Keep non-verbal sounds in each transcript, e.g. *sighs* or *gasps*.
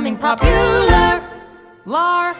becoming popular. Lar.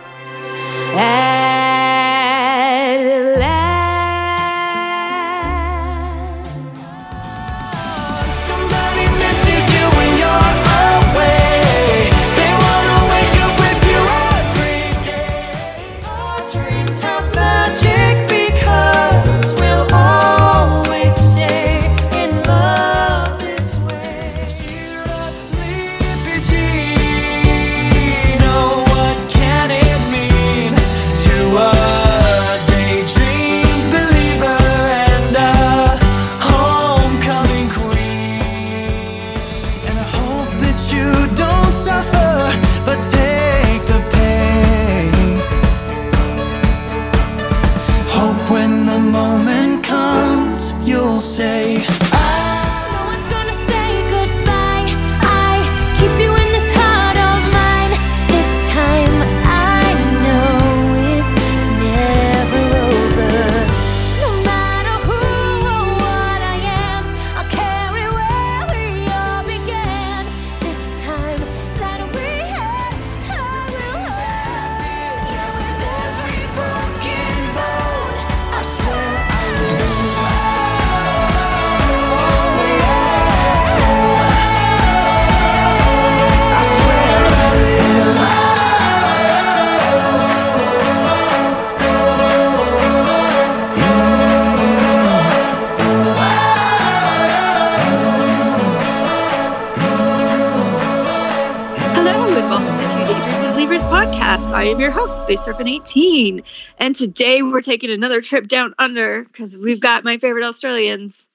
Space Serpent 18, and today we're taking another trip down under because we've got my favorite Australians,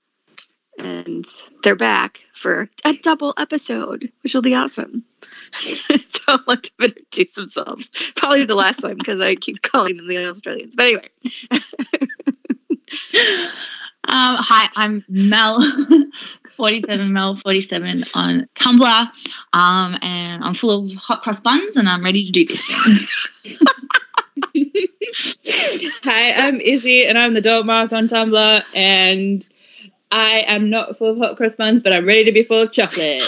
and they're back for a double episode, which will be awesome. *laughs* so let them introduce themselves. Probably the last time because I keep calling them the Australians. But anyway, *laughs* Um, hi, I'm Mel, *laughs* 47 Mel 47 on Tumblr, um, and I'm full of hot cross buns, and I'm ready to do this thing. *laughs* Hi, I'm Izzy, and I'm the dog mark on Tumblr, and I am not full of hot cross buns, but I'm ready to be full of chocolate.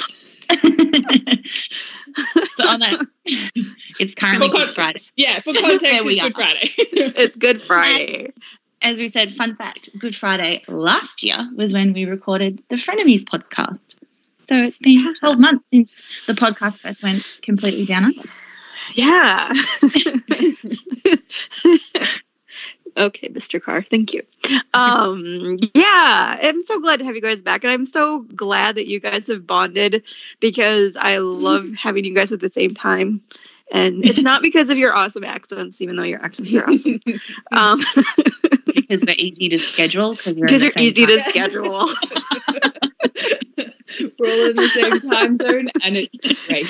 *laughs* so on that, it's currently For Good Friday. Yeah, for context, There we it's are. Good Friday. it's Good Friday. As we said, fun fact: Good Friday last year was when we recorded the Frenemies podcast. So it's been 12 months since the podcast first went completely down. Yeah. *laughs* okay, Mr. Carr. Thank you. Um, yeah, I'm so glad to have you guys back. And I'm so glad that you guys have bonded because I love *laughs* having you guys at the same time. And it's not because of your awesome accents, even though your accents are awesome. *laughs* Um, because we're easy to schedule because because you're easy to schedule. *laughs* We're all in the same time zone, and it's great.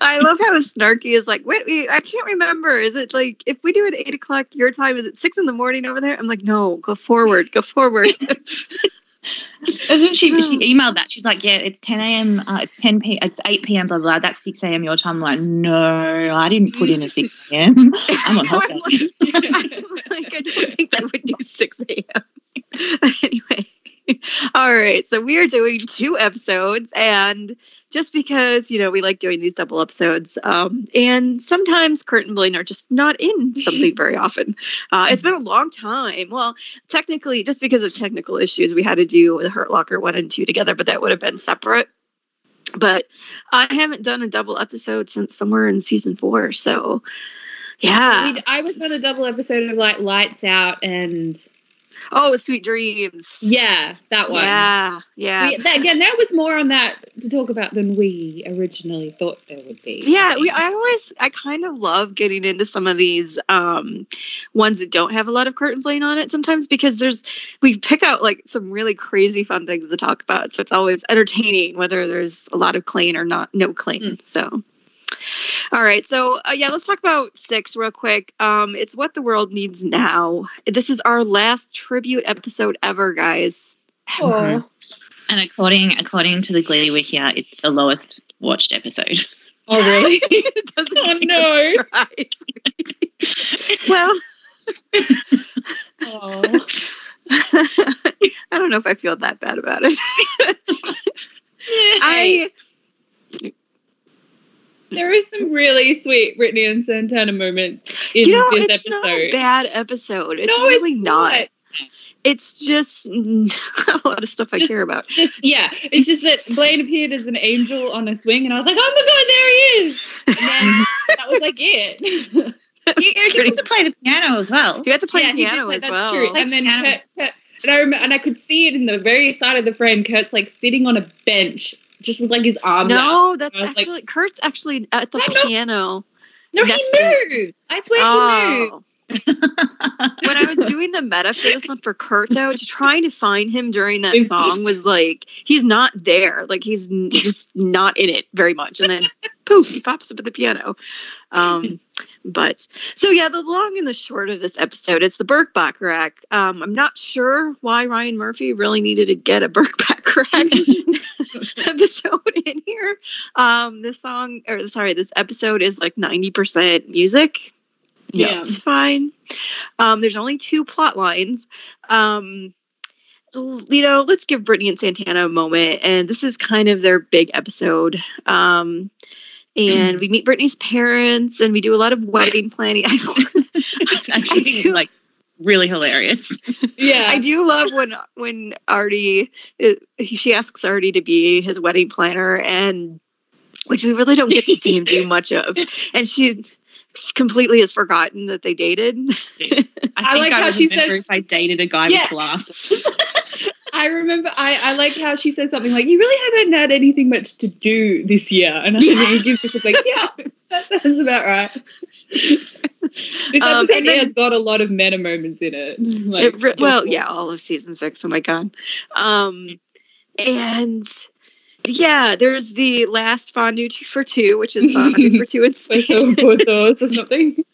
I love how snarky is like, wait, wait, I can't remember. Is it like if we do it at eight o'clock your time, is it six in the morning over there? I'm like, no, go forward, go forward. *laughs* She, she emailed that. She's like, "Yeah, it's 10 a.m. Uh, it's 10 p. It's 8 p.m. Blah blah. blah. That's 6 a.m. your time." I'm like, no, I didn't put in a 6 *laughs* a.m. I'm on holiday. like, I don't think that would do 6 a.m. *laughs* anyway. *laughs* All right. So we are doing two episodes and just because, you know, we like doing these double episodes. Um, and sometimes Kurt and Blaine are just not in something very *laughs* often. Uh, it's been a long time. Well, technically, just because of technical issues, we had to do the Hurt Locker one and two together, but that would have been separate. But I haven't done a double episode since somewhere in season four. So, yeah. We- I was on a double episode of like Lights Out, and Oh, Sweet Dreams. yeah, that one. Yeah, yeah. We- that, again, there was more on that to talk about than we originally thought there would be. yeah, we I always I kind of love getting into some of these um ones that don't have a lot of curtain playing on it sometimes because there's we pick out like some really crazy fun things to talk about. So it's always entertaining whether there's a lot of Klaine or not no Klaine. So all right, so uh, yeah, let's talk about six real quick. Um, it's what the world needs now. This is our last tribute episode ever, guys. Aw. And according according to the Glee Wiki, it's the lowest watched episode. Oh, really? It *laughs* doesn't *laughs* Oh, even no. surprise *laughs* well, oh. I don't know if I feel that bad about it. I There is some really sweet Brittany and Santana moments in you know this it's not a bad episode. It's no, really it's not. It's just *laughs* a lot of stuff I Just- care about. Just yeah, it's just that Blaine appeared as an angel on a swing, and I was like, oh my god, there he is. And then that was like it. *laughs* you, you get to play the piano as well. You have to play yeah, he did piano play- as that's well. true. And then. Kurt, Kurt, and I remember, and I could see it in the very side of the frame. Kurt's like sitting on a bench, just with like his out. No, that's I was like- actually Kurt's actually at the piano. No, he to- moves. I swear he moves. Oh. *laughs* when I was doing the meta for this one for Kurt, though, to trying to find him during that It's song just- was like he's not there. Like he's just not in it very much, and then *laughs* poof, he pops up at the piano. Um, but so yeah, the long and the short of this episode, it's the Burt Bacharach. Um, I'm not sure why Ryan Murphy really needed to get a Burt Bacharach *laughs* episode in here. Um, this song, or sorry, this episode is like 90% music. Yeah. It's fine. Um, there's only two plot lines. Um, you know, let's give Brittany and Santana a moment. And this is kind of their big episode. Um, and we meet Brittany's parents and we do a lot of wedding planning. *laughs* I, It's *laughs* actually do- like really hilarious. Yeah, *laughs* I do love when when Artie uh, she asks Artie to be his wedding planner and which we really don't get to see him do *laughs* much of. And she completely has forgotten that they dated. I, *laughs* I like I how she says- if I dated a guy Yeah. with laugh. I remember. I, I like how she says something like, "You really haven't had anything much to do this year," and I think he gives like, "Yeah, that sounds about right." This Um, episode then- has got a lot of meta moments in it. Like, It re- well, yeah, all of season six. Oh my god. Um, and yeah, there's the last fondue for two, which is fondue for two in Spanish. Or something.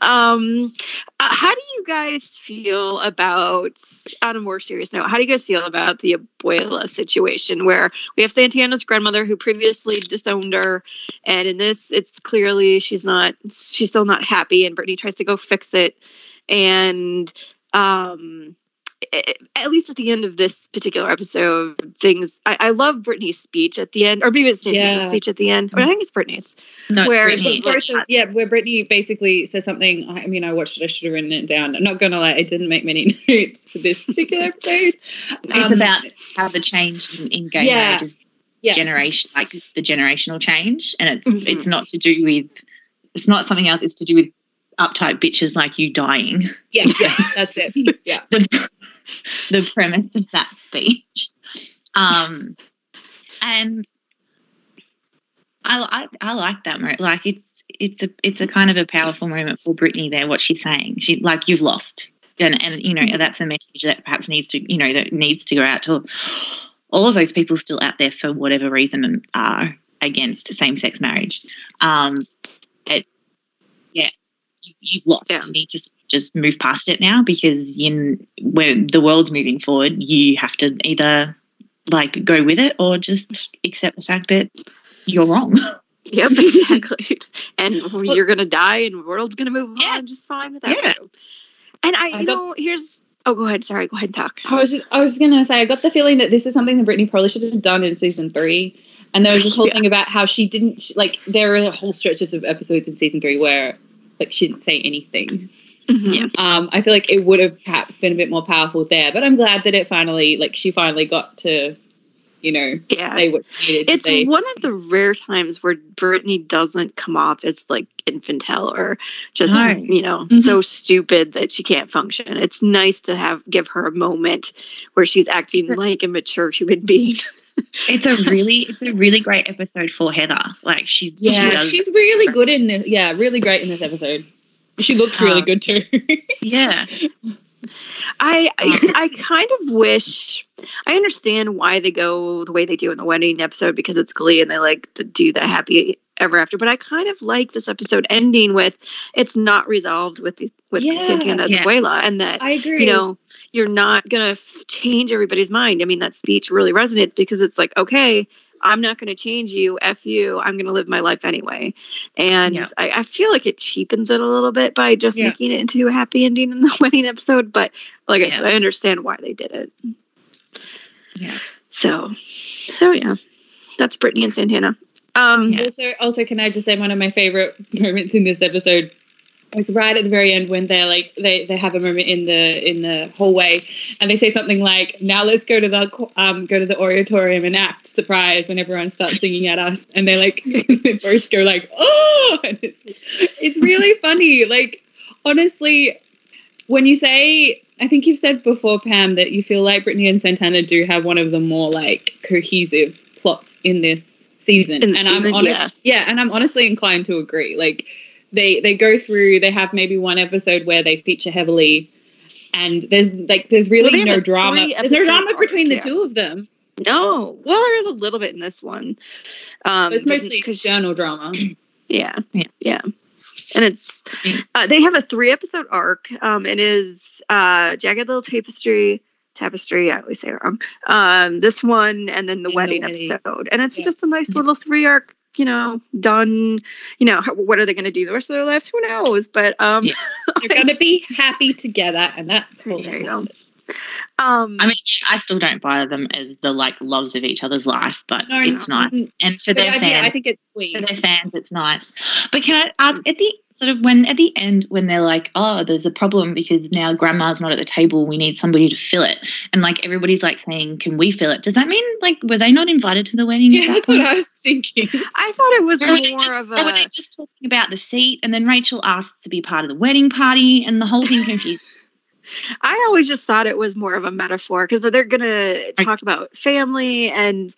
Um, uh, how do you guys feel about, on a more serious note, how do you guys feel about the abuela situation where we have Santana's grandmother who previously disowned her, and in this, it's clearly she's not, she's still not happy, and Brittany tries to go fix it, and um, at least at the end of this particular episode, things. I, I love Brittany's speech at the end, or maybe it's Santana's Yeah. speech at the end. But I think it's Brittany's. No, it's Where Brittany. she's Sorry, yeah, where Brittany basically says something. I mean, I watched it. I should have written it down. I'm not gonna lie, I didn't make many *laughs* notes for this particular episode. It's Um, about how the change in, in gay Yeah. marriage is Yeah. generation, like the generational change, and it's Mhm. it's not to do with it's not something else. It's to do with uptight bitches like you dying. Yeah, yeah, that's it. *laughs* Yeah. The *laughs* the premise of that speech, um, and I I, I like that moment. Like it's it's a it's a kind of a powerful moment for Brittany there. What she's saying, she like you've lost, and and you know that's a message that perhaps needs to you know that needs to go out to all of those people still out there for whatever reason and are against same-sex marriage. Um, it, you've, you've lost. Yeah. You need to just move past it now because you when the world's moving forward, you have to either like go with it or just accept the fact that you're wrong. *laughs* Yep, exactly. *laughs* and you're gonna die, and the world's gonna move Yeah. on just fine without Yeah. you. And I, I you got- know, here's. Oh, go ahead. Sorry, go ahead and talk. I was just I was gonna say I got the feeling that this is something that Brittany probably should have done in season three. And there was this whole *laughs* Yeah. thing about how she didn't like there are whole stretches of episodes in season three where like she didn't say anything. Yeah. Um, I feel like it would have perhaps been a bit more powerful there, but I'm glad that it finally like she finally got to, you know, Yeah. say what she needed It's to say. one of the rare times where Brittany doesn't come off as like infantile or just No. you know Mhm. so stupid that she can't function. It's nice to have give her a moment where she's acting like a mature human being. *laughs* it's a really it's a really great episode for Heather. Like she's she Yeah, does- she's really good in this. Yeah, really great in this episode. She looks really Um, good too. *laughs* yeah. I, I um, I kind of wish I understand why they go the way they do in the wedding episode because it's Glee and they like to do the happy ever after. But I kind of like this episode ending with it's not resolved with with Yeah. Santana's Yeah. abuela, and that I agree. you know you're not gonna f- change everybody's mind. I mean, that speech really resonates because it's like, okay, I'm not gonna change you. F you. I'm gonna live my life anyway. And Yeah. I, I feel like it cheapens it a little bit by just Yeah. making it into a happy ending in the *laughs* wedding episode. But like I Yeah. said, I understand why they did it. Yeah. So, so yeah, that's Brittany and Santana. Um, Yeah. Also, also, can I just say one of my favorite moments in this episode was right at the very end when they're like they they have a moment in the in the hallway and they say something like, "Now let's go to the um go to the oratorium and act surprise when everyone starts *laughs* singing at us." And they like *laughs* they both go like, "Oh!" *laughs* And it's it's really funny. Like honestly, when you say, I think you've said before, Pam, that you feel like Brittany and Santana do have one of the more like cohesive plots in this season, In and I'm honest, yeah. yeah, and I'm honestly inclined to agree. Like they they go through, they have maybe one episode where they feature heavily, and there's like there's really they have no drama. There's no drama arc, between the yeah. two of them. no, well, there is a little bit in this one. Um, But it's but- mostly 'cause- external drama. *clears throat* Yeah, Yeah. yeah. And it's uh, they have a three episode arc. Um, it is uh, jagged little tapestry. Tapestry, I always say it wrong. Um, this one, and then the And the wedding wedding. episode, and it's Yeah. just a nice Yeah. little three arc. You know, done. You know, how, what are they going to do the rest of their lives? Who knows? But um, Yeah. *laughs* They're gonna be happy together, and that's all There you go. Um, I mean, I still don't buy them as the like loves of each other's life, but No, it's no, nice. And for But their I, fans, I think it's sweet. for their fans, it's nice. But can I ask at the sort of when at the end when they're like, oh, there's a problem because now grandma's not at the table, we need somebody to fill it, and like everybody's like saying, can we fill it? Does that mean like were they not invited to the wedding? Yeah, at that that's what? I was thinking. I thought it was Or more just- of a. or were they just talking about the seat, and then Rachel asks to be part of the wedding party, and the whole thing *laughs* confused. I always just thought it was more of a metaphor because they're gonna talk about family and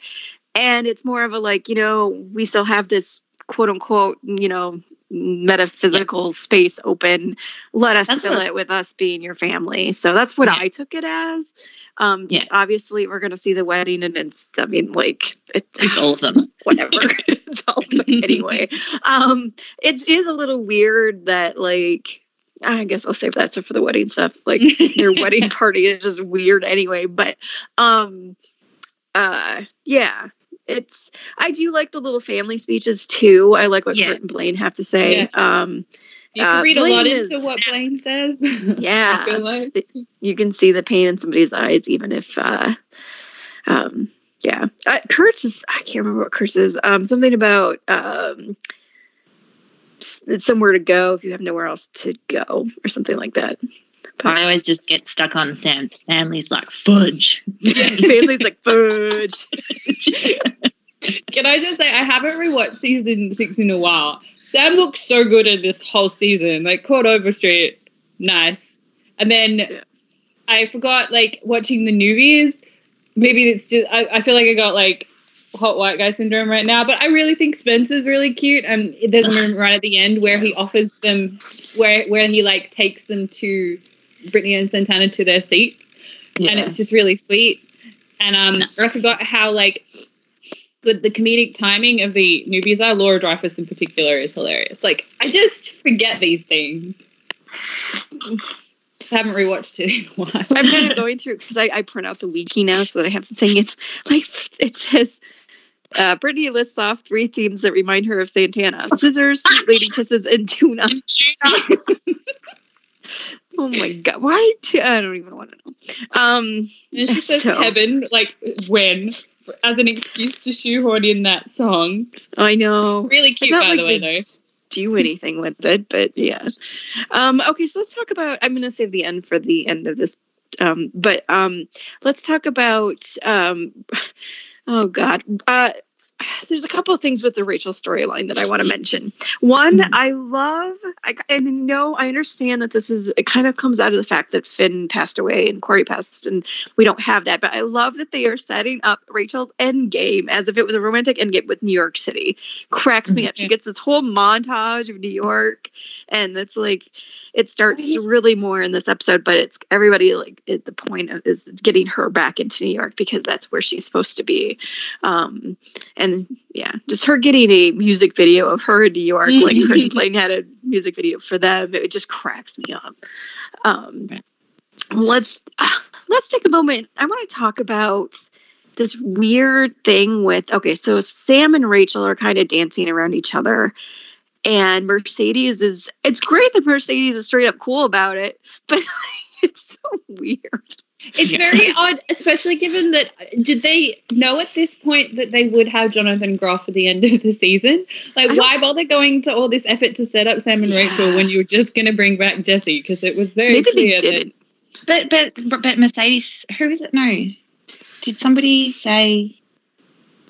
and it's more of a like you know we still have this quote unquote you know metaphysical space open let us That's fill it with us being your family so that's what Yeah. i took it as um Yeah. obviously we're gonna see the wedding and it's i mean like it, It's all of them. *laughs* whatever *laughs* it's all anyway um it is a little weird that like i guess i'll save that stuff for the wedding stuff *laughs* like their wedding party is just weird anyway but um uh yeah it's i do like the little family speeches too i like what Yeah. Kurt and blaine have to say um You can Uh, read a lot Blaine into is- what Blaine says. *laughs* Yeah. Like. you can see the pain in somebody's eyes even if uh um yeah uh, kurt's is i can't remember what kurt's is um something about um somewhere to go if you have nowhere else to go or something like that I always just get stuck on Sam's family's like fudge. Yeah, *laughs* family's like fudge *laughs* Can I just say I haven't rewatched season six in a while. Sam looks so good in this whole season. Like Chord Overstreet, nice. And then Yeah. I forgot like watching the newbies. Maybe it's just I, I feel like I got like hot white guy syndrome right now. But I really think Spencer's really cute. And there's a moment right *laughs* at the end where he offers them where where he like takes them to Brittany and Santana to their seats and it's just really sweet. And um, I forgot how like good the comedic timing of the newbies are. Laura Dreyfuss in particular is hilarious. Like I just forget these things. I haven't rewatched it in a while. i'm kind of going through because I, I print out the wiki now so that i have the thing it's like it says uh, Brittany lists off three themes that remind her of Santana: scissors, sweet lady kisses, and tuna. *laughs* Oh my god! Why? tu- I don't even want to know. Um, and she says So- Kevin like when as an excuse to shoehorn in that song. I know. Really cute by like the way they- though. Do anything with it, but yeah. Um, okay, so let's talk about. I'm going to save the end for the end of this, um, but um, let's talk about. Um, *laughs* oh God, uh, *sighs* there's a couple of things with the Rachel storyline that I want to mention. One, Mhm. I love, I and no, I understand that this is it kind of comes out of the fact that Finn passed away and Corey passed, and we don't have that. But I love that they are setting up Rachel's end game as if it was a romantic end game with New York City. Cracks me up. She Mhm. gets this whole montage of New York, and it's like it starts really more in this episode, but it's everybody like at the point of is getting her back into New York because that's where she's supposed to be. Um, and and yeah, just her getting a music video of her in New York, *laughs* like her and Blaine had a music video for them. It just cracks me up. Um, let's *sighs* let's take a moment. I want to talk about this weird thing with okay, so Sam and Rachel are kind of dancing around each other. And Mercedes is it's great that Mercedes is straight up cool about it, *laughs* but *laughs* it's so weird. It's Yeah. very odd, especially given that did they know at this point that they would have Jonathan Groff at the end of the season? Like, why bother going to all this effort to set up Sam and Rachel when you were just going to bring back Jesse? Because it was very Maybe clear that didn't. But but but Mercedes, who is it? No, did somebody say?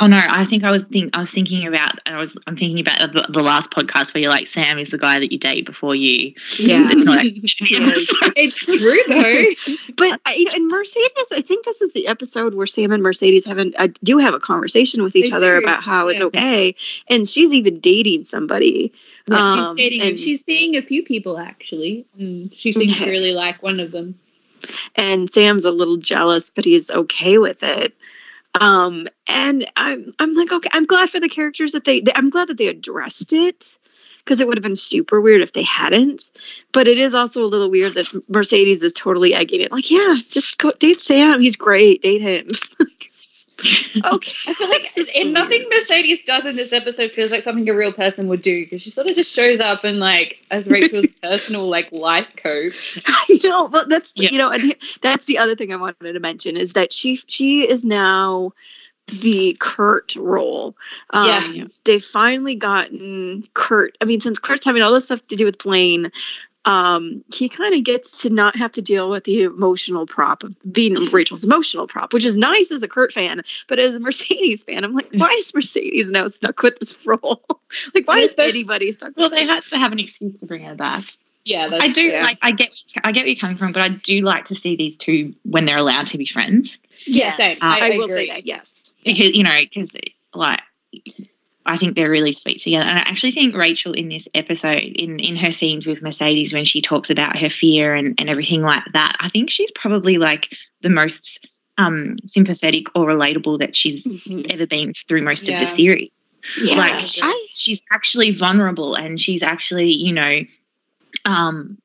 Oh no, I think I was think I was thinking about I was I'm thinking about the, the last podcast where you're like Sam is the guy that you date before you. Yeah. It's not *laughs* it's true though. But I- and Mercedes, I think this is the episode where Sam and Mercedes have an, uh, do have a conversation with each They other do, about how it's okay, and she's even dating somebody. Yeah, Um, she's dating. and- she's seeing a few people actually. Mm, she seems Okay. to really like one of them. and Sam's a little jealous, but he's okay with it. Um, and I'm I'm like, okay, I'm glad for the characters that they, they I'm glad that they addressed it because it would have been super weird if they hadn't. But it is also a little weird that Mercedes is totally egging it. Like, yeah, just go date Sam. He's great. Date him. *laughs* okay. I feel like and nothing. Mercedes does in this episode feels like something a real person would do because she sort of just shows up and like as Rachel's *laughs* personal like life coach. I know. but that's Yeah. you know, and that's the other thing I wanted to mention is that she she is now the Kurt role. Um, Yeah. They've finally gotten Kurt. I mean, since Kurt's having all this stuff to do with Blaine, um, he kind of gets to not have to deal with the emotional prop of being Rachel's emotional prop, which is nice as a Kurt fan. But as a Mercedes fan, I'm like, why is Mercedes now stuck with this role? *laughs* like, why And is especially- anybody stuck? well, with they had to have an excuse to bring her back. Yeah, that's, I do yeah. like I get I get where you're coming from, but I do like to see these two when they're allowed to be friends Yes, same. Uh, I, I, will agree. say that. Yes. because you know because like I think they're really sweet together, and I actually think Rachel in this episode, in in her scenes with Mercedes, when she talks about her fear and and everything like that, I think she's probably like the most um sympathetic or relatable that she's Mhm. ever been through most of the series. Yeah. Like I, she's actually vulnerable, and she's actually you know, um.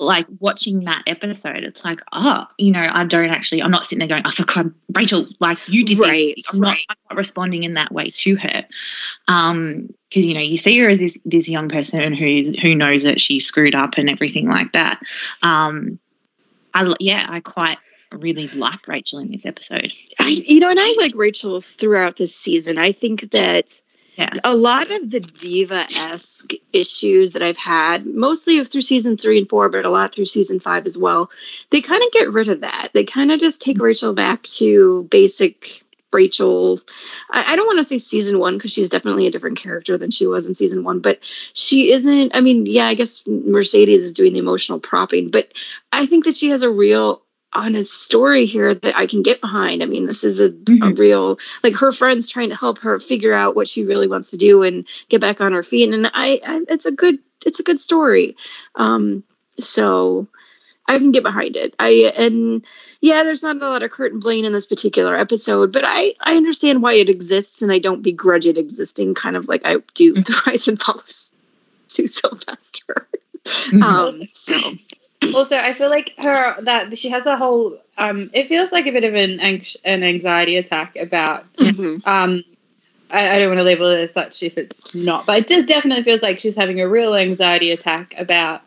Like watching that episode, it's like, oh, you know, I don't actually, I'm not sitting there going, oh, for God, Rachel, like you did Right, this. I'm not. I'm not responding in that way to her. Um, because you know, you see her as this this young person who's who knows that she screwed up and everything like that. Um, I yeah, I quite really like Rachel in this episode. I, you know, and I like Rachel throughout this season. I think that Yeah. a lot of the diva esque issues that I've had, mostly through season three and four, but a lot through season five as well, they kind of get rid of that. They kind of just take Rachel back to basic Rachel. I, I don't want to say season one because she's definitely a different character than she was in season one, but she isn't. I mean, yeah, I guess Mercedes is doing the emotional propping, but I think that she has a real honest story here that I can get behind. I mean, this is a, a Mhm. real like her friends trying to help her figure out what she really wants to do and get back on her feet. And I, I it's a good it's a good story. Um, so I can get behind it. I and yeah, there's not a lot of Kurt and Blaine in this particular episode, but I I understand why it exists and I don't begrudge it existing. Kind of like I do *laughs* the rise and fall of Sue Sylvester. Mm-hmm. Um, so also i feel like her that she has a whole um it feels like a bit of an anx- an anxiety attack about mhm. um I, I don't want to label it as such if it's not but it just definitely feels like she's having a real anxiety attack about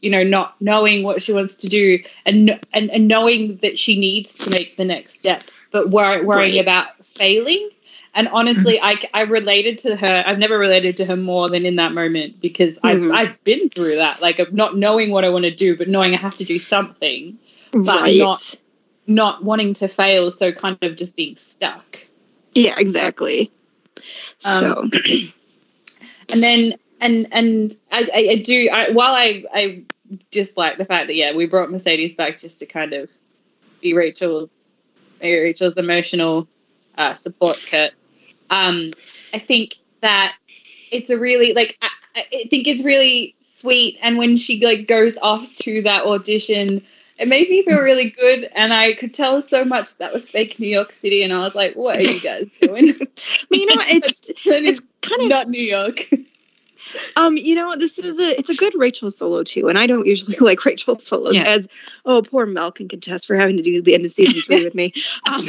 you know not knowing what she wants to do and and, and knowing that she needs to make the next step but wor- worrying Right. about failing and honestly I, I related to her i've never related to her more than in that moment because Mhm. I've, I've been through that like of not knowing what i want to do but knowing i have to do something but right. not not wanting to fail so kind of just being stuck Yeah, exactly. So Um, *clears throat* and then and and I, I, I do I, while I I dislike the fact that yeah we brought Mercedes back just to kind of be Rachel's be Rachel's emotional uh, support kit. Um, I think that it's a really like I, I think it's really sweet and when she like goes off to that audition it made me feel really good, and I could tell so much that was fake New York City, and I was like, "What are you guys doing?" *laughs* But you know, it's *laughs* it's kind of not New York. *laughs* um, you know, this is a it's a good Rachel solo too, and I don't usually *laughs* like Rachel solos Yeah. as oh poor Mel can contest for having to do the end of season three with me. *laughs* Um,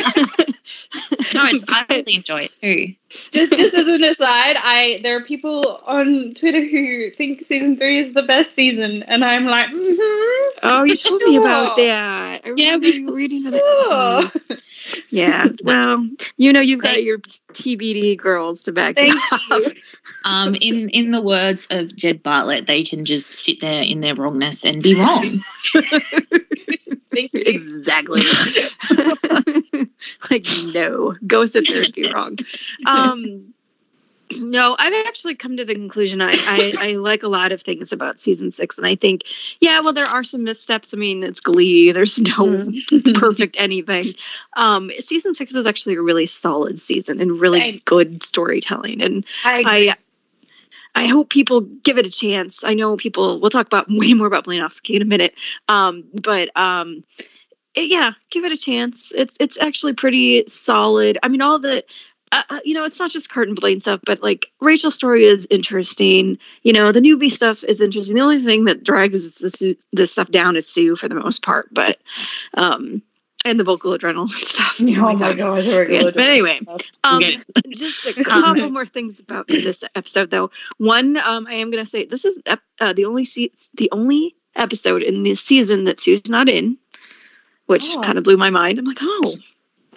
No, it's, I *laughs* really enjoy it too. just just as an aside, I there are people on Twitter who think season three is the best season, and I'm like, mm-hmm. oh, you told me about that. I Yeah, remember you reading it. Sure. Mm, Yeah, *laughs* well, you know, you've got Thank- your TBD girls to back Thank up. you. Um, in in the words of Jed Bartlet, they can just sit there in their wrongness and be wrong. *laughs* Exactly. *laughs* like, no, go sit there and be wrong. Um, no, I've actually come to the conclusion I, I, *laughs* I like a lot of things about season six, and I think, yeah, well, there are some missteps. I mean, it's Glee. There's no *laughs* perfect anything. Um, season six is actually a really solid season and really I- good storytelling, and I, I I hope people give it a chance. I know people. We'll talk about *laughs* way more about Blanovsky in a minute. Um, but um, it- yeah, give it a chance. It's it's actually pretty solid. I mean, all the. Uh, uh, you know, it's not just Kurt and Blaine stuff, but like Rachel's story is interesting. You know, the newbie stuff is interesting. The only thing that drags this this stuff down is Sue for the most part, but um, and the vocal adrenaline *laughs* stuff. oh my God. god, Yeah, but anyway, um, *laughs* just a couple more things about this episode, though. One, um, I am going to say this is ep- uh, the only se- the only episode in this season that Sue's not in, which Oh. kind of blew my mind. I'm like, oh,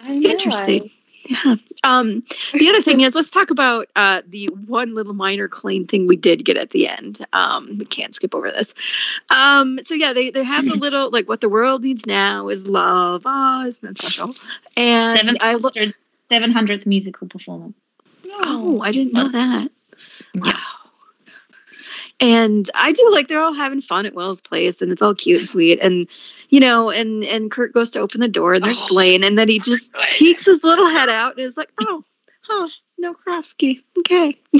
interesting. Yeah. Um, the other thing is, let's talk about uh, the one little minor Klaine thing we did get at the end. Um, we can't skip over this. Um, so yeah, they they have the little like what the world needs now is love. Ah, isn't that special? And I look. seven hundredth musical performance. Oh, I didn't know that. Yeah. Wow. And I do like they're all having fun at Will's place and it's all cute and sweet. And you know, and and Kurt goes to open the door and there's Oh, Blaine and then he *laughs* just peeks his little head out and is like, Oh, huh, no Karofsky. Okay. *laughs*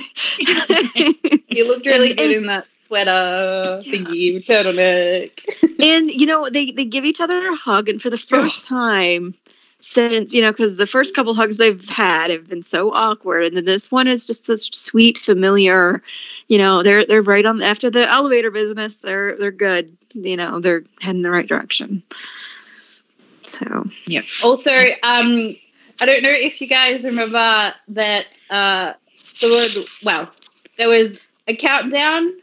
You looked really And- good in that sweater thingy, turtleneck. *laughs* and you know, they they give each other a hug and for the first time since you know because the first couple hugs they've had have been so awkward and then this one is just this sweet familiar you know they're they're right on after the elevator business they're they're good you know they're heading the right direction so yeah. Also, um, I don't know if you guys remember that uh, the word. Well, there was a countdown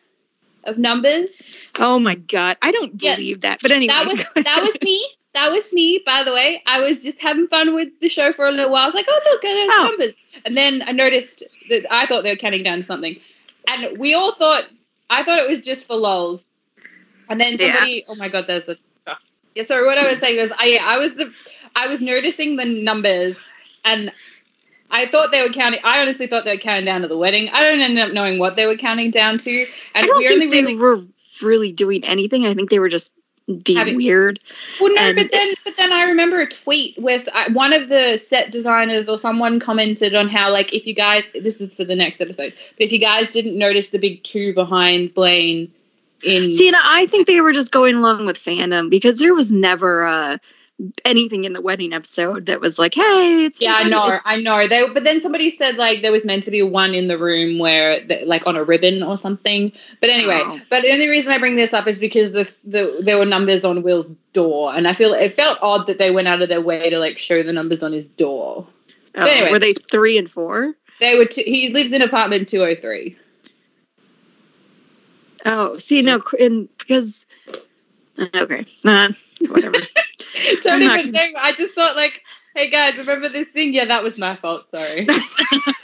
of numbers. oh my god i don't Yeah, believe that but anyway That was *laughs* that was me. That was me, by the way. I was just having fun with the show for a little while. I was like, oh look, there's Oh. numbers. And then I noticed that I thought they were counting down to something. And we all thought I thought it was just for lols. And then Yeah. somebody oh my god, there's a yeah, sorry, what I was saying was I I was the I was noticing the numbers and I thought they were counting. I honestly thought they were counting down to the wedding. I don't end up knowing what they were counting down to, And i and don't we think only they really were really doing anything i think they were just being Having- weird Well, no, And- but then, but then I remember a tweet with uh, one of the set designers or someone commented on how, like, if you guys, this is for the next episode, but if you guys didn't notice the big two behind Blaine in, See, and I think they were just going along with fandom because there was never uh, anything in the wedding episode that was like, "Hey, it's yeah, I know. I know. They, but then somebody said like there was meant to be one in the room where, the, like, on a ribbon or something. But anyway, Oh. but the only reason I bring this up is because the, the there were numbers on Will's door, and I feel it felt odd that they went out of their way to like show the numbers on his door. Oh, anyway. were they three and four? They were. Two, he lives in apartment two hundred three. Oh, see, no, and because okay, nah, whatever. *laughs* Don't I'm not even think. I just thought like, hey guys, remember this thing? Yeah, that was my fault. Sorry. *laughs*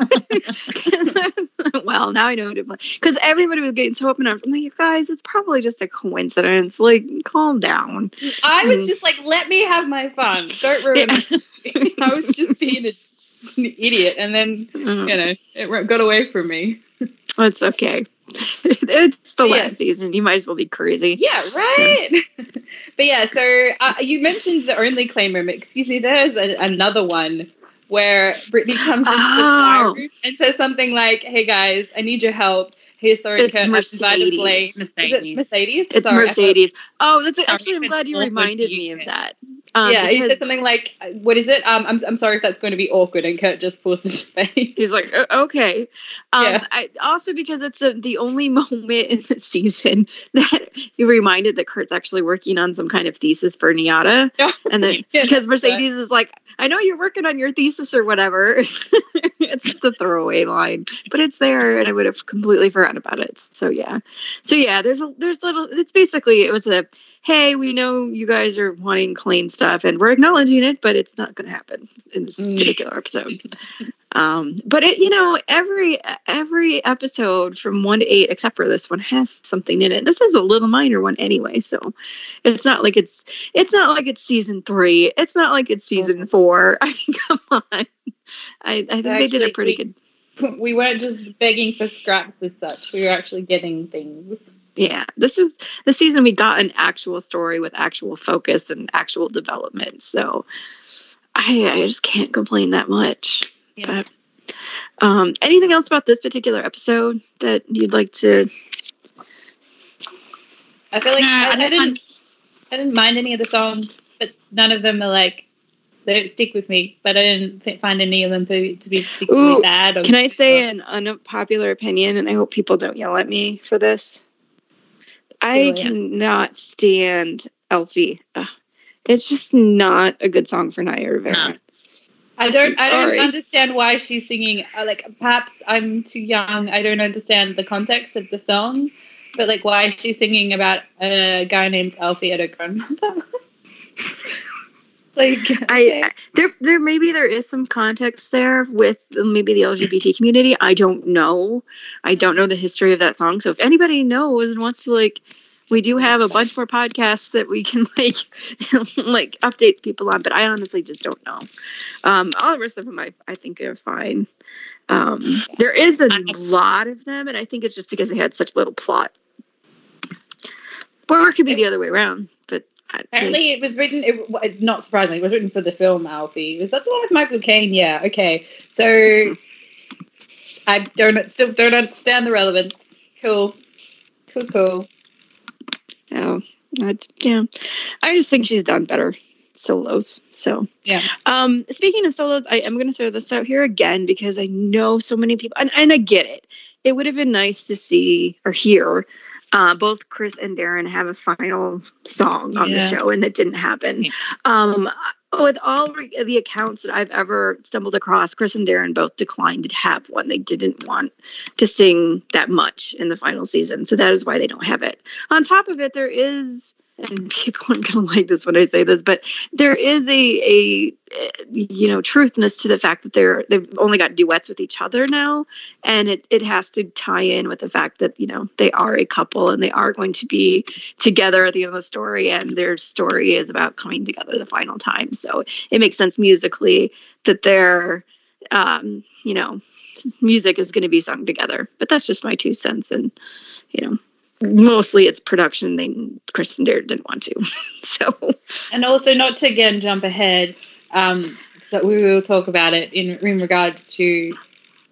*laughs* well, now I know it because everybody was getting so up in arms. I'm like, you guys, it's probably just a coincidence. Like, calm down. I was Mm. just like, let me have my fun. Don't ruin. it. I was just being a, an idiot, and then Mm, you know it got away from me. it's okay. *laughs* it's the Yeah. last season. You might as well be crazy. Yeah, right. *laughs* *laughs* but yeah, so uh, you mentioned the only Klaine room. Excuse me. There's a, another one where Brittany comes into the Oh. fire room and says something like, "Hey guys, I need your help. He saw it. It's Kurt invited Blaine. Mercedes. Is it Mercedes. Mercedes? It's Sorry, Mercedes. Oh, that's Sorry, actually. I'm glad you reminded me of that. Um, yeah, he said something like, "What is it? Um, I'm I'm sorry if that's going to be awkward." And Kurt just pulls his *laughs* face. He's like, "O- okay. Um, Yeah. I, also because it's a, the only *laughs* moment in the season *laughs* that he reminded that Kurt's actually working on some kind of thesis for NYADA. And then Yeah, because Mercedes is like, I know you're working on your thesis or whatever. it's the throwaway line, but it's there, and I would have completely forgotten about it. So yeah, so yeah, there's a there's little. It's basically it was a hey, we know you guys are wanting Klaine stuff, and we're acknowledging it, but it's not going to happen in this Mm. particular episode. Um, but it, you know, every every episode from one to eight, except for this one, has something in it. This is a little minor one anyway, so it's not like it's it's not like it's season three. It's not like it's season four. *laughs* I mean, come on. I, I think they did a pretty we- good. *laughs* we weren't just begging for scraps as such. We were actually getting things. Yeah, this is the season we got an actual story with actual focus and actual development. So I, I just can't complain that much. Yeah. But um, anything else about this particular episode that you'd like to? I feel like No, I, I I didn't. I didn't mind any of the songs, but none of them are like they don't stick with me. But I didn't find any of them to, to be particularly Ooh, bad. Or Can I say an unpopular opinion? And I hope people don't yell at me for this. I cannot stand Alfie. Ugh. It's just not a good song for Naya Rivera. No. I don't. I don't understand why she's singing. uh, Like perhaps I'm too young. I don't understand the context of the song. But like, why is she singing about a guy named Alfie at her grandmother? *laughs* like. *laughs* I, I there there maybe there is some context there with maybe the LGBT community. I don't know. I don't know the history of that song. So if anybody knows and wants to like we do have a bunch more podcasts that we can *laughs* like *laughs* like update people on, but I honestly just don't know. Um all the rest of them I, I think are fine. Um there is a lot of them and I think it's just because they had such little plot. Or it could be the other way around, but Apparently, it was written. It, not surprisingly, it was written for the film Alfie. Was that the one with Michael Caine? Yeah. Okay. So I don't still don't understand the relevance. Cool. Cool. Cool. Oh, yeah. I just think she's done better solos. So Yeah. Um, speaking of solos, I am going to throw this out here again because I know so many people, and, and I get it. It would have been nice to see or hear uh, both Chris and Darren have a final song on the show, and that didn't happen. Yeah. Um, with all re- the accounts that I've ever stumbled across, Chris and Darren both declined to have one. They didn't want to sing that much in the final season, so that is why they don't have it. On top of it, there is, and *laughs* people aren't going to like this when I say this, but there is a a you know truthness to the fact that they're they've only got duets with each other now, and it it has to tie in with the fact that you know they are a couple and they are going to be together at the end of the story, and their story is about coming together the final time. So it makes sense musically that their um, you know music is going to be sung together. But that's just my two cents, and you know. Mostly it's production. They Chris and Darren didn't want to, *laughs* so And also, not to again jump ahead, um, that we will talk about it in in regards to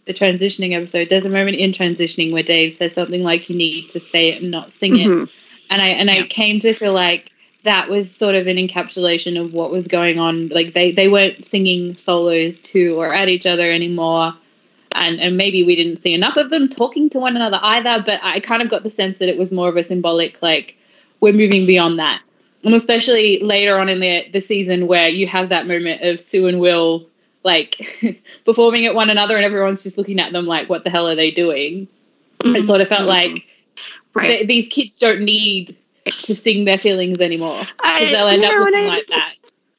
the transitioning episode. There's a moment in transitioning where Dave says something like, "You need to say it and not sing it." Mhm. and I and I came to feel like that was sort of an encapsulation of what was going on. Like they they weren't singing solos to or at each other anymore, and and maybe we didn't see enough of them talking to one another either. But I kind of got the sense that it was more of a symbolic like we're moving beyond that, and especially later on in the the season where you have that moment of Sue and Will like *laughs* performing at one another and everyone's just looking at them like what the hell are they doing it sort of felt like right. th- these kids don't need to sing their feelings anymore because they'll end up looking I- like that.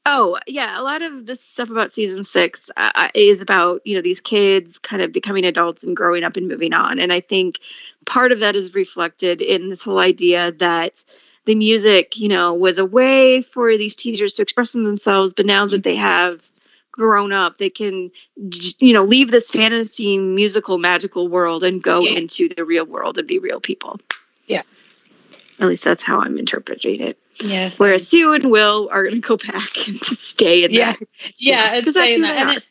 Oh, yeah. A lot of this stuff about season six uh, is about, you know, these kids kind of becoming adults and growing up and moving on. And I think part of that is reflected in this whole idea that the music, you know, was a way for these teenagers to express themselves. But now that they have grown up, they can, you know, leave this fantasy, musical, magical world and go Yeah. into the real world and be real people. Yeah. At least that's how I'm interpreting it. Yes. Whereas Sue and Will are going to go back *laughs* and stay in Yeah. that. yeah, Yeah, and 'cause that's who that. they And are. it,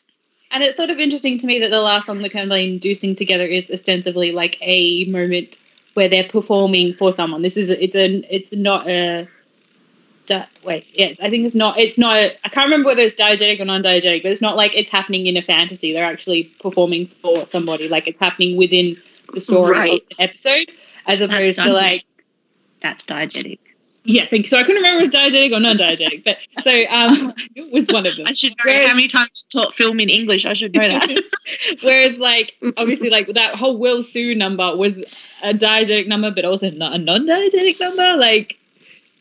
And it's sort of interesting to me that the last song that Campbell do sing together is ostensibly like a moment where they're performing for someone. This is it's a it's not a wait yes I think it's not it's not a, I can't remember whether it's diegetic or non-diegetic, but it's not like it's happening in a fantasy. They're actually performing for somebody. Like it's happening within the story Right. of the episode, as opposed to like That's diegetic. Yeah. Thank you. So I couldn't remember if it was diegetic or non-diegetic, but so um *laughs* it was one of them. I should know Whereas- how many times you taught film in English. I should know that. *laughs* Whereas, like, obviously, like that whole Will Sue number was a diegetic number, but also not a non-diegetic number. Like,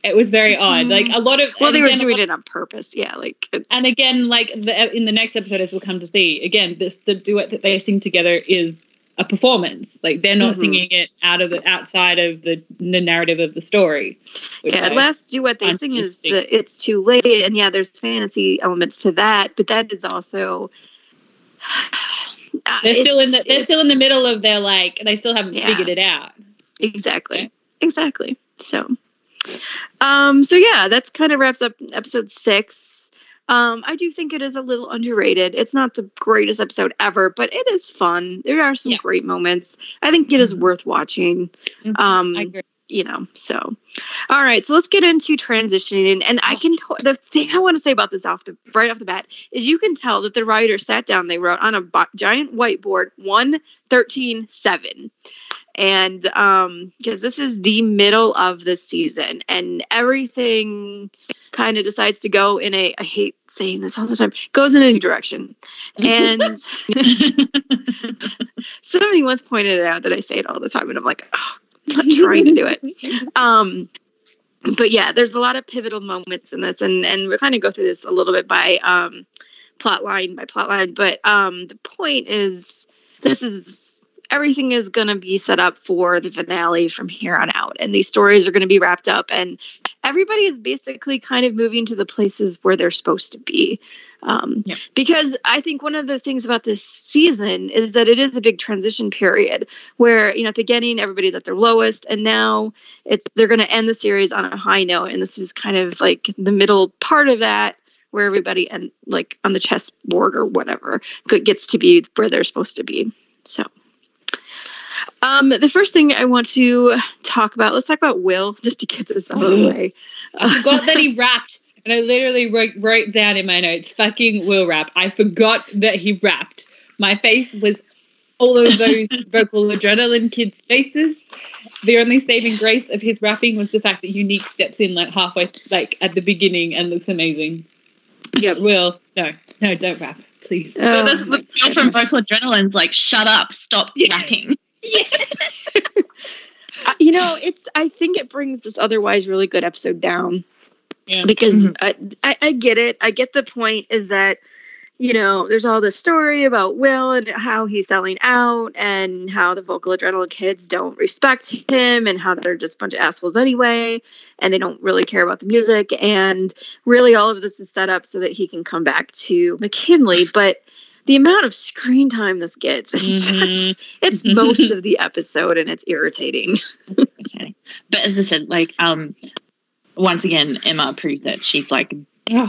it was very odd. Like a lot of Well, they were again, doing it on purpose. Yeah, like and again, like the, in the next episode, as we'll come to see, again, this the duet that they sing together is a performance. Like they're not Mhm. singing it out of the outside of the, the narrative of the story. yeah. I- Last duet they sing is the "It's Too Late," and yeah, there's fantasy elements to that, but that is also. *sighs* Uh, they're still in the they're still in the middle of their like they still haven't Yeah. figured it out. Exactly. Okay. Exactly. So, um, so yeah, that's kind of wraps up episode six. Um, I do think it is a little underrated. It's not the greatest episode ever, but it is fun. There are some Yeah. great moments. I think it is Mhm. worth watching. Mhm. Um, I agree. you know, so all right, so let's get into transitioning. And I can t- the thing I want to say about this off the right off the bat is you can tell that the writer sat down, they wrote on a bi- giant whiteboard one thirteen seven and um because this is the middle of the season and everything kind of decides to go in a i hate saying this all the time goes in a new direction. And *laughs* *laughs* somebody once pointed it out that i say it all the time and i'm like oh, i'm not trying to do it. *laughs* Um but yeah there's a lot of pivotal moments in this and and we're kind of go through this a little bit by um plot line by plot line but um the point is this is everything is going to be set up for the finale from here on out and these stories are going to be wrapped up and everybody is basically kind of moving to the places where they're supposed to be. Um, Yep. because i think one of the things about this season is that it is a big transition period where you know at the beginning everybody's at their lowest and now it's they're going to end the series on a high note and this is kind of like the middle part of that where everybody and like on the chessboard or whatever gets to be where they're supposed to be. So um the first thing i want to talk about let's talk about will just to get this out of the way I forgot that he rapped, and I literally wrote, wrote down in my notes, "Fucking will rap." I forgot that he rapped. My face was all of those *laughs* vocal adrenaline kids' faces. The only saving grace of his rapping was the fact that Unique steps in like halfway, like at the beginning, and looks amazing. Yeah, Will, no, no, don't rap, please. Oh, That's the girl from. Vocal Adrenaline's like, shut up, stop rapping. *laughs* You know it's i think it brings this otherwise really good episode down Yeah. because mm-hmm. I, I I get it. I get the point is that you know there's all this story about Will and how he's selling out and how the vocal adrenaline kids don't respect him and how they're just a bunch of assholes anyway and they don't really care about the music and really all of this is set up so that he can come back to McKinley but the amount of screen time this gets is Mhm. just, it's most of the episode and it's irritating Okay. But as I said, like, um, once again, Emma proves that she's like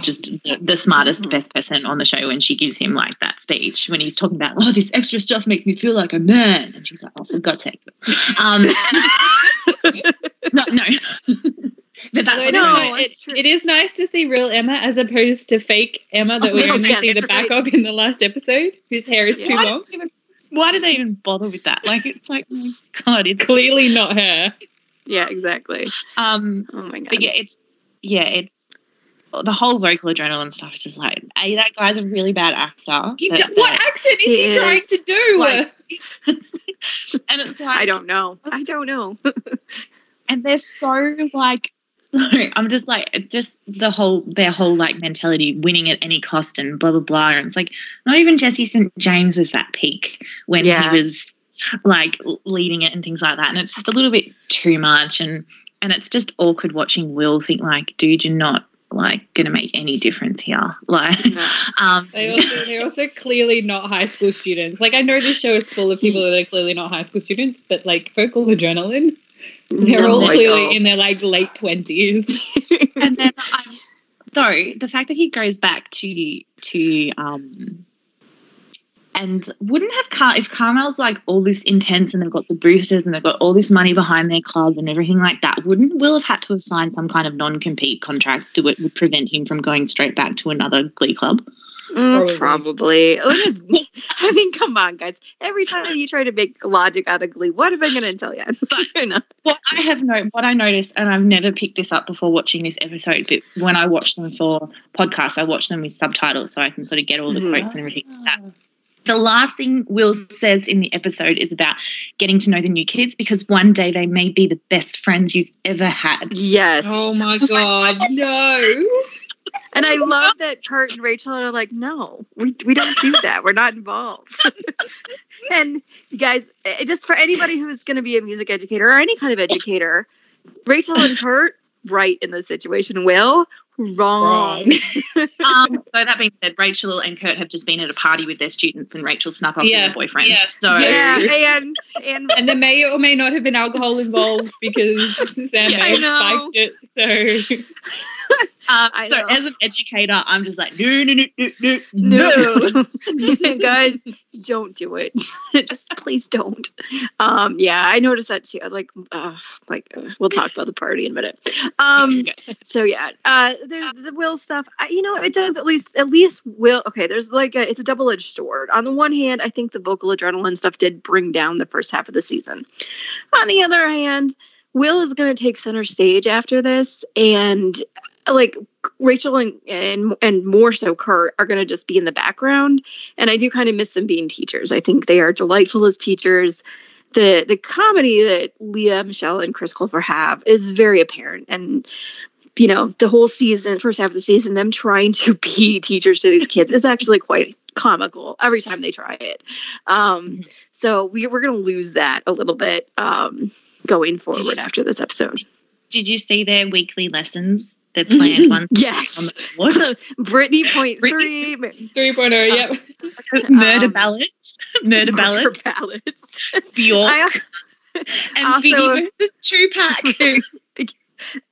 just the, the smartest, best person on the show when she gives him like that speech when he's talking about, oh, this extra stuff makes me feel like a man, and she's like, oh, for God's sakes. Um, *laughs* *laughs* no, no. But that's what No, is, it's it- true. it is nice to see real Emma as opposed to fake Emma that Oh, we only yeah, see the back right. of in the last episode, whose hair is too Why long. did, even, why do they even bother with that? Like, it's like, oh God, it's Clearly not her. yeah exactly um, oh my god but yeah, it's yeah, it's the whole vocal adrenaline stuff is just like, a that guy's a really bad actor. But- do- what accent is He he trying to do? Like- *laughs* *laughs* and it's like I don't know. I don't know. *laughs* and they're so like sorry, I'm just like just the whole their whole like mentality winning at any cost and blah blah blah. And it's like not even Jesse St James was that peak when Yeah. he was like leading it and things like that. And it's just a little bit too much. And and it's just awkward watching Will think like dude you're not like gonna make any difference here. *laughs* Like um They also, they're also clearly not high school students. Like I know this show is full of people *laughs* that are clearly not high school students, but like vocal adrenaline, they're No, all clearly know. in their like late twenties. *laughs* and then um, so the fact that he goes back to to um And wouldn't have Car if Carmel's like all this intense and they've got the boosters and they've got all this money behind their club and everything like that, wouldn't Will have had to have signed some kind of non compete contract to it would prevent him from going straight back to another glee club? Mm, Probably. probably. *laughs* I mean, come on, guys. Every time you try to make logic out of Glee, what am I going to tell *laughs* you? But- know. What I have no, what I noticed, and I've never picked this up before watching this episode, but when I watch them for podcasts, I watch them with subtitles so I can sort of get all the quotes and everything like that. The last thing Will says in the episode is about getting to know the new kids because one day they may be the best friends you've ever had. Yes. Oh my god, *laughs* no. And I *laughs* love that Kurt and Rachel are like, no, we, we don't do that. We're not involved. *laughs* and you guys, eh, just for anybody who's going to be a music educator or any kind of educator, Rachel and Kurt, right in this situation. Will, wrong. *laughs* Um, so that being said, Rachel and Kurt have just been at a party with their students, and Rachel snuck off Yeah, with her boyfriend. yeah, so yeah, and and And there may or may not have been alcohol involved because Sam Yeah, may I have know. spiked it. So *laughs* uh, I so as an educator, I'm just like, no, no, no, no, no, no. no, *laughs* *laughs* guys, don't do it. Just please don't. Um, yeah, I noticed that too. Like, uh, like uh, we'll talk about the party in a minute. Um, so yeah, uh, there's the Will stuff. I, you know, it does at least at least Will. Okay, there's like a, it's a double edged sword. On the one hand, I think the vocal adrenaline stuff did bring down the first half of the season. On the other hand, Will is going to take center stage after this, and like Rachel and and and more so Kurt are going to just be in the background, and I do kind of miss them being teachers. I think they are delightful as teachers. The the comedy that Lea, Michele, and Chris Colfer have is very apparent, and you know the whole season, first half of the season, them trying to be *laughs* teachers to these kids is actually quite comical every time they try it. Um, so we we're going to lose that a little bit um, going forward after this episode. Did you see their weekly lessons? Their planned ones. *laughs* Yes. On the *laughs* board? *laughs* Brittany point Brittany- three. 3.0, yep. Murder Um, ballads. Murder ballads. ballads. Bjork. I and also- Biggie versus Tupac.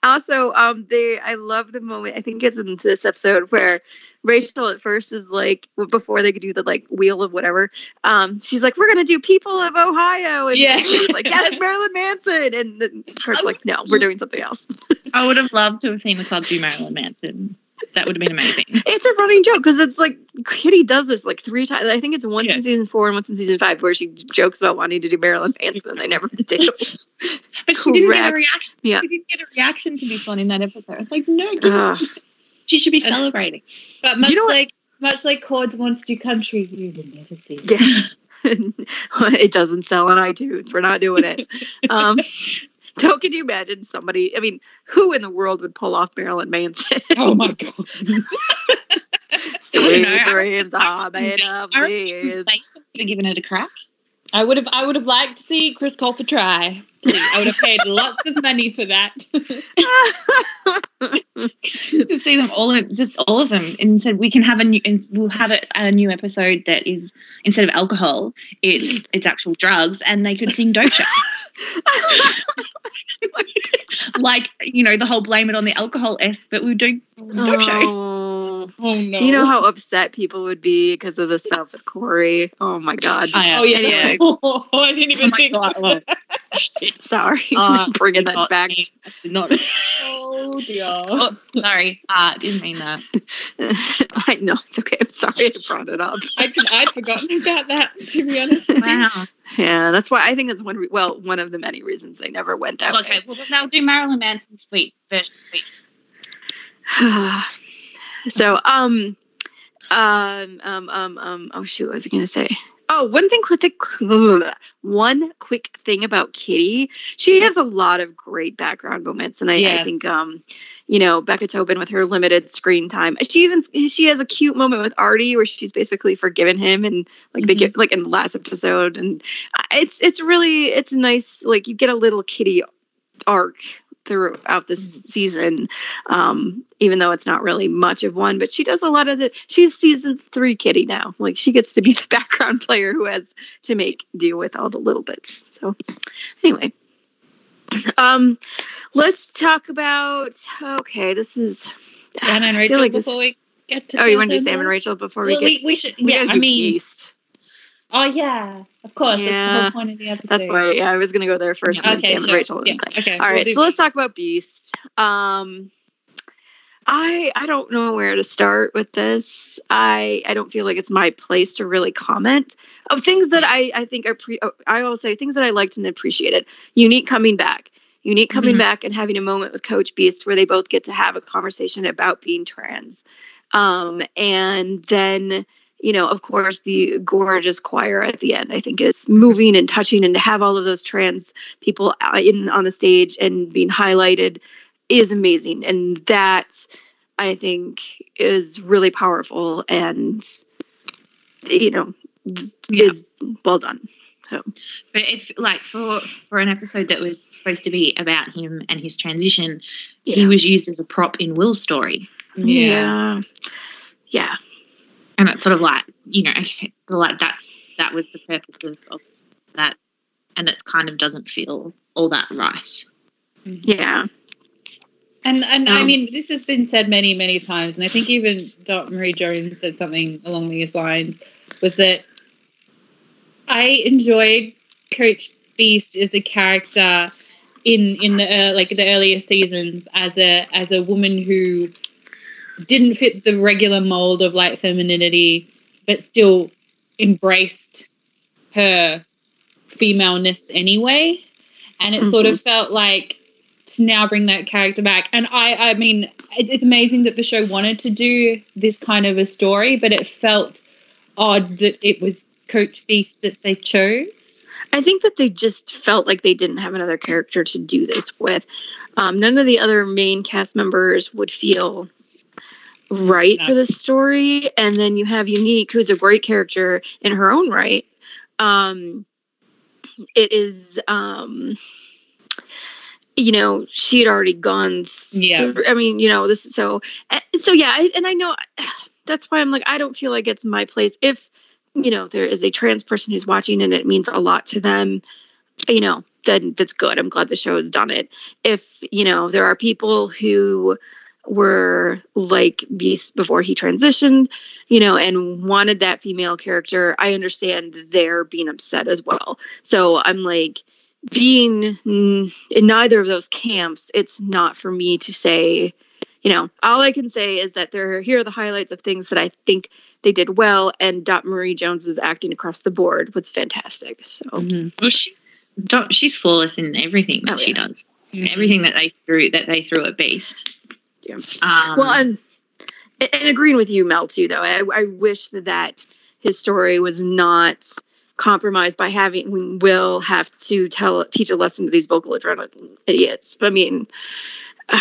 Also um they I love the moment I think it's in this episode where Rachel at first is like before they could do the like wheel of whatever um she's like we're gonna do people of Ohio and Yeah. like yes Marilyn Manson and then Kurt's like no we're doing something else I would have loved to have seen the club do Marilyn Manson. That would have been amazing. *laughs* it's a running joke because it's like Kitty does this like three times I think it's once Yeah. in season four and once in season five where she jokes about wanting to do Marilyn Manson and they never *laughs* do But she didn't get a reaction. Yeah. She didn't get a reaction to be one in that episode. It's like, no, Ugh. *laughs* she should be celebrating. But much know what- like much like Chords wants to do country, you will never see. it. Yeah. it doesn't sell on iTunes. We're not doing it. Um, *laughs* so can you imagine somebody? I mean, who in the world would pull off Marilyn Manson? *laughs* Oh my god. *laughs* Sweet I- dreams are made of I these. Have given it a crack. I would have I would have liked to see Chris Colfer try. Please. I would have paid lots of money for that. to see them all, just all of them, and said we can have a new, and we'll have a, a new episode that is instead of alcohol, it's it's actual drugs, and they could sing Dope Show. *laughs* like you know the whole blame it on the alcohol s, but we do Dope Show. Oh. Oh no. You know how upset people would be because of the stuff with Cory. Oh my god. I, Oh yeah. Anyway. *laughs* Oh, I didn't even Oh think. God, look. *laughs* Sorry, Uh, *laughs* bringing that Not back. me. I did not. Oh dear. Oops, sorry. Uh, didn't mean that. I know it's okay. I'm sorry I brought it up. I'd, I'd forgotten about that. To be honest. Wow. Yeah, that's why I think that's one. Re- well, one of the many reasons they never went that okay, well then they'll do Marilyn Manson's sweet version. Sweet. *sighs* *sighs* *sighs* so, um, um, um, um, um. Oh shoot, what was I gonna say? Oh, one thing quick, *laughs* one quick thing about Kitty. She has a lot of great background moments, and I, I think, um, you know, Becca Tobin with her limited screen time. She even she has a cute moment with Artie where she's basically forgiven him, and like they Mhm. get like in the last episode, and it's it's really it's nice. Like you get a little Kitty arc throughout this season um even though it's not really much of one but she does a lot of the she's season three kitty now like she gets to be *laughs* the background player who has to make deal with all the little bits so anyway um let's talk about okay this is Sam and Rachel like this- before we get to. oh you want to do Sam and rachel before Well, we get we, we should. we yeah, I mean, east Oh yeah, of course. That's the Yeah. whole point of the episode. That's why. Yeah, I was gonna go there first. Yeah. and Okay, Sam and sure. Rachel. Yeah, okay. All we'll right, do so let's talk about Beast. Um, I I don't know where to start with this. I I don't feel like it's my place to really comment of things that I I think are pre. oh, I will say things that I liked and appreciated. Unique coming back. Unique coming Mhm. back and having a moment with Coach Beast where they both get to have a conversation about being trans. Um, and then you know, of course, the gorgeous choir at the end, I think, is moving and touching, and to have all of those trans people uh, in on the stage and being highlighted is amazing, and that I think is really powerful, and you know, Yeah. is well done. So, But it's like for for an episode that was supposed to be about him and his transition, he was used as a prop in Will's story, yeah, yeah, and it's sort of like you know, okay, *laughs* like that's that was the purpose of, of that, and it kind of doesn't feel all that right. yeah. And and I Um, mean, this has been said many, many times, and I think even Dot Marie Jones said something along these lines. Was that I enjoyed Coach Beast as a character in in the uh, like the earlier seasons as a as a woman who didn't fit the regular mold of like femininity, but still embraced her femaleness anyway. And it sort of felt like to now bring that character back. And I, I mean, it, it's amazing that the show wanted to do this kind of a story, but it felt odd that it was Coach Beast that they chose. I think that they just felt like they didn't have another character to do this with. Um, none of the other main cast members would feel right for this story. And then you have Unique, who's a great character in her own right. Um, it is, um, you know, she had already gone Yeah. I mean, you know, this is so, eh, so yeah, I, and I know *sighs* that's why I'm like, I don't feel like it's my place. If, you know, there is a trans person who's watching and it means a lot to them, you know, then that's good. I'm glad the show has done it. If, you know, there are people who were like Beast before he transitioned, you know, and wanted that female character, I understand they're being upset as well. So I'm like, being in neither of those camps, it's not for me to say, you know, all I can say is that there here are the highlights of things that I think they did well, and Dot Marie Jones's acting across the board was fantastic. So mm-hmm. Well, she's don't, she's flawless in everything that Oh, she yeah. does. Mm-hmm. Everything that they threw that they threw at Beast. Yeah. Um, well, and and agreeing with you, Mel, too. Though I, I wish that that his story was not compromised by having Will have to tell teach a lesson to these vocal adrenaline idiots. I mean, uh,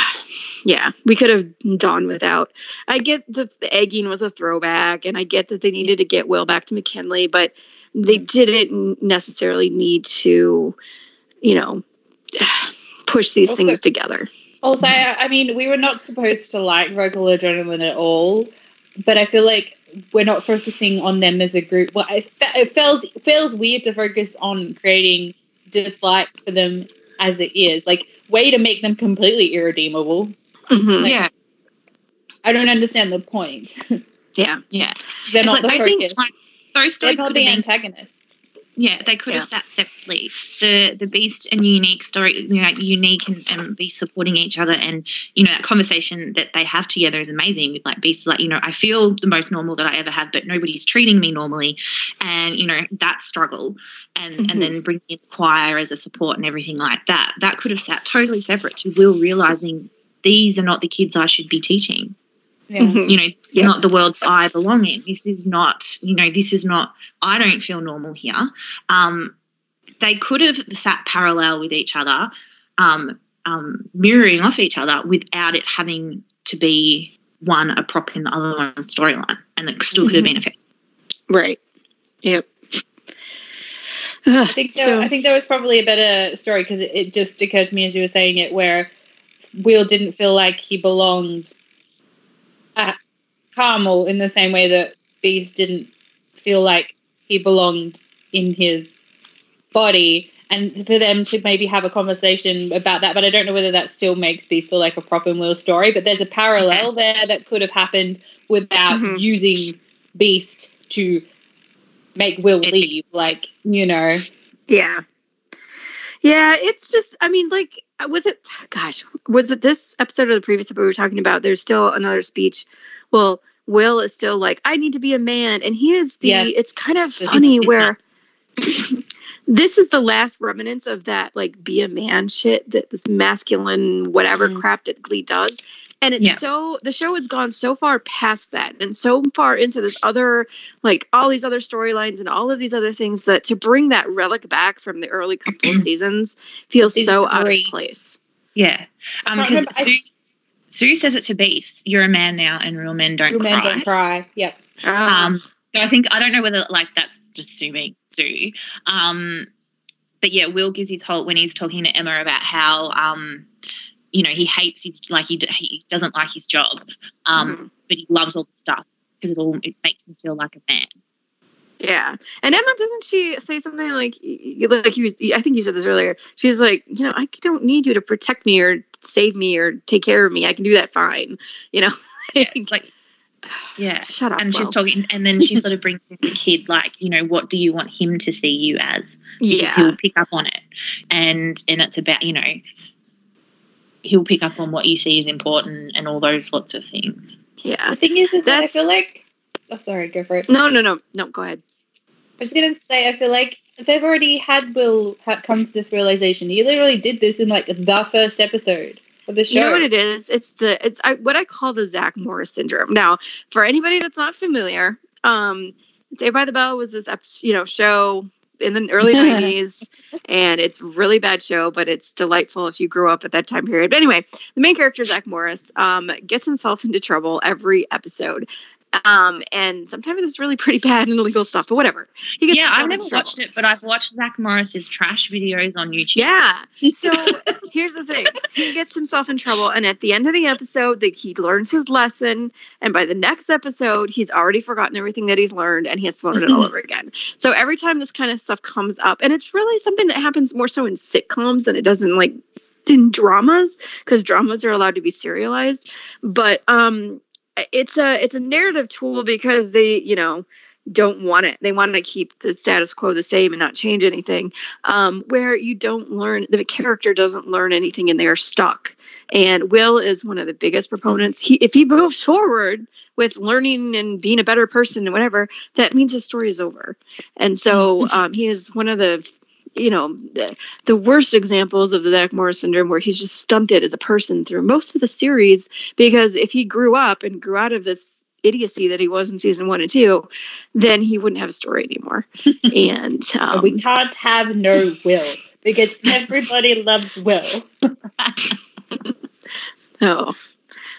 yeah, we could have done without. I get that the egging was a throwback, and I get that they needed to get Will back to McKinley, but they didn't necessarily need to, you know, *sighs* push these Also- things together. Also, I, I mean, we were not supposed to like vocal adrenaline at all, but I feel like we're not focusing on them as a group. Well, it, it feels it feels weird to focus on creating dislike for them as it is. Like, way to make them completely irredeemable. Mhm. Like, yeah, I don't understand the point. *laughs* Yeah. yeah. They're It's not like, the I think focus. like those They're stories not the been antagonists. Yeah, they could have sat separately. The the Beast and Unique story, you know, Unique and, and Beast supporting each other, and you know that conversation that they have together is amazing. With like Beast, like you know, I feel the most normal that I ever have, but nobody's treating me normally, and you know that struggle, and Mhm. and then bringing in choir as a support and everything like that. That could have sat totally separate to Will realizing these are not the kids I should be teaching Yeah. Mhm. you know it's Yeah. not the world i belong in this is not you know this is not i don't feel normal here um they could have sat parallel with each other um, um mirroring off each other without it having to be one a prop in the other one's storyline and it still could have been effective Right. Yep. I think there, So- I think that was probably a better story because it, it just occurred to me as you were saying it, where Will didn't feel like he belonged at Carmel in the same way that Beast didn't feel like he belonged in his body, and for them to maybe have a conversation about that. But I don't know whether that still makes Beast feel like a prop proper Will story. But there's a parallel there that could have happened without Mhm. using Beast to make Will leave. Like, you know. Yeah. Yeah, it's just I mean, like was it gosh, was it this episode or the previous episode we were talking about? There's still another speech. Well, Will is still like, I need to be a man. And he is the Yes. it's kind of funny where *clears throat* this is the last remnants of that like be a man shit that this masculine whatever Mhm. crap that Glee does. And it's Yeah. so the show has gone so far past that and so far into this other like all these other storylines and all of these other things that to bring that relic back from the early couple of *clears throat* seasons feels Season so out of place. Yeah, I because remember- Sue, Sue says it to Beast. You're a man now, and real men don't Real cry. men don't cry. Yep. Um, so I think I don't know whether like that's just Sue being Sue. Um, but yeah, Will gives his whole when he's talking to Emma about how um, you know, he hates his like he he doesn't like his job, um, Mhm. but he loves all the stuff because it all it makes him feel like a man. Yeah, and Emma doesn't she say something like like you? was- I think you said this earlier. She's like, you know, I don't need you to protect me or save me or take care of me. I can do that fine. You know, *laughs* Yeah, it's like yeah. *sighs* shut up. And she's talking, and then she sort of brings in the kid, like, you know, what do you want him to see you as? Because yeah, he'll pick up on it, and and it's about, you know, he'll pick up on what you see as important and all those sorts of things. yeah. The thing is, is that I That's- feel like. Oh, sorry. Go for it. No, no, no, no. Go ahead. I was gonna say, I feel like they've already had Will come to this realization. He literally did this in like the first episode of the show. You know what it is? It's the it's I, what I call the Zach Morris syndrome. Now, for anybody that's not familiar, um, Saved by the Bell was this you know show in the early *laughs* '90s, and it's really bad show, but it's delightful if you grew up at that time period. But anyway, the main character Zach Morris um, gets himself into trouble every episode. Um, and sometimes it's really pretty bad and illegal stuff, but whatever. He gets Yeah, I've never watched it, but I've watched Zach Morris's trash videos on YouTube. Yeah. So *laughs* here's the thing. He gets himself in trouble, and at the end of the episode, that he learns his lesson, and by the next episode, he's already forgotten everything that he's learned, and he has to learn it all over again. So every time this kind of stuff comes up, and it's really something that happens more so in sitcoms than it does in like in dramas, because dramas are allowed to be serialized. But um, it's a it's a narrative tool because they you know don't want it. They want to keep the status quo the same and not change anything um, where you don't learn the character doesn't learn anything and they're stuck. And will is one of the biggest proponents. He if he moves forward with learning and being a better person and whatever that means his story is over. And so um, he is one of the you know the, the worst examples of the Zach Morris syndrome where he's just stunted as a person through most of the series because if he grew up and grew out of this idiocy that he was in season one and two then he wouldn't have a story anymore *laughs* and um, we can't have no Will because everybody loves Will. *laughs* Oh,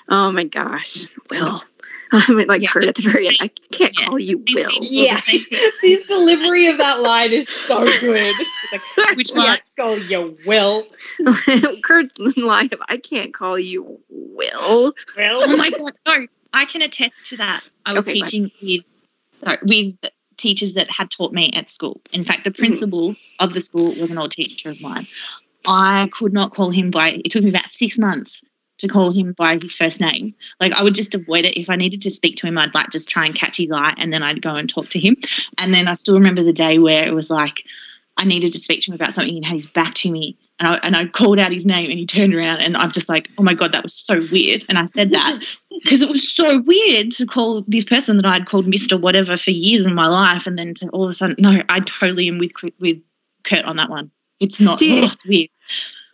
oh my gosh, Will. *laughs* I mean, like Yeah, Kurt at the very end. I can't Yeah. call you Will. Yeah, *laughs* his delivery of that line is so *laughs* good. Like, Which "I line? can't call you Will. Kurt's line of "I can't call you Will." Will. Oh my god, no! I can attest to that. I was Okay, teaching with sorry, with teachers that had taught me at school. In fact, the mm-hmm. principal of the school was an old teacher of mine. I could not call him by. It took me about six months to call him by his first name. Like I would just avoid it. If I needed to speak to him, I'd like just try and catch his eye, and then I'd go and talk to him. And then I still remember the day where it was like I needed to speak to him about something, and had his back to me, and I, and I called out his name, and he turned around, and I'm just like, oh my god, that was so weird. And I said that *laughs* because it was so weird to call this person that I'd called Mister whatever for years in my life, and then to all of a sudden, no, I totally am with with Kurt on that one. It's not. See- oh, it's weird.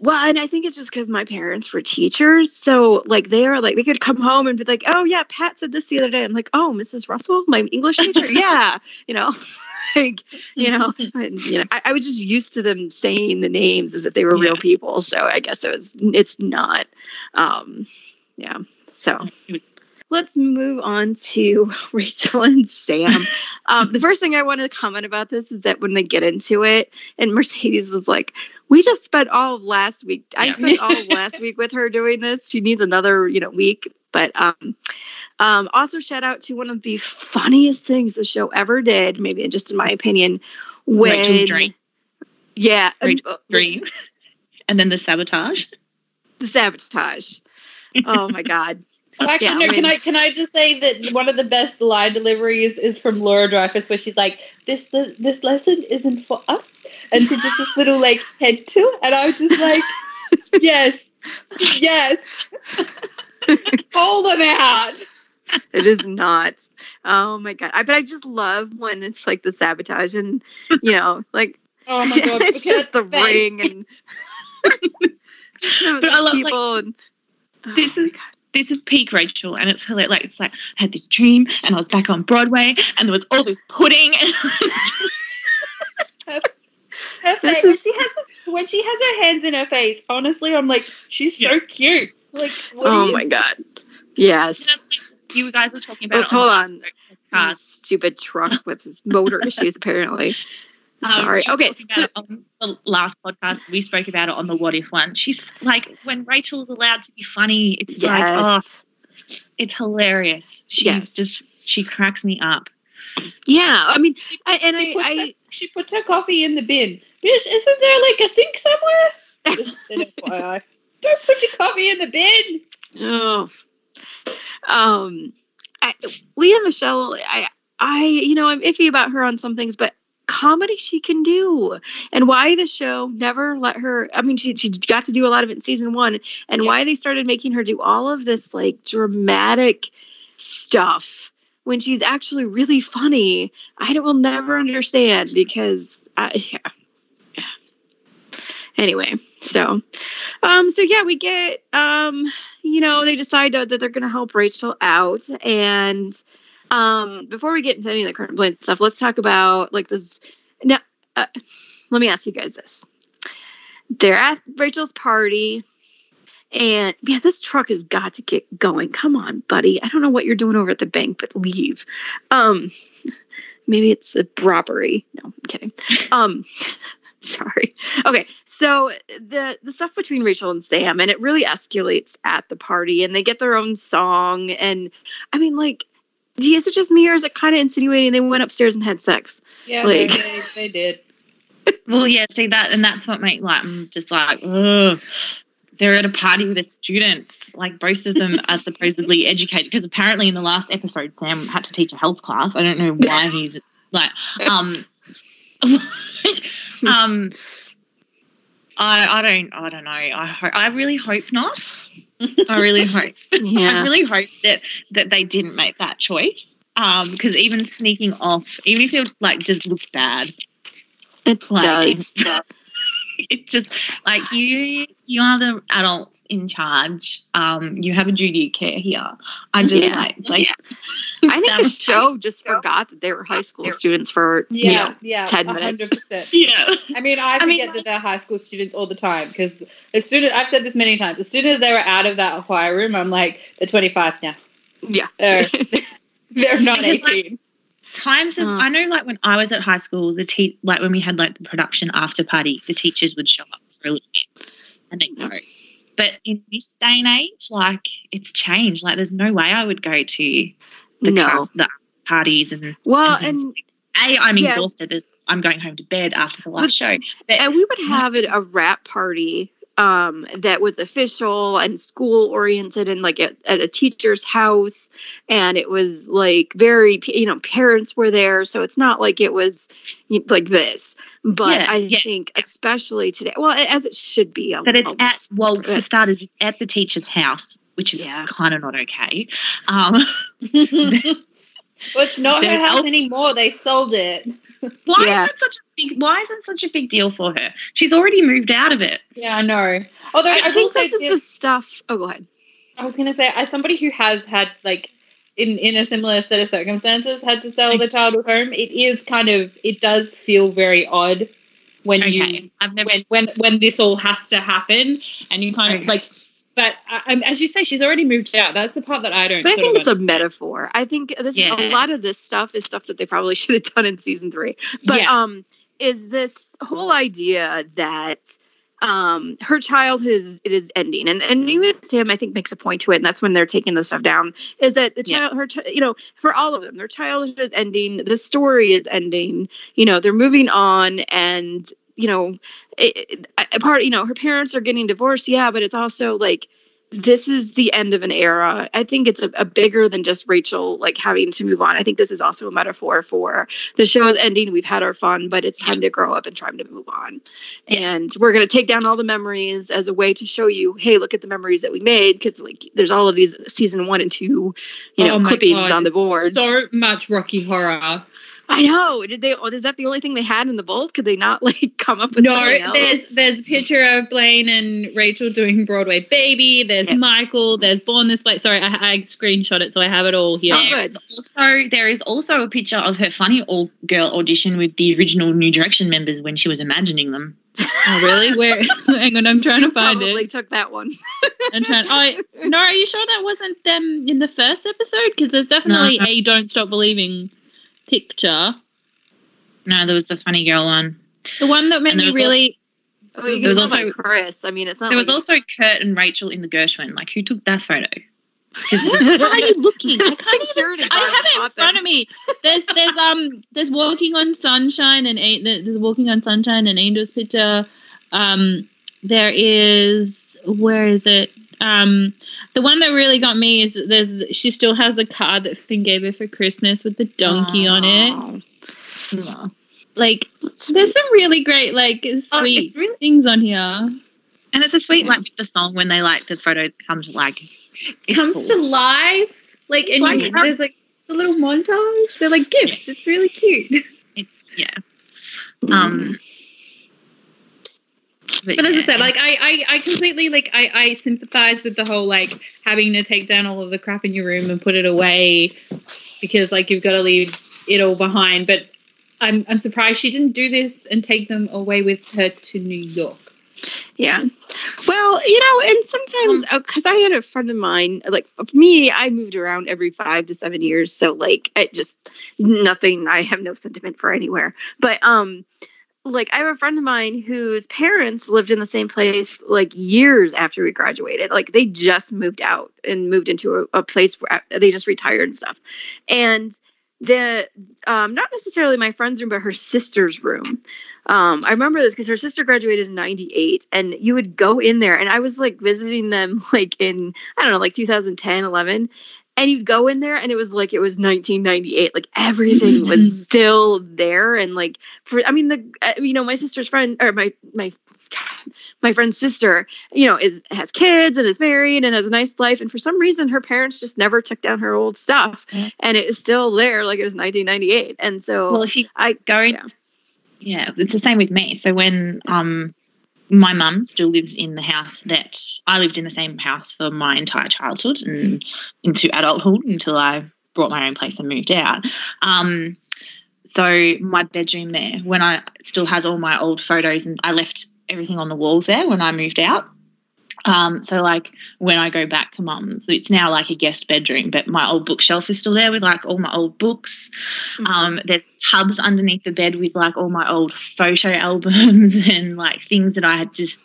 Well, and I think it's just because my parents were teachers, so like they are like they could come home and be like, "Oh yeah, Pat said this the other day." I'm like, "Oh, Mrs. Russell, my English teacher, *laughs* yeah," you know, *laughs* like you know, *laughs* and, you know, I, I was just used to them saying the names as if they were real people, so I guess it was it's not, um, yeah, so. Let's move on to *laughs* Rachel and Sam. Um, the first thing I want to comment about this is that when they get into it, and Mercedes was like, "We just spent all of last week. I Yeah. spent all of *laughs* last week with her doing this. She needs another, you know, week." But um, um, also shout out to one of the funniest things the show ever did, maybe just in my opinion, when Rachel's dream. yeah, um, Rachel's uh, Dream, and then the sabotage. the sabotage. Oh my god. Actually, Yeah, no, can I can I just say that one of the best line deliveries is from Laura Dreyfuss, where she's like, "This the, this lesson isn't for us," and she just this little like head tilt, and I was just like, *laughs* "Yes, yes, *laughs* hold them out." it is not. Oh my god! I but I just love when it's like the sabotage and you know like Oh my *laughs* god, it's just the face. ring and. But I love, like, people and Oh this is this is peak Rachel, and it's hilarious. Like it's like I had this dream, and I was back on Broadway, and there was all this pudding, and Her This face, when is- she has when she has her hands in her face, honestly, I'm like, she's so Yeah. cute. Like, what oh you my god! Yes. you guys were talking about. Oh, it hold the on. stupid truck with his motor issues apparently. Um, Sorry. were Okay. So, on the last podcast, we spoke about it on the What If one. She's like, when Rachel's allowed to be funny, it's like, oh, it's hilarious. She's Yes. just, she cracks me up. Yeah. I mean, I, and she, I, puts I her, she puts her coffee in the bin. Bitch, isn't there like a sink somewhere? *laughs* Don't put your coffee in the bin. Oh. Um, I, Lea Michele, I, I, you know, I'm iffy about her on some things, but comedy she can do, and why the show never let her. I mean, she she got to do a lot of it in season one, and Yeah. why they started making her do all of this like dramatic stuff when she's actually really funny. I will never understand because I, yeah. Anyway, so um so yeah, we get um you know, they decide that they're going to help Rachel out and um before we get into any of the Kurt and Blaine stuff, let's talk about like this now uh, let me ask you guys this. They're at Rachel's party and yeah, this truck has got to get going. Come on, buddy. I don't know what you're doing over at the bank, but leave. Um maybe it's a robbery. No, I'm kidding. Um *laughs* sorry. Okay, so the the stuff between Rachel and Sam, and it really escalates at the party, and they get their own song, and I mean, like, is it just me, or is it kind of insinuating they went upstairs and had sex? Yeah, Like- they, they, they did. *laughs* Well, yeah, see that, and that's what make like I'm just like, ugh. They're at a party with the students. Like both of them are *laughs* supposedly educated because apparently in the last episode Sam had to teach a health class. I don't know why *laughs* he's like, um, um, I I don't I don't know. I hope I really hope not. I really hope. *laughs* Yeah. I really hope that that they didn't make that choice. Um, because even sneaking off, even if it like just looks bad, it like, does. *laughs* *laughs* it's just like you you are the adults in charge. Um, you have a duty of care here. I just Yeah. like like I think the *laughs* show just forgot that they were high school students for you Yeah, know. yeah, 10 minutes. hundred percent. *laughs* Yeah. I mean, I I forget mean, that they're high school students all the time because as soon as I've said this many times, as soon as they were out of that choir room, I'm like, they're 25 now. Yeah. They're, they're not 18. Times of, Uh. I know like when I was at high school, the te- like when we had like the production after party, the teachers would show up for a little bit and then go. But in this day and age, like it's changed. Like there's no way I would go to the, No. cast, the parties and Well, and and a I'm Yeah. exhausted. I'm going home to bed after the last But- show. But and we would have it a rap party um that was official and school oriented and like at, at a teacher's house. And it was like very you know parents were there. So it's not like it was like this. But Yeah, i yeah, think especially today well as it should be a- but it's a- at well for starters, it's at the teacher's house, which is Yeah. kind of not okay. Um, *laughs* *laughs* well, it's not her house anymore. They sold it. *laughs* why Yeah. is it such a big? Why is it such a big deal for her? She's already moved out of it. Yeah, I know. Although I, i think this is the stuff oh go ahead I was gonna say, as somebody who has had like in in a similar set of circumstances had to sell the child at home, it is kind of it does feel very odd when Okay, you I've never. when when when this all has to happen and you kind of like. But I, as you say, she's already moved out. That's the part that I don't. but i think it's a metaphor i think this Yeah. a lot of this stuff is stuff that they probably *laughs* should have done in season three but Yes. um is this whole idea that um her childhood is it is ending and and even sam i think makes a point to it and that's when they're taking the stuff down is that the Yeah. child her you know for all of them their childhood is ending the story is ending you know they're moving on and you know it, it, part you know her parents are getting divorced yeah but it's also like this is the end of an era. I think it's a, a bigger than just Rachel like having to move on. I think this is also a metaphor for the show is ending. We've had our fun, but it's time to grow up and time to move on. And we're gonna take down all the memories as a way to show you, hey, look at the memories that we made because like there's all of these season one and two, you oh know, Oh clippings God. on the board. So much Rocky horror. I know. Did they? oh, Is that the only thing they had in the vault? Could they not like *laughs* come up with No, something else? there's there's a picture of Blaine and Rachel doing Broadway Baby. There's Yeah. Michael. There's Born This Way. Sorry, I, I screenshot it, so I have it all here. Oh. There's also there is also a picture of her funny all girl audition with the original New Direction members when she was imagining them. *laughs* Oh, really? Where? *laughs* Hang on, I'm trying to find it. Probably it. took that one. I'm trying. Oh, no, are you sure that wasn't them in the first episode? Because there's definitely No. a "Don't Stop Believing" picture. No, there was the funny girl one. The one that made And me was really. I mean, There was also- like Chris. I mean, it's not. There was also Kurt and Rachel in the Gershwin. Like, who took that photo? What are you looking? I can't even. Security I have it in caught them. front of me. There's there's um there's walking on sunshine and a- there's walking on sunshine and angels picture. Um, there is where is it? Um, the one that really got me is that there's she still has the card that Finn gave her for Christmas with the donkey on it. Oh. Like there's some really great like Oh, sweet it's really things on here. and it's a sweet like with the song when they like the photos come to like Comes cool. to life. Like and Like you, there's like a little montage. They're like gifts. It's really cute. yeah. Um But as I said, like I, I, I completely like I, I sympathize with the whole like having to take down all of the crap in your room and put it away because like you've got to leave it all behind. But I'm I'm surprised she didn't do this and take them away with her to New York. Yeah. Well, you know, and sometimes because I had a friend of mine, like for me, I moved around every five to seven years, so like it just nothing. I have no sentiment for anywhere, but um. Like I have a friend of mine whose parents lived in the same place like years after we graduated. Like they just moved out and moved into a, a place where uh, they just retired and stuff. And the um not necessarily my friend's room, but her sister's room um, I remember this because her sister graduated in 98 and you would go in there and I was like visiting them *laughs* like in, I don't know, like 2010, 11. And you'd go in there and it was like it was 1998. Like everything was *laughs* still there. And like, for, I mean, the, uh, you know, my sister's friend or my, my, God, my friend's sister, you know, is, has kids and is married and has a nice life. And for some reason, her parents just never took down her old stuff and it is still there like it was 1998. And so well if you I, go yeah. yeah. it's the same with me. So when um my mum still lives in the house that I lived in the same house for my entire childhood and into adulthood until I brought my own place and moved out. Um, so my bedroom there, when I still has all my old photos and I left everything on the walls there when I moved out. Um, so like when I go back to mum's, it's now like a guest bedroom, but my old bookshelf is still there with like all my old books. Um, there's tubs underneath the bed with like all my old photo *laughs* albums and like things that I had just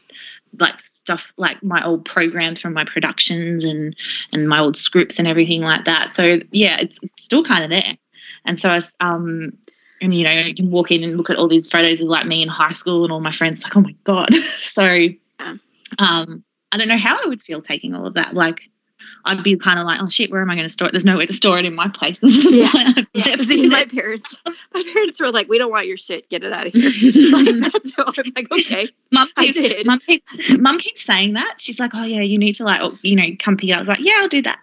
like stuff like my old programs from my productions and and my old scripts and everything like that. So yeah, it's, it's still kind of there. And so I um and you know you can walk in and look at all these photos of like me in high school and all my friends like oh my god. *laughs* so um I don't know how I would feel taking all of that like. I'd be kind of like, oh shit, where am I going to store it? There's nowhere to store it in my place. *laughs* Yeah. Yeah, see, my parents, my parents were like, "We don't want your shit. Get it out of here." *laughs* *laughs* like, that's how I'm like, okay, Mum keeps, did. Mum keeps, Mum keeps saying that. She's like, oh yeah, you need to like, oh, you know, come pick it up. I was like, yeah, I'll do that.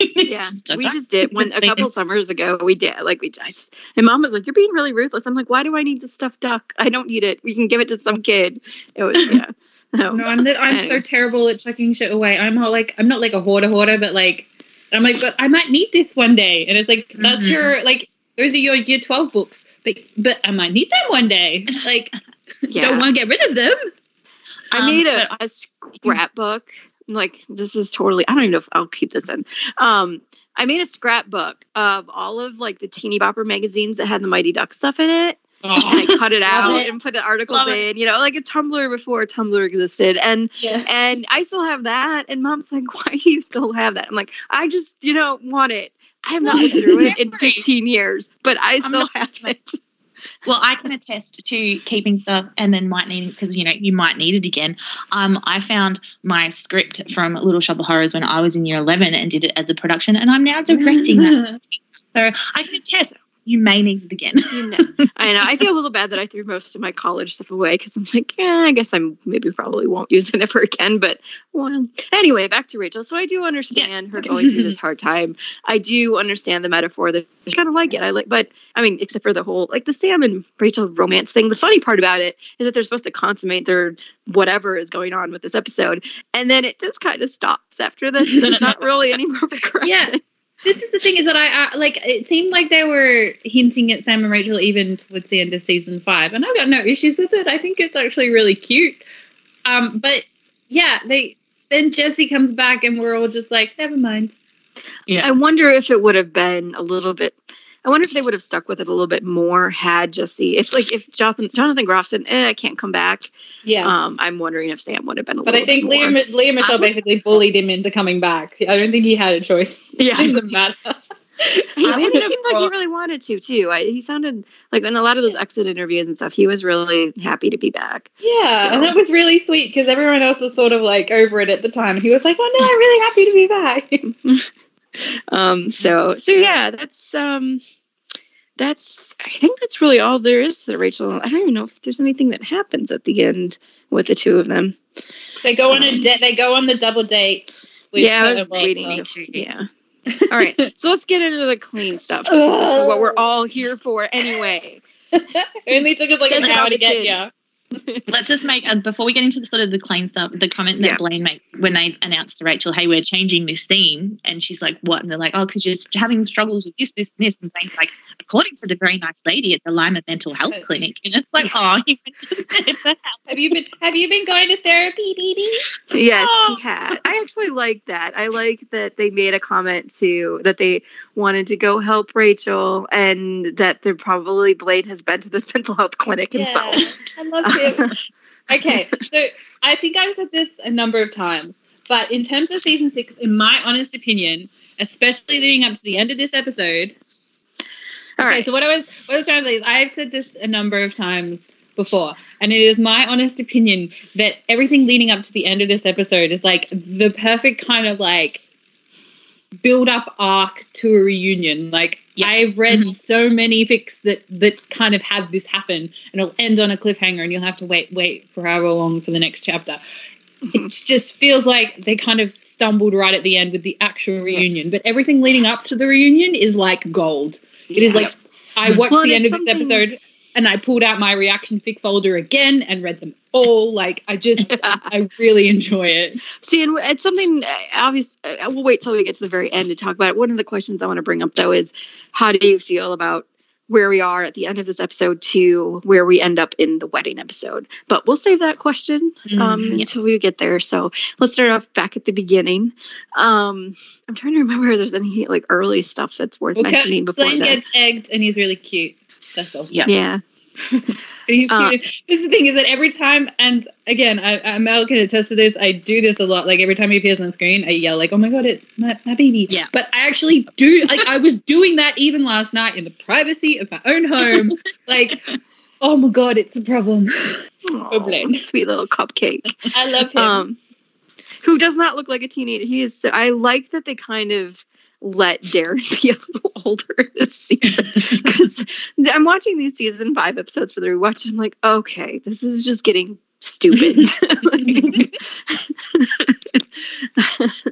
yeah. We just did one a couple summers ago. We did like we I just. And mom was like, "You're being really ruthless." I'm like, "Why do I need this stuffed duck? I don't need it. We can give it to some kid." It was yeah. No, *laughs* No, I'm the, I'm so terrible at chucking shit away. I'm not like I'm not like a hoarder hoarder, but like I'm like, but I might need this one day. And it's like that's Mhm. your like those are your year twelve books, but but I might need them one day. Like *laughs* yeah. don't want to get rid of them. I Um, made a, but a scrapbook. Like this is totally. I don't even know if I'll keep this in. Um, I made a scrapbook of all of like the teeny bopper magazines that had the Mighty Duck stuff in it. *laughs* I cut it out it. and put the articles Love it. in, you know, like a Tumblr before Tumblr existed. And Yeah. and I still have that. And mom's like, *laughs* why do you still have that? I'm like, I just, you know, want it. I have not looked through it in 15 years, but I still not- have it. *laughs* well, I can attest to keeping stuff and then might need because you know you might need it again. Um, I found my script from Little Shop of Horrors when I was in year eleven and did it as a production, and I'm now directing that. So I can attest you may need it again. You know, I know. I feel a little bad that I threw most of my college stuff away because I'm like, yeah, I guess I'm maybe probably won't use it ever again. But well, anyway, back to Rachel. So I do understand Yes. her going through this *laughs* hard time. I do understand the metaphor that I kind of like it. I like, but I mean, except for the whole like the Sam and Rachel romance thing. The funny part about it is that they're supposed to consummate their whatever is going on with this episode, and then it just kind of stops after this. There's not *laughs* really any more progression. Yeah. This is the thing is that I, I like it seemed like they were hinting at Sam and Rachel even towards the end of season five, and I've got no issues with it. I think it's actually really cute. Um, but yeah, they then Jesse comes back and we're all just like, never mind. Yeah. I wonder if it would have been a little bit. I wonder if they would have stuck with it a little bit more had Jesse, if like if Jonathan Jonathan Groff said, "Eh, I can't come back." Yeah. Um, I'm wondering if Sam would have been a little but. I think bit more. Lea Lea Michele would- basically bullied him into coming back. I don't think he had a choice *laughs* yeah, in the matter. *laughs* *laughs* he, I and would he seemed like he really wanted to too. I, he sounded like in a lot of those exit interviews and stuff. He was really happy to be back. Yeah, So- and that was really sweet because everyone else was sort of like over it at the time. He was like, "Well, no, I'm really happy to be back." Um, so so yeah, that's um, that's I think that's really all there is to the Rachel. I don't even know if there's anything that happens at the end with the two of them. they go on a de- they go on the double date. with yeah, I was waiting. To, yeah. All right, so let's get into the clean stuff. This is *laughs* what we're all here for, anyway. *laughs* It only took us like Send an hour to get tin. Here. Let's just make uh, before we get into the sort of the clean stuff. The comment that Yeah. Blaine makes when they announced to Rachel, "Hey, we're changing this theme," and she's like, "What?" And they're like, "Oh, because you're having struggles with this, this, and this." And Blaine's like, "According to the very nice lady at the Lima Mental Health Clinic," and it's like, "Oh, *laughs* he went to *laughs* Have you been Have you been going to therapy, BB? Yes, Oh. he had. I actually like that. I like that they made a comment to that they wanted to go help Rachel, and that they're probably Blaine has been to this mental health clinic himself. I love him. *laughs* okay, so I think I've said this a number of times, but in terms of season six, in my honest opinion, especially leading up to the end of this episode. All okay, right. so what I was what I was trying to say is I've said this a number of times before, and it is my honest opinion that everything leading up to the end of this episode is like the perfect kind of like build up arc to a reunion. Like I've read Mhm. so many fics that that kind of have this happen, and it'll end on a cliffhanger, and you'll have to wait wait for however long for the next chapter. It just feels like they kind of stumbled right at the end with the actual reunion, but everything leading up to the reunion is like gold. It is like I watched Well, the end of this episode and I pulled out my reaction fic folder again and read them all. Like I just, *laughs* I really enjoy it. See, and it's something uh, obvious. Uh, we'll wait till we get to the very end to talk about it. One of the questions I want to bring up though is, how do you feel about where we are at the end of this episode to where we end up in the wedding episode? But we'll save that question um, Mm, yeah. until we get there. So let's start off back at the beginning. Um, I'm trying to remember if there's any like early stuff that's worth Okay, mentioning before Blaine that. gets egged and he's really cute. That's all. Yeah. yeah. And *laughs* he's Uh, this is the thing is that every time, and again, I, I Mel can attest to this. I do this a lot. Like every time he appears on screen, I yell like, "Oh my god, it's my, my baby!" Yeah. But I actually do. Like I was doing that even last night in the privacy of my own home. *laughs* like, oh my god, it's a problem. Aw, Blaine. sweet little cupcake. I love him. um, who does not look like a teenager. He is. I like that they kind of let Darren *laughs* be a little older *laughs* this season *laughs* because I'm watching these season five episodes for the rewatch. And I'm like, okay, this is just getting stupid.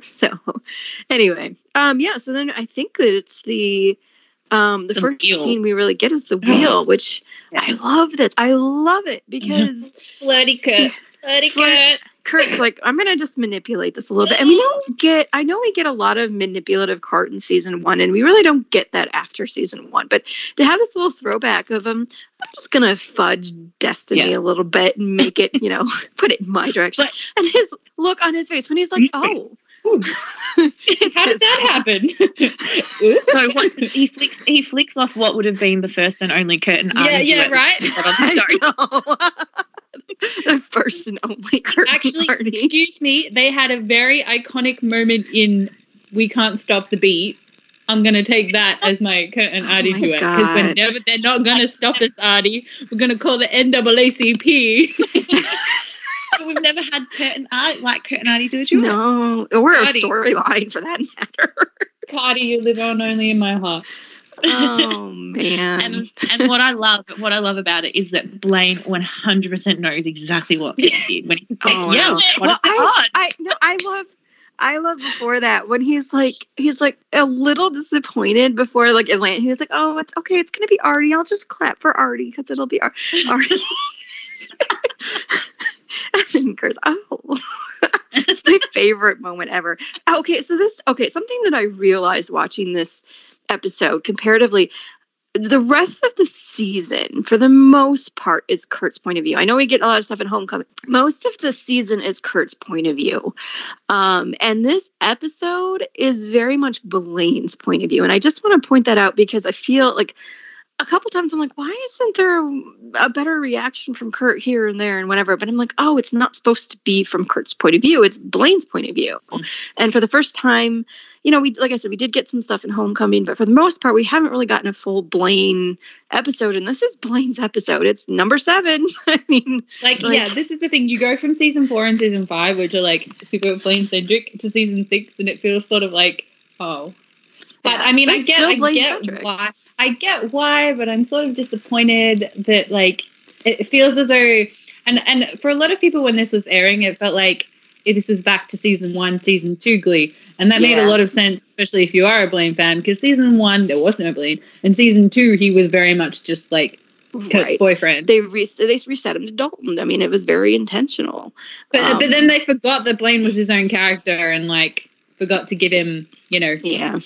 so, anyway, um, yeah. So then I think that it's the um the, The first wheel. scene we really get is the *gasps* wheel, which I love this. I love it because. Flirty Kurt. Flirty Flirt- Kurt. Kurt's like, I'm gonna just manipulate this a little bit. And we *laughs* don't get I know we get a lot of manipulative Kurt in season one, and we really don't get that after season one. But to have this little throwback of um, I'm just gonna fudge destiny Yeah. a little bit and make it, you know, *laughs* put it in my direction. But- and his look on his face when he's like, Oh. *laughs* How did that happen? So what, he flicks he flicks off what would have been the first and only Kurt and. Yeah, yeah, right. The first and only Kurt Actually, party. excuse me, they had a very iconic moment in We Can't Stop the Beat I'm gonna take that as my Kurt and Oh Artie duet because we're never they're not gonna stop us, Artie. We're gonna call the NAACP. *laughs* We've never had Kurt and Artie, like Kurt and Artie do a duet. No, or a storyline for that matter. Cardi, you live on only in my heart. Oh *laughs* man. And and what I love, what I love about it is that Blaine 100% knows exactly what he did when he's like, Oh, "Yeah, no. what well, I. I no, I love I love before that when he's like he's like a little disappointed before like Atlanta. He's like, oh, it's okay. It's gonna be Artie. I'll just clap for Artie because it'll be Ar- *laughs* Artie. *laughs* and then oh, it's my favorite moment ever. Okay, so this okay something that I realized watching this episode comparatively. The rest of the season, for the most part, is Kurt's point of view. I know we get a lot of stuff in Homecoming. Most of the season is Kurt's point of view. Um, and this episode is very much Blaine's point of view. And I just want to point that out because I feel like a couple times I'm like, why isn't there a better reaction from Kurt here and there and whatever? But I'm like, oh, it's not supposed to be from Kurt's point of view. It's Blaine's point of view. Mm. And for the first time, you know, we like I said, we did get some stuff in Homecoming, but for the most part, we haven't really gotten a full Blaine episode. And this is Blaine's episode. It's number seven. *laughs* I mean, Like, Like- yeah, this is the thing. You go from season four and season five, which are like super Blaine centric, to season six, and it feels sort of like, oh. But Yeah, I mean, but I get, I get why. I get why, but I'm sort of disappointed that like it feels as though, and and for a lot of people when this was airing, it felt like this was back to season one, season two Glee, and that made a lot of sense, especially if you are a Blaine fan, because season one there was no Blaine, and season two he was very much just like right. boyfriend. They, re- they reset him to Dalton. I mean, it was very intentional. But Um, but then they forgot that Blaine was his own character and like forgot to give him, you know, Yeah.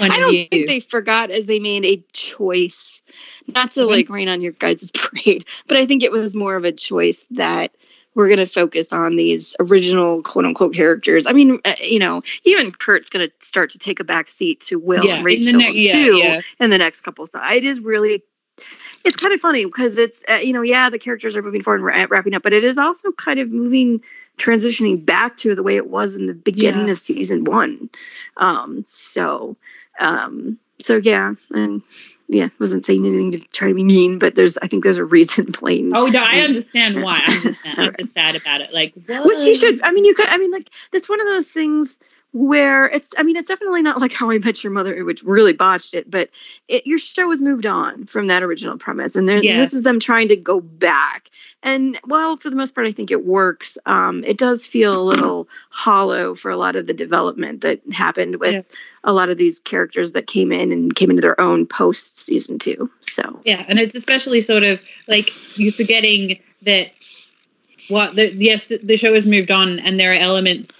I don't view. think they forgot as they made a choice, not to like rain on your guys' *laughs* parade, but I think it was more of a choice that we're going to focus on these original quote unquote characters. I mean, uh, you know, even Kurt's going to start to take a back seat to Will yeah, and in the Rachel ne- yeah, too yeah. in the next couple. So it is really. It's kind of funny because it's uh, you know yeah the characters are moving forward and wra- wrapping up, but it is also kind of moving transitioning back to the way it was in the beginning Yeah. of season one. Um, so um, so yeah, and yeah, wasn't saying anything to try to be mean, but there's I think there's a reason plain. Oh no, I understand *laughs* why. I'm just, I'm just sad about it. Like, what? Which you should. I mean, you could. I mean, like that's one of those things where it's. I mean, it's definitely not like How I Met Your Mother, which really botched it. But it, your show has moved on from that original premise, and, Yeah. this is them trying to go back. And well, for the most part, I think it works. Um, it does feel a little hollow for a lot of the development that happened with Yeah. a lot of these characters that came in and came into their own post season two. So Yeah, and it's especially sort of like you're forgetting that what the, yes, the, the show has moved on, and there are elements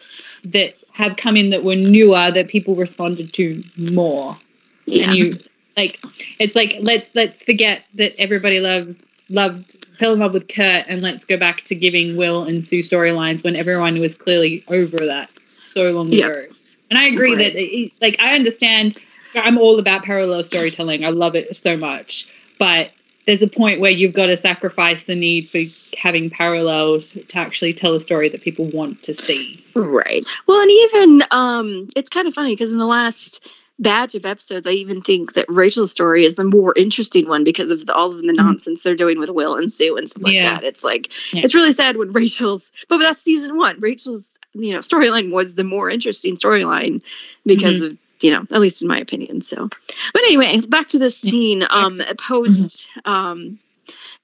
that have come in that were newer that people responded to more. yeah, and you like it's like let's let's forget that everybody loves loved fell in love with Kurt and let's go back to giving Will and Sue storylines when everyone was clearly over that so long ago. And I agree Right. that it, like I understand I'm all about parallel storytelling. I love it so much. But there's a point where you've got to sacrifice the need for having parallels to actually tell a story that people want to see. Right. Well, and even um, it's kind of funny because in the last batch of episodes, I even think that Rachel's story is the more interesting one because of the, all of the nonsense they're doing with Will and Sue and stuff like Yeah. that. It's like Yeah. it's really sad when Rachel's, but that's season one. Rachel's you know storyline was the more interesting storyline because of you know at least in my opinion. So, but anyway, back to this scene. Um, post um.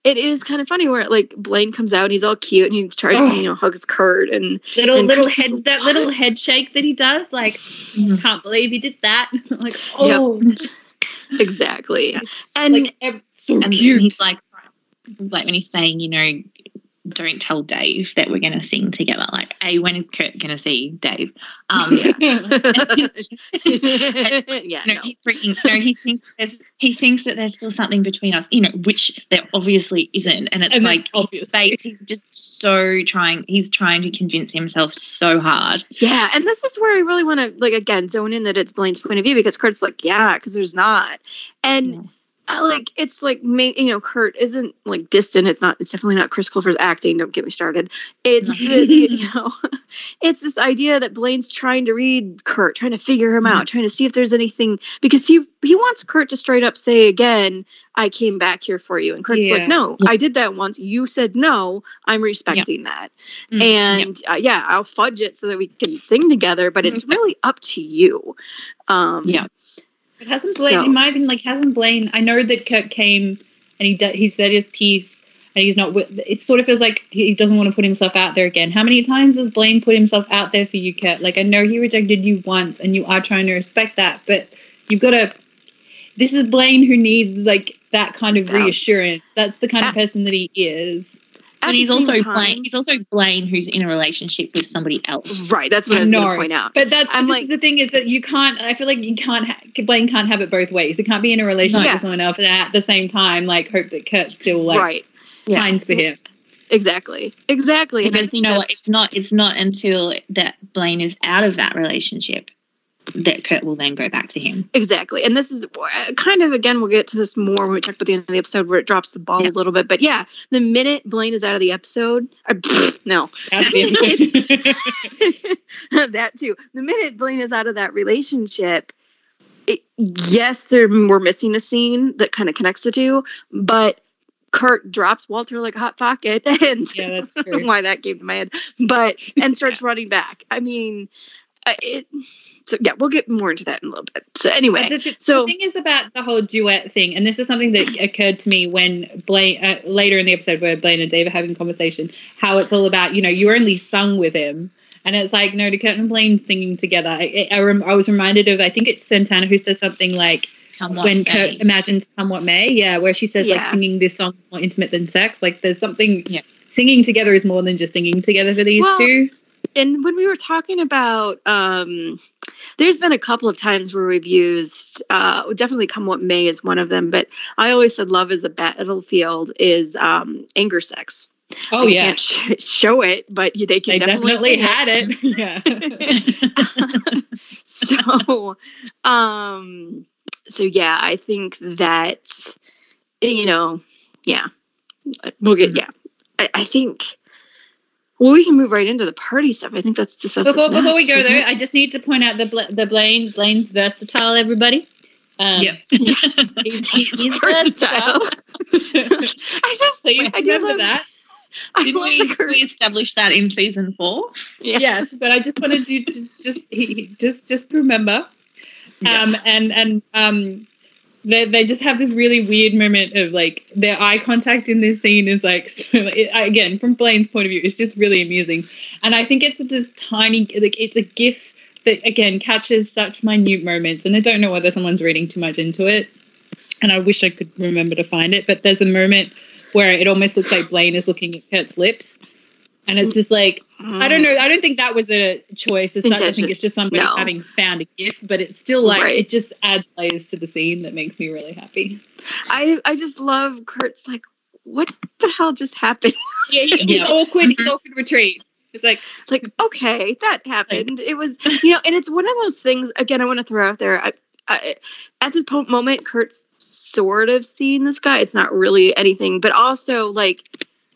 It is kind of funny where like Blaine comes out and he's all cute and he tries Oh. to you know hugs Kurt and Little And little Kristen- head that little What? head shake that he does, like Mhm. can't believe he did that. *laughs* like oh exactly It's And- like so And cute. he's like, like when he's saying, you know, don't tell Dave that we're going to sing together. Like, A, when is Kurt going to see Dave? Um, *laughs* *laughs* Yeah. No, no. he's freaking. No, he thinks there's, he thinks that there's still something between us. You know, which there obviously isn't. And it's And like obviously. face. He's just so trying. He's trying to convince himself so hard. Yeah, and this is where I really want to like again zone in that it's Blaine's point of view because Kurt's like, yeah, because there's not, and Yeah. I like it's like you know Kurt isn't like distant. It's not. It's definitely not Chris Colfer's acting. Don't get me started. It's the, *laughs* you know, *laughs* it's this idea that Blaine's trying to read Kurt, trying to figure him out, trying to see if there's anything because he he wants Kurt to straight up say again, "I came back here for you," and Kurt's Yeah. like, "No, Yeah. I did that once. You said no. I'm respecting that, Mm, and uh, yeah, I'll fudge it so that we can sing together. But *laughs* it's really up to you." Um, Yeah. But hasn't Blaine, So- in my opinion, like hasn't Blaine? I know that Kurt came and he did, he said his piece, and he's not. It sort of feels like he doesn't want to put himself out there again. How many times has Blaine put himself out there for you, Kurt? Like I know he rejected you once, and you are trying to respect that, but you've got to. This is Blaine who needs like that kind of reassurance. That's the kind of ah. person that he is. But he's also time- Blaine. He's also Blaine, who's in a relationship with somebody else. Right. That's what I, was going to point out. But that's like- is the thing is that you can't. I feel like you can't. Ha- Blaine can't have it both ways. He can't be in a relationship No. with someone else and at the same time like hope that Kurt still like right. Yeah. finds for him. Exactly. Exactly. Because you know what? It's not. It's not until that Blaine is out of that relationship that Kurt will then go back to him. Exactly. And this is uh, kind of, again, we'll get to this more when we talk about the end of the episode where it drops the ball Yeah. a little bit. But yeah, the minute Blaine is out of the episode, uh, no, *laughs* the episode. *laughs* that too. The minute Blaine is out of that relationship, it, yes, there we're missing a scene that kind of connects the two, but Kurt drops Walter like a hot pocket, *laughs* and yeah, that's I don't know true. why that came to my head, but and starts running back. I mean, uh, it. So yeah, we'll get more into that in a little bit. So anyway, the, the- so- the thing is about the whole duet thing, and this is something that occurred to me when Blaine uh, later in the episode where Blaine and Dave are having a conversation, how it's all about you know you only sung with him, and it's like no, to Kurt and Blaine singing together. I, I, rem- I was reminded of I think it's Santana who says something like Somewhat when gay. Kurt imagines Come What May, yeah, where she says like singing this song is more intimate than sex. Like there's something Yeah. singing together is more than just singing together for these Well, two. And when we were talking about um there's been a couple of times where we've used uh definitely come what may is one of them but i always said love is a battlefield is um anger sex. Oh They yeah, can't sh- show it but they can they definitely, definitely had it. *laughs* yeah. *laughs* so um so yeah i think that you know yeah. We'll get yeah. I, I think well we can move right into the party stuff i think that's the stuff Before, before we go isn't it? I just need to point out the the Blaine Blaine's versatile. Everybody, um, Yep. *laughs* he's, *laughs* He's he's versatile. versatile. *laughs* I just so you I do remember love that? I Did love we, the we establish that in season four? yeah. Yes, but I just wanted you to just he, he- just just remember, um, and and um, they they just have this really weird moment of like their eye contact in this scene is like, so, *laughs* it, again from Blaine's point of view, it's just really amusing, and I think it's this tiny like it's a gif that again catches such minute moments, and I don't know whether someone's reading too much into it, and I wish I could remember to find it, but there's a moment where it almost looks like Blaine is looking at Kurt's lips. And it's just like I don't know. I don't think that was a choice as such. I think it's just somebody No. having found a gift, but it's still like Right. it just adds layers to the scene that makes me really happy. I I just love Kurt's like what the hell just happened? *laughs* Yeah, he, he's Yeah. awkward. He's mm-hmm. awkward retreat. It's like like okay, that happened. It was you know, and it's one of those things. Again, I want to throw out there. I, I, at this moment, Kurt's sort of seeing this guy. It's not really anything, but also like.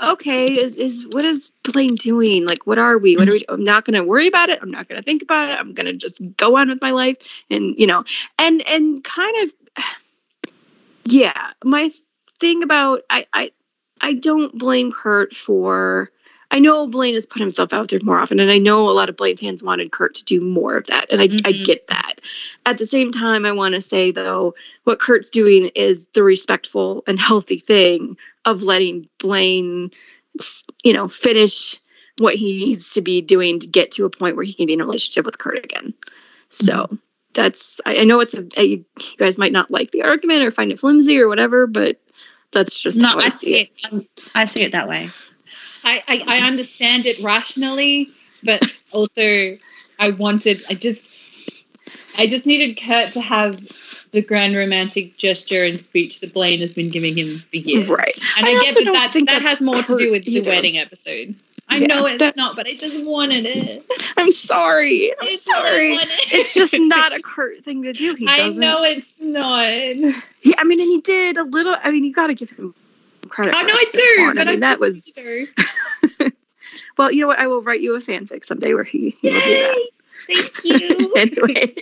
Okay, is, is what is Blaine doing? Like, what are we? What are we? Mm-hmm. I'm not going to worry about it. I'm not going to think about it. I'm going to just go on with my life, and you know, and and kind of, *sighs* yeah. My thing about I I I don't blame Kurt for. I know Blaine has put himself out there more often, and I know a lot of Blaine fans wanted Kurt to do more of that, and I, I Mhm. get that. At the same time, I want to say though, what Kurt's doing is the respectful and healthy thing of letting Blaine, you know, finish what he needs to be doing to get to a point where he can be in a relationship with Kurt again. So that's I, I know it's a, a you guys might not like the argument or find it flimsy or whatever, but that's just No, how I, I see it. it. I see it that way. I, I I understand it rationally, but also I wanted I just I just needed Kurt to have the grand romantic gesture and speech that Blaine has been giving him for years. Right. And I I, get that that, think that has more to do with the wedding episode. I Yeah, know it's that- not, but I just wanted it. *laughs* I'm sorry. I'm It's sorry. It's just *laughs* not a Kurt thing to do. He I know it's not. Yeah, I mean, and he did a little. I mean, you got to give him credit. I for know I do, but I mean, that was. *laughs* Well, you know what? I will write you a fanfic someday where he, he will do that. Thank you. *laughs* anyway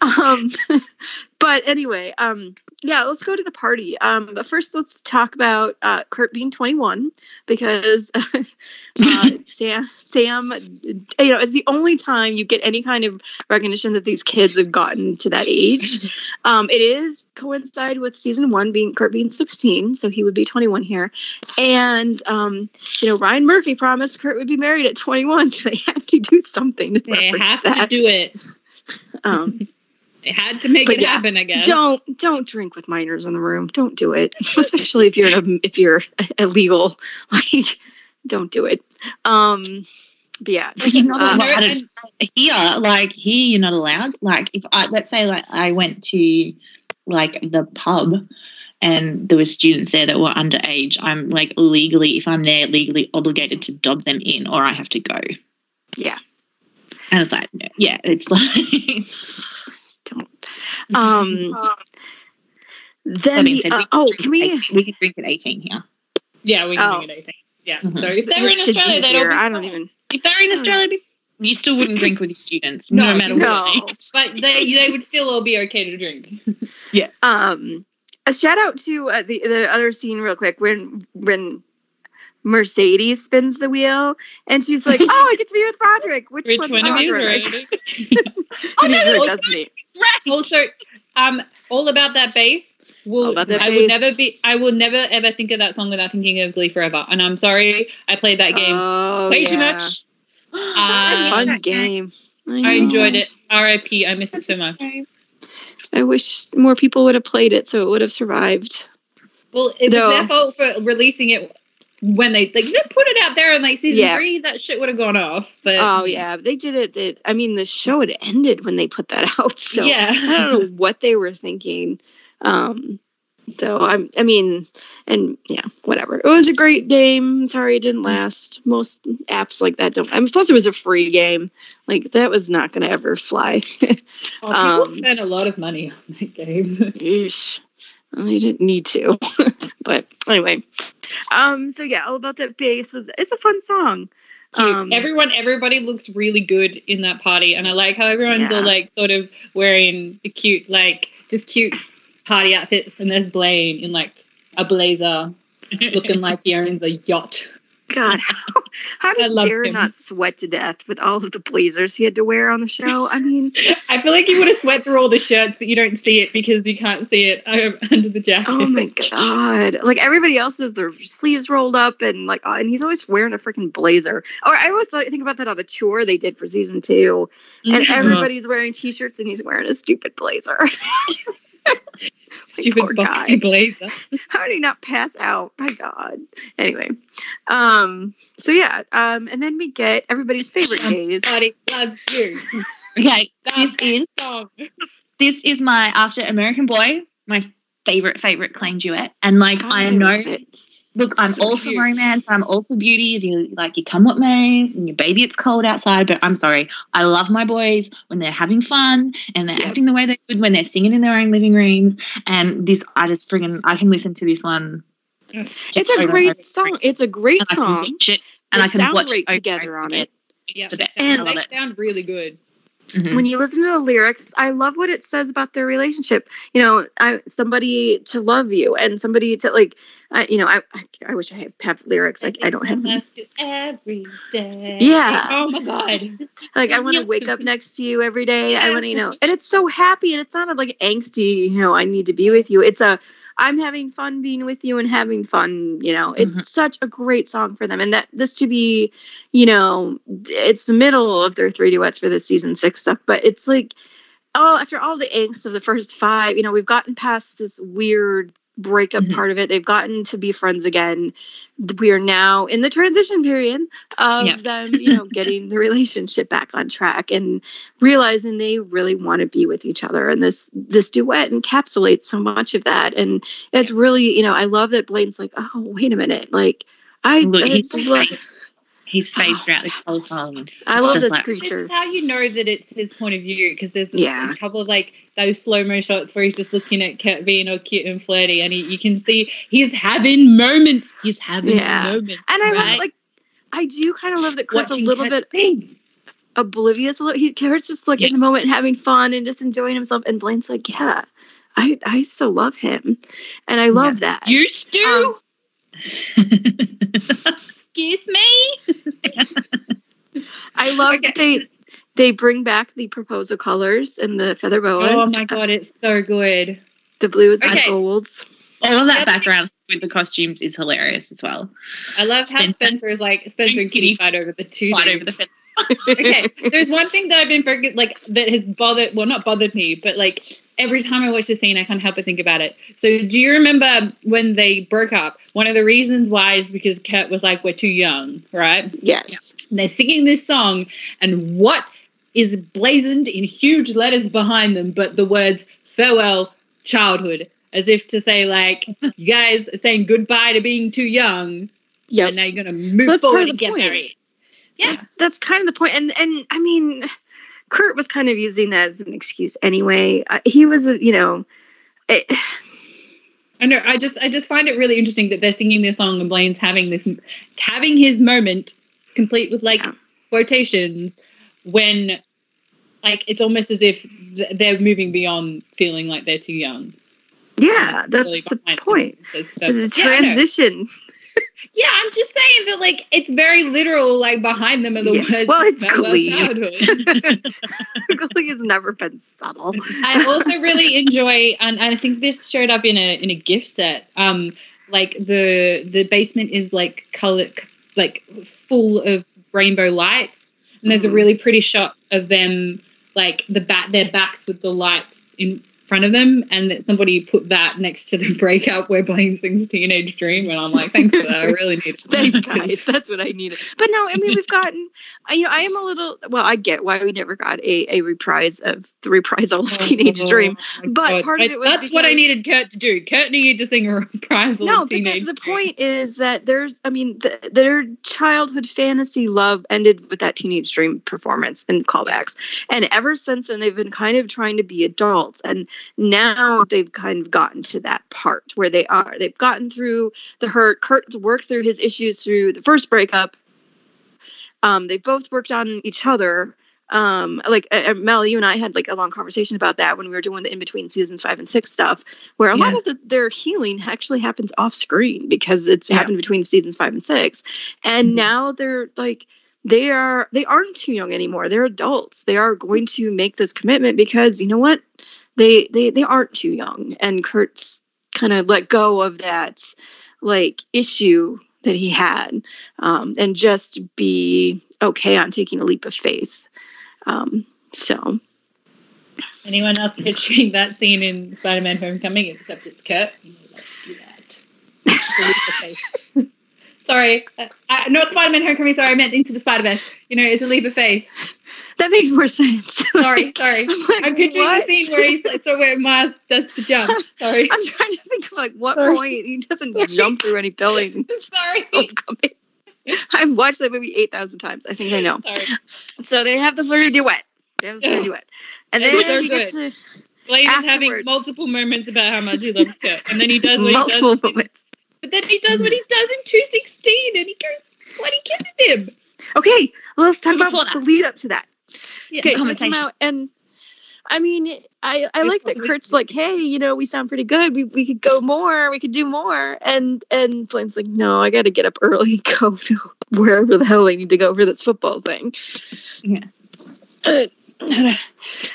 *laughs* um but anyway um yeah let's go to the party um but first let's talk about uh kurt being 21 because *laughs* uh sam sam you know it's the only time you get any kind of recognition that these kids have gotten to that age um it is coincide with season one being kurt being 16 so he would be 21 here and um you know ryan murphy promised kurt would be married at 21 so they *laughs* have to do something to They have that. to do it. um They had to make But it yeah, happen, I guess. don't don't drink with minors in the room. Don't do it, *laughs* especially if you're a, if you're illegal. *laughs* Like, don't do it. Um, but yeah, But you're not Um, allowed and- here, like here, you're not allowed. Like if I let's say like I went to like the pub and there were students there that were underage, I'm like legally, if I'm there, legally obligated to dob them in, or I have to go. Yeah. And it's like, yeah, it's *laughs* like. Just don't. Um, then the, said, uh, we oh, can we? 18 we can drink at 18 here. Yeah, we can Oh. make it 18. Yeah. Mhm. So if they it were in Australia, they'd all here. be I don't even. If they were in. Australia, you still wouldn't drink with your students, *laughs* No, no, matter no. what. But they they would still all be okay to drink. *laughs* Yeah. Um, a shout out to uh, the the other scene real quick when when. Mercedes spins the wheel and she's like, "Oh, I get to be with Roderick. Which, Which one's one of you Roderick?" already? And he also- doesn't he? Also, um, all about that bass. Will All About That I Bass. would never be. I will never ever think of that song without thinking of Glee Forever. And I'm sorry, I played that game Oh, way too much. What Uh, fun game. I know. enjoyed it. R.I.P. I miss it so much. I wish more people would have played it so it would have survived. Well, it No. was their fault for releasing it when they like they put it out there in like season Yeah. three. That shit would have gone off. But Oh yeah, they did it. It, I mean, the show had ended when they put that *laughs* out, so yeah. I don't know *laughs* what they were thinking. Um, so I'm, I mean, and yeah, whatever. It was a great game. Sorry it didn't last. Most apps like that don't. I mean, plus it was a free game. Like that was not going to ever fly. *laughs* Oh, people Um, spent a lot of money on that game. Yeesh. They didn't need to, *laughs* but anyway. Um. So yeah, all about that bass was. It's a fun song. Um, Everyone, everybody looks really good in that party, and I like how everyone's Yeah. all like sort of wearing the cute, like just cute party outfits, and there's Blaine in like a blazer, looking like he owns a yacht. God, *laughs* how, how did Darren him. not sweat to death with all of the blazers he had to wear on the show? I mean, *laughs* I feel like he would have sweat through all the shirts, but you don't see it because you can't see it *laughs* under the jacket. oh my god! Like everybody else has their sleeves rolled up and like, uh, and he's always wearing a freaking blazer. Or I always thought, think about that on the tour they did for season two, and everybody's wearing t-shirts and he's wearing a stupid blazer. *laughs* Stupid guy. boxy blazer. *laughs* How did he not pass out? My God. Anyway, um, so yeah, um, and then we get everybody's favorite days. Everybody loves you. *laughs* Okay, this is song. this is my after American Boy, my favorite favorite Klaine duet, and like I, know. it. Look, I'm So all for romance. I'm all for beauty. If you like, you come what mays, and your baby, it's cold outside. But I'm sorry, I love my boys when they're having fun and they're Yep. acting the way they would when they're singing in their own living rooms. And this, I just friggin' I can listen to this one. Mm. It's a great song. It's a great and I can song. watch it, and They I can watch it together on again. it. Yeah, the best. And- they it. sound really good. Mhm. when you listen to the lyrics i love what it says about their relationship you know i somebody to love you and somebody to like i you know i i, I wish i had have lyrics like i don't have them. every day. Yeah. Oh my god. *laughs* like i want to wake up next to you every day i want to you know *laughs* and it's so happy and it's not like angsty you know i need to be with you it's a i'm having fun being with you and having fun you know. It's mm-hmm. such a great song for them and that this to be you know it's the middle of their three duets for the season six stuff but it's like oh after all the angst of the first five you know we've gotten past this weird breakup Mhm. part of it they've gotten to be friends again we are now in the transition period of Yeah. them *laughs* you know getting the relationship back on track and realizing they really want to be with each other and this this duet encapsulates so much of that and it's really you know i love that blaine's like oh wait a minute like i Look, I face. *laughs* his face throughout the whole song. I love this like- This creature. is how you know that it's his point of view because there's Yeah. a couple of like those slow mo shots where he's just looking at Kurt being all cute and flirty, and he, you can see he's having moments. He's having Yeah. moments, And I right? love like I do kind of love that Kurt's a little Kurt bit sing. oblivious. A little, he Kurt's just like Yeah. in the moment having fun and just enjoying himself. And Blaine's like, yeah, I I still love him, and I love that. Used to. Um, *laughs* Excuse me. *laughs* I love Okay. that they they bring back the proposal colors and the feather boas. Oh my god, it's so good. The blues and Okay. golds. All of that Yep. background with the costumes is hilarious as well. I love how Spencer. Spencer is like Spencer and Kitty fight over the two. Fight over the fence. *laughs* okay, there's one thing that I've been forget like that has bothered well not bothered me, but like every time I watch the scene I can't help but think about it. So do you remember when they broke up? One of the reasons why is because Kurt was like, We're too young, right? Yes. And they're singing this song, and what is blazoned in huge letters behind them but the words farewell childhood. As if to say, like, *laughs* you guys are saying goodbye to being too young, Yeah. and now you're gonna move That's forward and get point. married. Yeah. That's that's kind of the point. And and I mean, Kurt was kind of using that as an excuse anyway. Uh, he was, you know, it, *sighs* I know. I just I just find it really interesting that they're singing this song and Blaine's having this having his moment, complete with like Yeah. quotations, when like it's almost as if th- they're moving beyond feeling like they're too young. yeah, Really that's the point. them. It's, It's a transition. *laughs* Yeah, I'm just saying that like it's very literal. Like behind them in the Yeah. words. Well, it's Glee. *laughs* Glee has never been subtle. I also really enjoy, and, and I think this showed up in a in a gift set. Um, like the the basement is like color, like full of rainbow lights, and there's a Mhm. really pretty shot of them, like the bat their backs with the light in front of them, and that somebody put that next to the *laughs* breakup where Blaine sings "Teenage Dream," and I'm like, thanks for that. I really need *laughs* Thanks, guys. *laughs* That's what I needed. But no, I mean, we've gotten, I- you know, I am a little, well, I get why we never got a, a reprise of the reprisal of oh, Teenage oh Dream. Oh my But God. part of it was that's what I needed Kurt to do. Kurt needed to sing a reprisal No, of but the, Teenage the point is that there's, I mean, the, their childhood fantasy love ended with that Teenage Dream performance and callbacks. And ever since then, they've been kind of trying to be adults. And now they've kind of gotten to that part where they are. They've gotten through the hurt. Kurt's worked through his issues through the first breakup. Um, they both worked on each other. Um, like uh, uh, Mel, you and I had like a long conversation about that when we were doing the in between seasons five and six stuff, where a lot of the, their healing actually happens off screen because it's Yeah. happened between seasons five and six, and Mhm. now they're like they are they aren't too young anymore. They're adults. They are going to make this commitment because you know what they they they aren't too young, and Kurt's kind of let go of that like issue that he had um, and just be okay on taking a leap of faith. Um, so Anyone else picturing that scene in Spider-Man: Homecoming except it's Kurt? You would like to do that. *laughs* The leap of faith. sorry, uh, uh, not Spider-Man: Homecoming. Sorry, I meant Into the Spider-Verse. You know, it's a leap of faith. that makes more sense. Sorry, sorry. I'm, like, I'm picturing what? the scene where he's like, so where Miles does the jump. *laughs* Sorry, I'm trying to think of like what Sorry. point he doesn't Sorry. jump through any buildings. *laughs* sorry, Homecoming. I've watched that movie eight thousand times. I think I know. sorry. So they have the flirty duet. They have the flirty duet, and then so you get good. to Blaine is having multiple moments about how much he loves Kurt, and then he does *laughs* what multiple he does. moments. But then he does what he does in 216, and he goes, bloody kisses him. Okay, well, let's talk But about before the lead up to that. Yeah, Okay, so conversation. come out and I mean, I I like that Kurt's like, hey, you know, we sound pretty good. We we could go more. We could do more. And and Blaine's like, no, I got to get up early, *laughs* go to wherever the hell I need to go for this football thing. Yeah. Uh, *clears throat*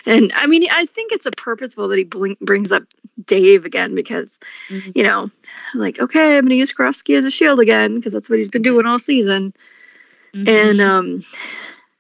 and I mean, I think it's a purposeful that he blink, brings up Dave again because, Mhm. you know, like, okay, I'm going to use Karofsky as a shield again because that's what he's been doing all season. Mm-hmm. And um,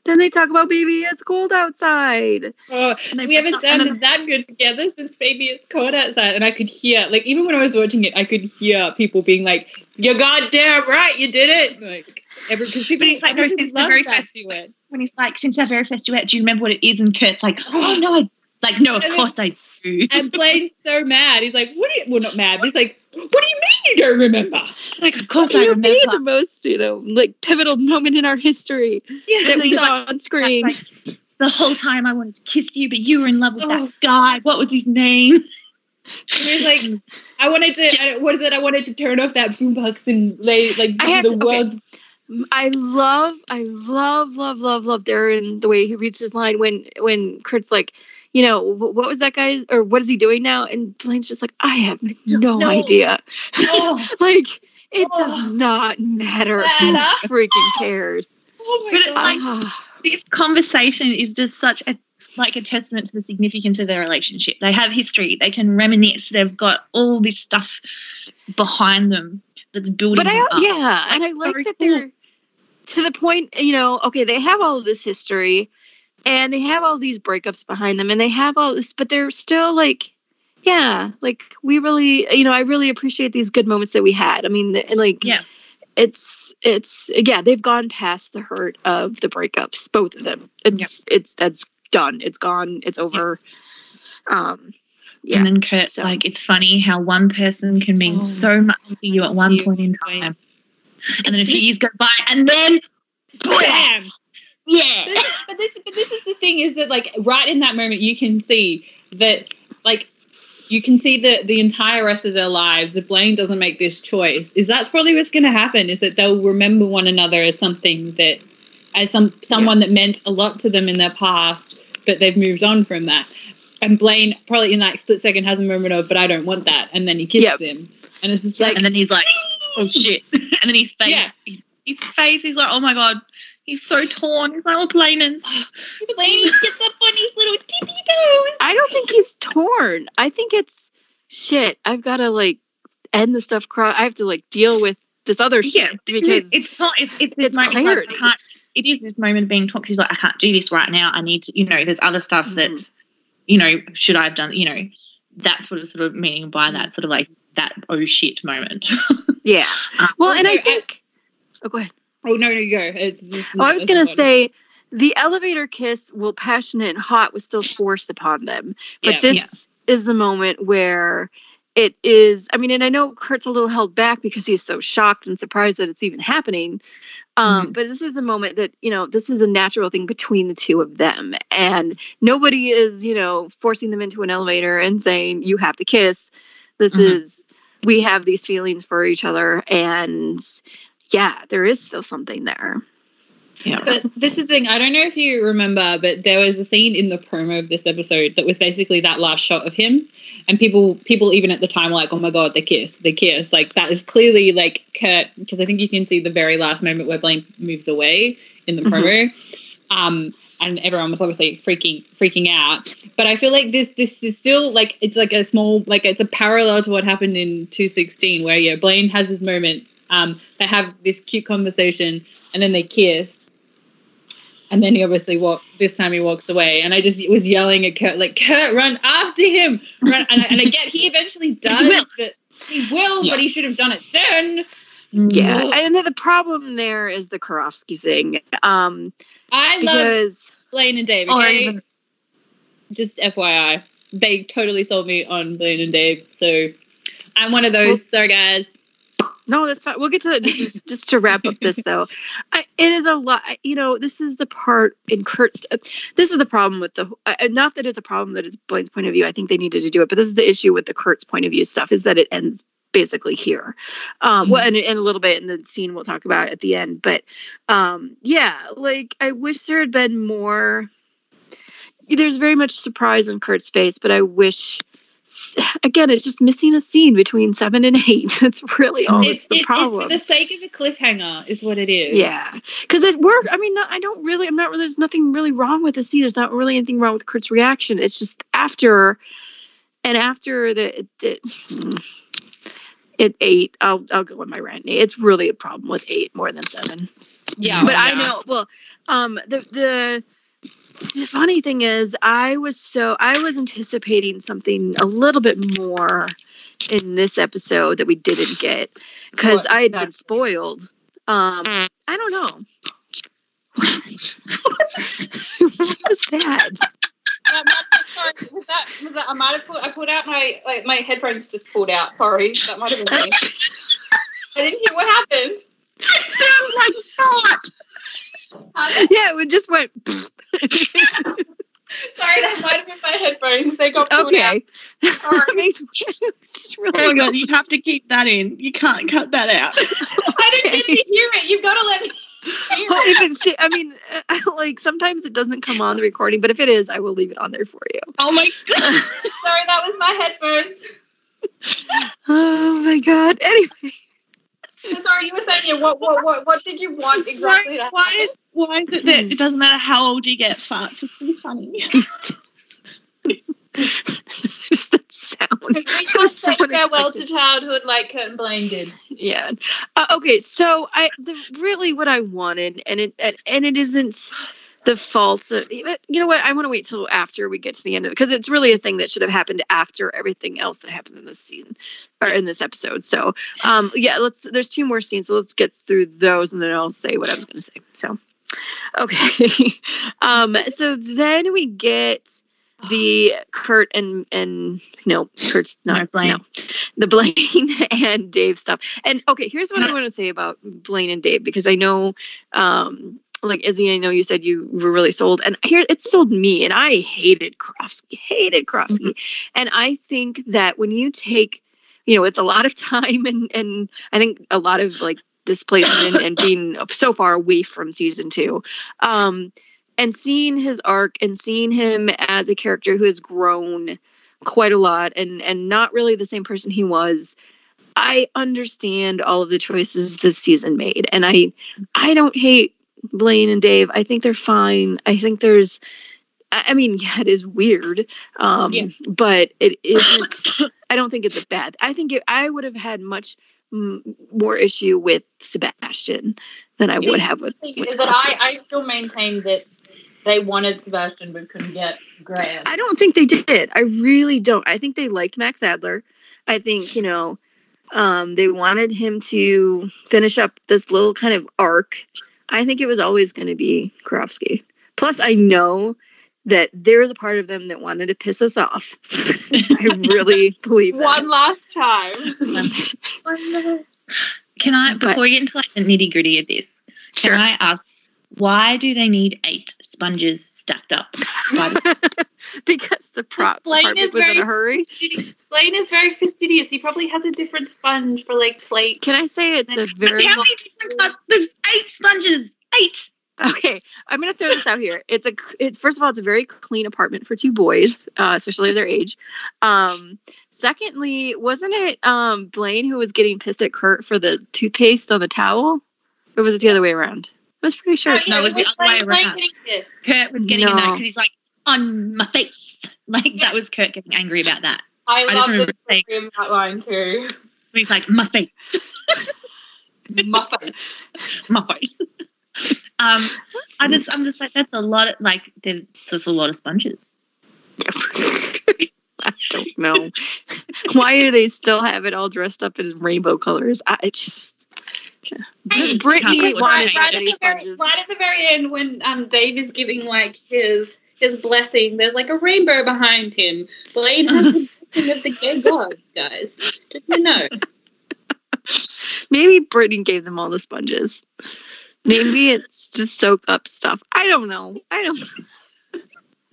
then they talk about baby, it's cold outside. Oh, And we haven't put that- and sounded that good together since Baby It's Cold Outside. And I could hear, like, even when I was watching it, I could hear people being like, You're goddamn right, you did it. Like, every, because people, But it's like, no, since the very first duet. when he's like, since our very first duet, do you remember what it is? And Kurt's like, oh no, I like no, of And then- course I. you? And Blaine's so mad. He's like, "What? Are you, well, not mad. He's like, "What do you mean you don't remember?" like, of course I You remember. made the most, you know, like pivotal moment in our history Yeah, that we he's saw on screen. like, the whole time I wanted to kiss you, but you were in love with Oh. that guy. What was his name? And he's like, I wanted to. I, what is it? I wanted to turn off that boombox and lay like I do the to- okay. world's I love, I love, love, love, love Darren the way he reads his line when when Kurt's like, you know, what was that guy or what is he doing now? And Blaine's just like, I have no, No. idea. Oh, *laughs* like it Oh. does not matter. Who freaking cares? Oh But it, like, Ah, this conversation is just such a like a testament to the significance of their relationship. They have history. They can reminisce. They've got all this stuff behind them that's building. but I, up. yeah, and I like that cool. they're to the point. You know, okay, they have all of this history, and they have all these breakups behind them, and they have all this, but they're still like. Yeah, like we really, you know, I really appreciate these good moments that we had. I mean, like, Yeah. it's it's yeah, they've gone past the hurt of the breakups, both of them. It's it's that's done. It's gone. It's over. Um, yeah, And then Kurt, so- like, it's funny how one person can mean Oh, so much to you at one you, point in time, and then a few years go by, and then bam. Yeah, This- but this, but this is the thing is that like right in that moment you can see that like you can see that the entire rest of their lives, if Blaine doesn't make this choice, is that's probably what's going to happen. Is that they'll remember one another as something that, as some someone that meant a lot to them in their past, but they've moved on from that. And Blaine probably in that split second has a moment of, but I don't want that, and then he kisses Yep. him, and it's just like, and then he's like, oh shit, *laughs* and then his face, Yeah. his, his face, he's like, oh my god, he's so torn. He's like, oh, Blaine, *gasps* Blaine gets up on his little tippy toes. I don't think he's torn. I think it's shit. I've got to like end the stuff. Cro- I have to like deal with this other Yeah, shit because it's not. It's, it's this it's moment. Like, clarity. I can't, it is this moment of being talked. He's like, I can't do this right now. I need to. You know, there's other stuff Mhm. that's, you know, should I have done? You know, that's what it's sort of meaning by that sort of like that oh shit moment. *laughs* yeah. Well, and I Also, I- think. Oh, go ahead. Oh no, no, you go. It's- it's- Oh, I was gonna say the elevator kiss, while passionate and hot, was still forced upon them. But Yeah, this yeah. is the moment where it is. I mean, and I know Kurt's a little held back because he's so shocked and surprised that it's even happening. Um, Mhm. But this is the moment that you know this is a natural thing between the two of them, and nobody is you know forcing them into an elevator and saying you have to kiss. This Mhm. is we have these feelings for each other, and yeah, there is still something there. yeah. But this is the thing. I don't know if you remember, but there was a scene in the promo of this episode that was basically that last shot of him, and people, people even at the time were like, "Oh my god, they kiss, they kiss!" Like that is clearly like Kurt, because I think you can see the very last moment where Blaine moves away in the promo, um, and everyone was obviously freaking freaking out. But I feel like this this is still like it's like a small like it's a parallel to what happened in two sixteen, where yeah, Blaine has this moment. Um, they have this cute conversation, and then they kiss and then he obviously walk. This time he walks away, and I just was yelling at Kurt, like Kurt, run after him, run. And I, and I get he eventually *laughs* does, will. but he will, Yeah. but he should have done it then. Yeah, and the problem there is the Karofsky thing. Um, I love because Blaine and Dave. Okay? even just FYI, they totally sold me on Blaine and Dave. So I'm one of those. sorry, guys. No, that's fine. We'll get to that. Just, just to wrap up this though, *laughs* I, it is a lot. You know, this is the part in Kurt's. This is the problem with the. Uh, not that it's a problem that it's Blaine's point of view. I think they needed to do it, but this is the issue with the Kurt's point of view stuff is that it ends basically here. Um, Well, and, and a little bit in the scene we'll talk about at the end, but um, yeah, like I wish there had been more. There's very much surprise on Kurt's face, but I wish. Again, it's just missing a scene between seven and eight. *laughs* That's really all. it's, the it's, it's for the sake of a cliffhanger, is what it is. Yeah, because it worked. I mean, not, I don't really. I'm not. really There's nothing really wrong with the scene. There's not really anything wrong with Kurt's reaction. It's just after, and after the it, it eight. I'll I'll go with my rant. It's really a problem with eight more than seven. Yeah, but I know. Well, um, the the. The funny thing is, I was so I was anticipating something a little bit more in this episode that we didn't get because I had been spoiled. Um, I don't know. what *laughs* was that? that sorry, was that, was that, I might have put, I pulled out my, like, my headphones just pulled out. Sorry, that might have been me. *laughs* I didn't hear what happened. Sounds like fart. Yeah, it just went. *laughs* sorry, that might have been my headphones. They got pulled out. *laughs* okay. that makes it's really Oh my god, you have to keep that in. You can't cut that out. *laughs* I didn't get to hear it. You've got to let me Well, if it's, I mean, uh, like sometimes it doesn't come on the recording, but if it is, I will leave it on there for you. Oh my god. Sorry, that was my headphones. Oh my god. Anyway, So sorry, you were saying yeah, what, what, what, what did you want exactly? to Why is why is it that it doesn't matter how old you get, farts It's pretty funny. *laughs* just that sound. Because we It can't was so say farewell to *laughs* childhood like Kurt and Blaine did. Yeah. Uh, okay. So I the really what I wanted, and it and, and it isn't the faults Of, you know what? I want to wait till after we get to the end of it because it's really a thing that should have happened after everything else that happened in this scene or in this episode. So um yeah, let's. There's two more scenes, so let's get through those, and then I'll say what I was going to say. So okay. *laughs* um. So then we get the Kurt and and no Kurt's not Blaine. no the Blaine *laughs* and Dave stuff. And okay, here's what I want to say about Blaine and Dave because I know, um, like Izzy, I know you said you were really sold, and here it sold me, and I hated Karofsky, hated Karofsky, and I think that when you take, you know, it's a lot of *laughs* time, and and I think a lot of like displacement and, and *coughs* being so far away from season two. Um, and seeing his arc and seeing him as a character who has grown quite a lot and and not really the same person he was i understand all of the choices this season made and i i don't hate blaine and dave i think they're fine i think there's i mean *laughs* yeah it is weird um Yeah. but it isn't *coughs* i don't think it's a bad i think it, i would have had much m- more issue with sebastian than i You would have with, with is that I, I still maintain that they wanted Sebastian but couldn't get Graham. I don't think they did. I really don't. I think they liked Max Adler. I think, you know, um, they wanted him to finish up this little kind of arc. I think it was always going to be Karofsky. Plus, I know that there is a part of them that wanted to piss us off. *laughs* I really *laughs* believe that. One last time. *laughs* Can I But- before we get into like the nitty gritty of this, can Sure. I ask why do they need eight sponges stacked up? By *laughs* the- because the prop Blaine department is was in very a hurry. fastidious. Blaine is very fastidious. He probably has a different sponge for like plate. Can I say it's a very how many different? There's eight sponges. Eight. Okay, I'm gonna throw this out here. It's a it's first of all, it's a very clean apartment for two boys, uh, especially their age. Um, secondly, wasn't it um Blaine who was getting pissed at Kurt for the toothpaste on the towel, or was it the other way around? I was pretty sure. Oh, it's- No, it was the other way around. Kurt was getting No. annoyed because he's like on my face. *laughs* Like Yeah. that was Kurt getting angry about that. I, just love the remember saying- that line too. *laughs* He's like my face, Muffin. *laughs* my face. um, I just I'm just like that's a lot. Of, like there's just a lot of sponges. I don't know why do they still have it all dressed up in rainbow colors. I it just. Hey, Brittany can't right- right, at the very, right at the very end when um Dave is giving like his his blessing, there's like a rainbow behind him. Blaine has the *laughs* blessing of the gay god, guys. Did you know? *laughs* Maybe Brittany gave them all the sponges. Maybe it's to soak up stuff. I don't know. I don't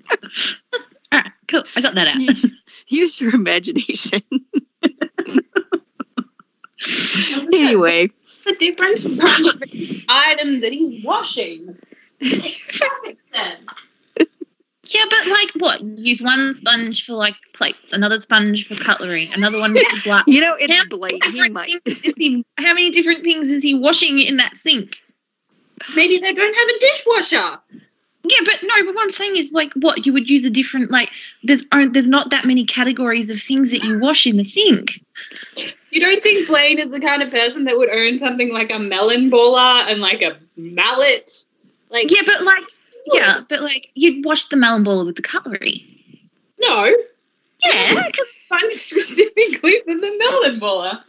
*laughs* All right, cool. I got that out. use your imagination. anyway, the difference from the item that he's washing. Makes perfect sense. Yeah, but like what? Use one sponge for like plates, another sponge for cutlery, another one for glass. *laughs* you know it's How Blaine. He might. he- how many different things is he washing in that sink? Maybe they don't have a dishwasher. Yeah, but no. But what I'm saying is like, what you would use a different like. There's aren't there's not that many categories of things that you wash in the sink. You don't think Blaine is the kind of person that would own something like a melon baller and like a mallet? Like Yeah, but like, yeah, but like you'd wash the melon baller with the cutlery. no, Yeah, because sponge specifically for the melon baller.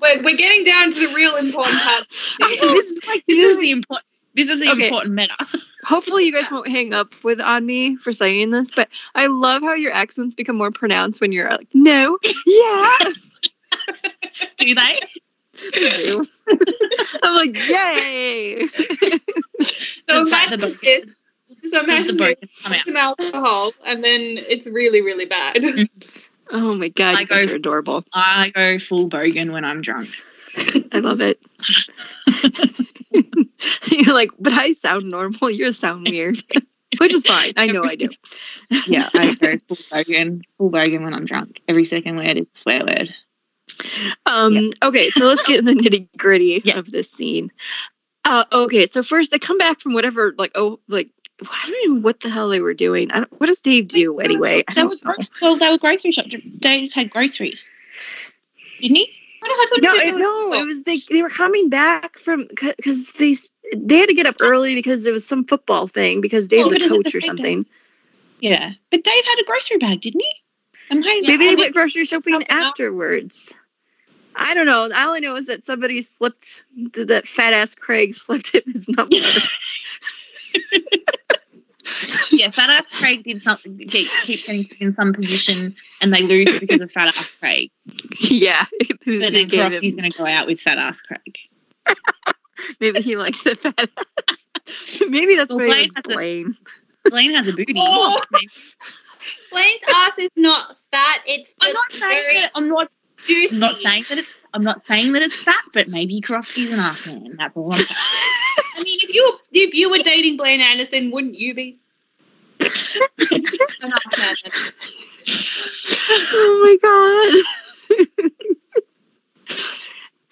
we're, we're getting down to the real important part. this is like this is the important. This is the Okay. important meta. hopefully you guys won't hang up with on me for saying this, but I love how your accents become more pronounced when you're like, no, *laughs* yeah. Do they? they do. I'm like, yay. *laughs* So Just like the imagine this. So Just the imagine book this, come out. some alcohol, and then it's really, really bad. Mm-hmm. Oh my god, I you guys go- are adorable. I go full bogan when I'm drunk. I love it. *laughs* you're like, but I sound normal. You sound weird, *laughs* which is fine. I know I do. Yeah, I go full bogan, full bogan when I'm drunk. Every second word is a swear word. Um, Yeah. Okay, so let's get in the nitty gritty *laughs* Yes. of this scene. Uh, okay, so first they come back from whatever, like, oh, like, I don't even know what the hell they were doing. I don't, what does Dave do anyway? I don't were know. well, they were grocery shop. Dave had groceries, didn't he? I know No, it, no, it was they. They were coming back from because they they had to get up early because there was some football thing because Dave's but a coach or something. Yeah, but Dave had a grocery bag, didn't he? Am I Yeah, Maybe they went grocery shopping afterwards. I don't know. All I know is that somebody slipped that fat ass Craig slipped him his number. *laughs* *laughs* yeah, fat ass Craig did something. Keep, keep getting in some position, and they lose because of fat ass Craig. yeah, *laughs* But then going to go out with fat ass Craig. maybe he likes the fat ass. maybe that's Well, what Blaine he has a- Blaine. Blaine has a booty. Oh. Maybe- Blaine's ass is not fat. It's just I'm not saying very that. I'm not. juicy. I'm not saying that it's. I'm not saying that it's fat, but maybe Karofsky's an ass man. That's all I'm saying. *laughs* I mean, if you if you were dating Blaine Anderson, wouldn't you be? *laughs* An ass man. oh my god.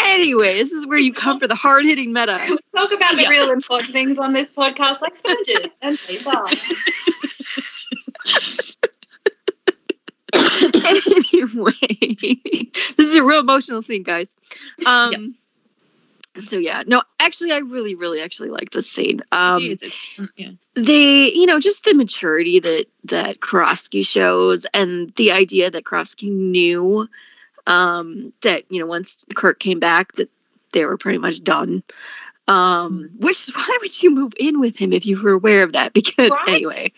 anyway, this is where you come for the hard hitting meta. We talk about the Yeah. real important things on this podcast, like sponges and paper. *laughs* anyway, *laughs* this is a real emotional scene, guys. Um, so yeah, no, actually, I really, really, actually like this scene. Um, mm, yeah. they, you know, just the maturity that that Karofsky shows, and the idea that Karofsky knew um, that you know once Kurt came back that they were pretty much done. Um, which *laughs* why would you move in with him if you were aware of that? Because anyway,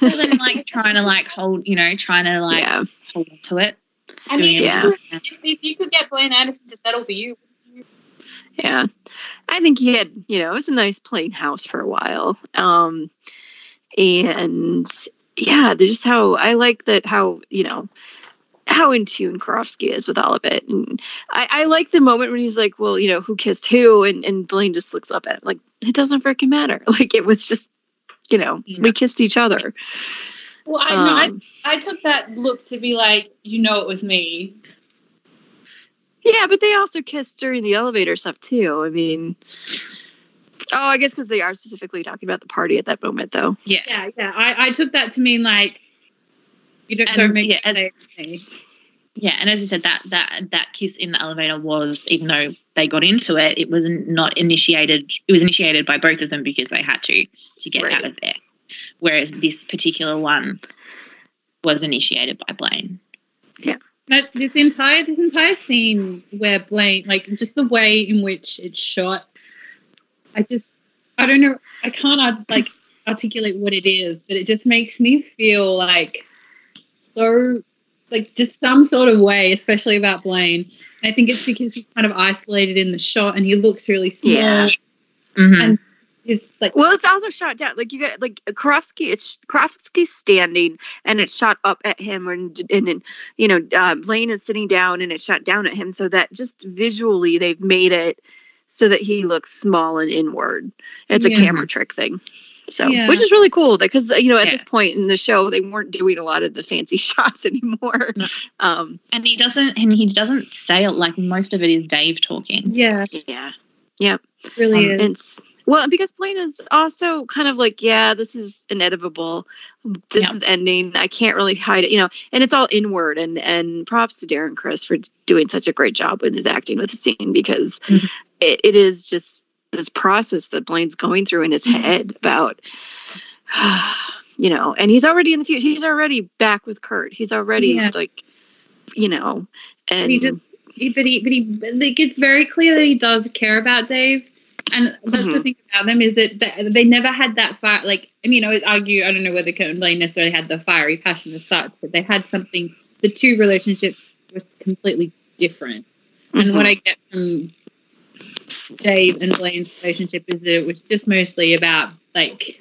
Well, then, like trying to like hold, you know, trying to like yeah, hold on to it. I mean, Yeah. if, if you could get Blaine Anderson to settle for you, Yeah. I think he had, you know, it was a nice plain house for a while. Um and yeah, there's just how I like that how, you know, how in tune Karofsky is with all of it. And I, I like the moment when he's like, Well, you know, who kissed who? And and Blaine just looks up at him like, it doesn't freaking matter. *laughs* Like it was just, you know, Yeah. we kissed each other. well, I, no, Um, I I took that look to be like, you know, it was me. yeah, but they also kissed during the elevator stuff too. I mean Oh, I guess because they are specifically talking about the party at that moment, though. Yeah. Yeah, yeah. I, I took that to mean like, you don't, And, don't make yeah, it as- me. Yeah, and as I said, that that that kiss in the elevator was, even though they got into it, it was not initiated. It was initiated by both of them because they had to to get Right. out of there. Whereas this particular one was initiated by Blaine. Yeah that this entire this entire scene where Blaine, like just the way in which it's shot, I just I don't know I can't like articulate what it is, but it just makes me feel like so like just some sort of way, especially about Blaine. I think it's because he's kind of isolated in the shot and he looks really small. Yeah. Mhm. And he's like Well, it's also shot down. Like you got like Karofsky. It's Karofsky's standing, and it's shot up at him, and and, and you know uh, Blaine is sitting down, and it's shot down at him, so that just visually they've made it so that he looks small and inward. It's a camera trick thing. So, Yeah. which is really cool because you know at Yeah. this point in the show they weren't doing a lot of the fancy *laughs* shots anymore. No. Um, and he doesn't, and he doesn't say it like most of it is Dave talking. yeah, yeah, it really Um, is. It's well because Blaine is also kind of like, yeah, this is inevitable. This Yeah. is ending. I can't really hide it, you know. And it's all inward. And and props to Darren Criss for doing such a great job with his acting with the scene because Mhm. it, it is just this process that Blaine's going through in his head about. *sighs* You know, and he's already in the future. He's already back with Kurt. He's already Yeah. like, you know, and He just- He- but he but he it gets very clear that he does care about Dave And that's the Mhm. thing about them is that th- they never had that fire. Like, I mean, I'd argue, I don't know whether Kurt and Blaine necessarily had the fiery passion as such, but they had something. The two relationships was completely different. And what I get from Dave and Blaine's relationship is that it was just mostly about like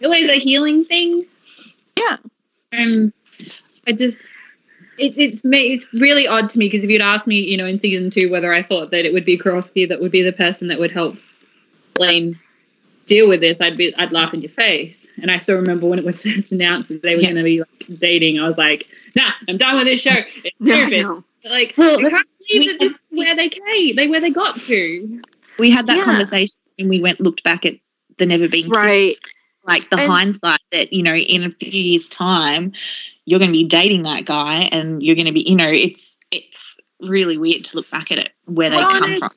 it was a healing thing. Yeah. And I just it, it's it's really odd to me because if you'd asked me, you know, in season two whether I thought that it would be Karofsky that would be the person that would help Blaine deal with this, I'd be I'd laugh in your face. And I still remember when it was first *laughs* announced that they were Yeah. going to be like, dating. I was like, Nah, I'm done with this show. It's *laughs* stupid. Like, Well, I can't believe that this is where they came, they where they got to. We had that Yeah. conversation and we went looked back at the Never Been Kissed Right. like the And- hindsight that you know in a few years time you're going to be dating that guy and you're going to be you know it's it's really weird to look back at it where Well, they come from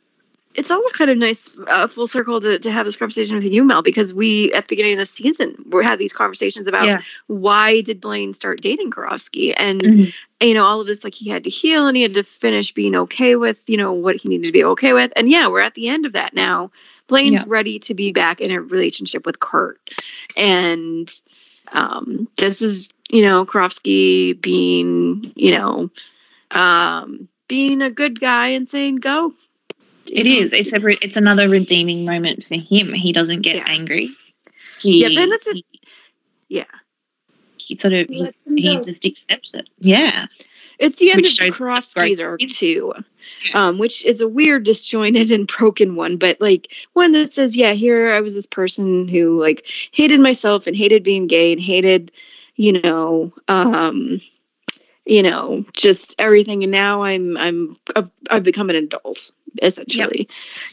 it's all kind of nice uh, full circle to, to have this conversation with you mel because we at the beginning of the season we had these conversations about Yeah. why did blaine start dating Karofsky and Mhm. you know all of this like he had to heal and he had to finish being okay with you know what he needed to be okay with and yeah we're at the end of that now blaine's Yeah. ready to be back in a relationship with kurt and um this is you know Karofsky being you know um being a good guy and saying go it is it's a re- it's another redeeming moment for him he doesn't get Yeah. angry he, Yeah, then that's it. he, Yeah. he sort of He he, lets them he go. just accepts it yeah It's the end Which of shows Karofsky's great- arc too, um, which is a weird, disjointed, and broken one. But like one that says, "Yeah, here I was this person who like hated myself and hated being gay and hated, you know, um, you know, just everything. And now I'm I'm I've, I've become an adult essentially.